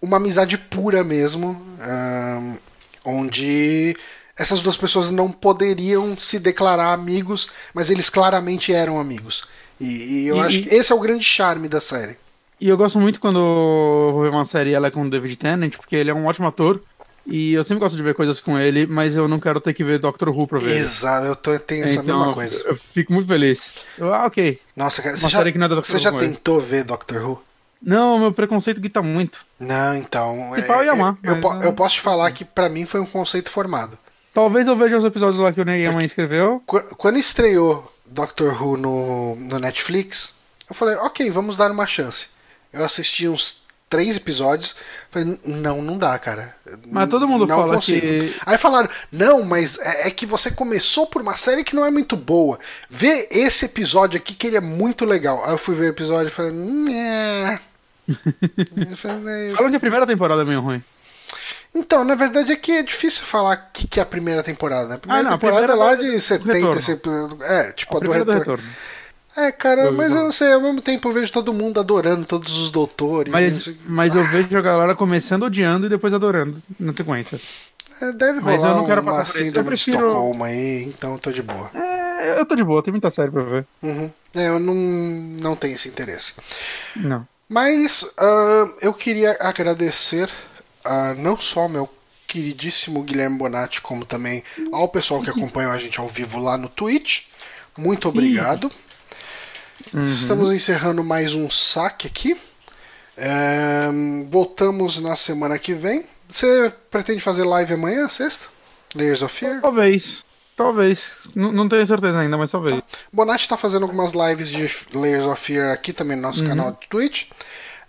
uma amizade pura mesmo, um, onde essas duas pessoas não poderiam se declarar amigos, mas eles claramente eram amigos. E, e eu e, acho que esse é o grande charme da série. E eu gosto muito quando eu vou ver uma série ela é com o David Tennant, porque ele é um ótimo ator. E eu sempre gosto de ver coisas com ele, mas eu não quero ter que ver Doctor Who pra ver. Exato, eu tô, tenho essa então, mesma coisa. Eu fico muito feliz. Eu, ah, ok. Nossa, cara, você já, você já tentou ver Doctor Who? Não, meu preconceito grita muito. Não, então. É, eu, amar, eu, mas, eu, posso te falar que para mim foi um conceito formado. Talvez eu veja os episódios lá que o Mãe escreveu. Quando estreou Doctor Who no, no Netflix, eu falei, ok, vamos dar uma chance. Eu assisti uns três episódios. Falei, não, não dá, cara. Mas todo mundo não fala consigo. que. Aí falaram, não, mas é, é, que você começou por uma série que não é muito boa. Vê esse episódio aqui que ele é muito legal. Aí eu fui ver o episódio e falei, é. [laughs] Falam que a primeira temporada é meio ruim. Então, na verdade é que é difícil falar que, que é a primeira temporada, né? A primeira ah, não, temporada a primeira é lá de 70, é, tipo a, a do retorno. retorno. É, cara, mas eu não sei, ao mesmo tempo eu vejo todo mundo adorando todos os doutores. Mas, mas eu vejo a galera começando odiando e depois adorando na sequência. É, deve rolar mas eu não quero uma síndrome prefiro... de Estocolmo aí, então eu tô de boa. É, eu tô de boa, tem muita série pra ver. Uhum. É, eu não, não tenho esse interesse. Não. Mas uh, eu queria agradecer uh, não só ao meu queridíssimo Guilherme Bonatti, como também ao pessoal que acompanhou a gente ao vivo lá no Twitch. Muito Sim. Uhum. Estamos encerrando mais um saque aqui. É, voltamos na semana que vem. Você pretende fazer live amanhã, sexta? Layers of Fear? Talvez. Talvez. N não tenho certeza ainda, mas talvez. Tá. Bonatti tá fazendo algumas lives de Layers of Fear aqui também no nosso uhum. canal de Twitch.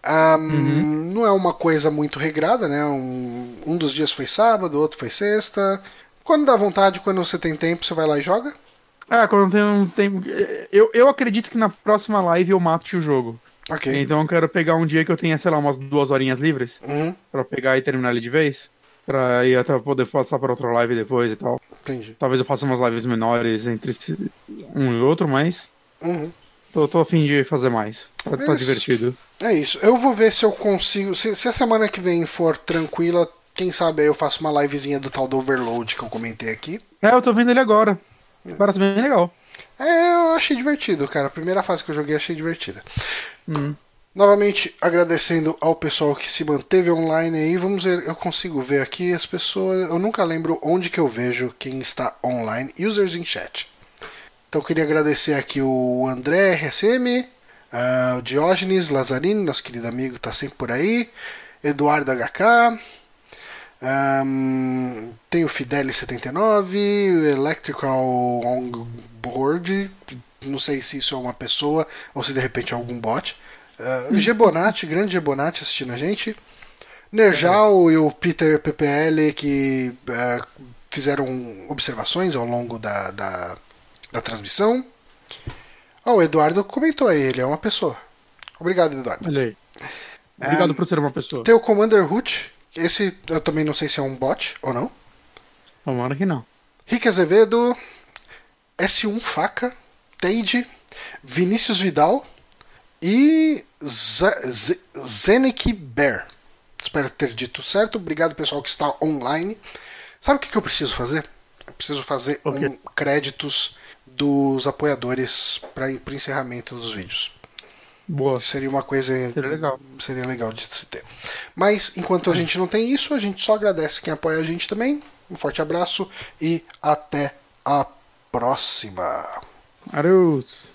Um, uhum. Não é uma coisa muito regrada, né? Um, um dos dias foi sábado, outro foi sexta. Quando dá vontade, quando você tem tempo, você vai lá e joga? Ah, quando eu tenho tempo. Eu, eu acredito que na próxima live eu mato o jogo. Ok. Então eu quero pegar um dia que eu tenha, sei lá, umas duas horinhas livres. Uhum. Pra pegar e terminar ele de vez. Pra ir até poder passar para outra live depois e tal. Entendi. Talvez eu faça umas lives menores entre um e outro, mas. Uhum. Tô, tô a fim de fazer mais. Tá, tá divertido. É isso. Eu vou ver se eu consigo. Se, se a semana que vem for tranquila, quem sabe aí eu faço uma livezinha do tal do Overload que eu comentei aqui. É, eu tô vendo ele agora. Parece bem legal. É, eu achei divertido, cara. A primeira fase que eu joguei achei divertida. Hum. Novamente agradecendo ao pessoal que se manteve online aí. Vamos ver, eu consigo ver aqui as pessoas. Eu nunca lembro onde que eu vejo quem está online. Users in chat. Então eu queria agradecer aqui o André RSM, uh, ah, o Diógenes Lazzarini, nosso querido amigo, tá sempre por aí. Eduardo HK. Um, tem o Fideli79, o Electrical On Board. Não sei se isso é uma pessoa ou se de repente é algum bot. Uh, o Gebonati, [laughs] grande Gebonati assistindo a gente. Nerjal e o Peter PPL que uh, fizeram observações ao longo da, da da transmissão. Oh, o Eduardo comentou aí, ele é uma pessoa. Obrigado, Eduardo. Olha aí. Obrigado um, por ser uma pessoa. Tem o Commander Root, esse eu também não sei se é um bot ou não. Tomara que não. Rick Azevedo, S1 Faca, Teide, Vinícius Vidal e Zenek Bear. Espero ter dito certo. Obrigado, pessoal, que está online. Sabe o que, que eu preciso fazer? Eu preciso fazer um créditos dos apoiadores para o encerramento dos vídeos. Boa. Seria uma coisa. Seria legal. Seria legal de se ter. Mas enquanto a gente não tem isso, a gente só agradece quem apoia a gente também. Um forte abraço e até a próxima. Adeus.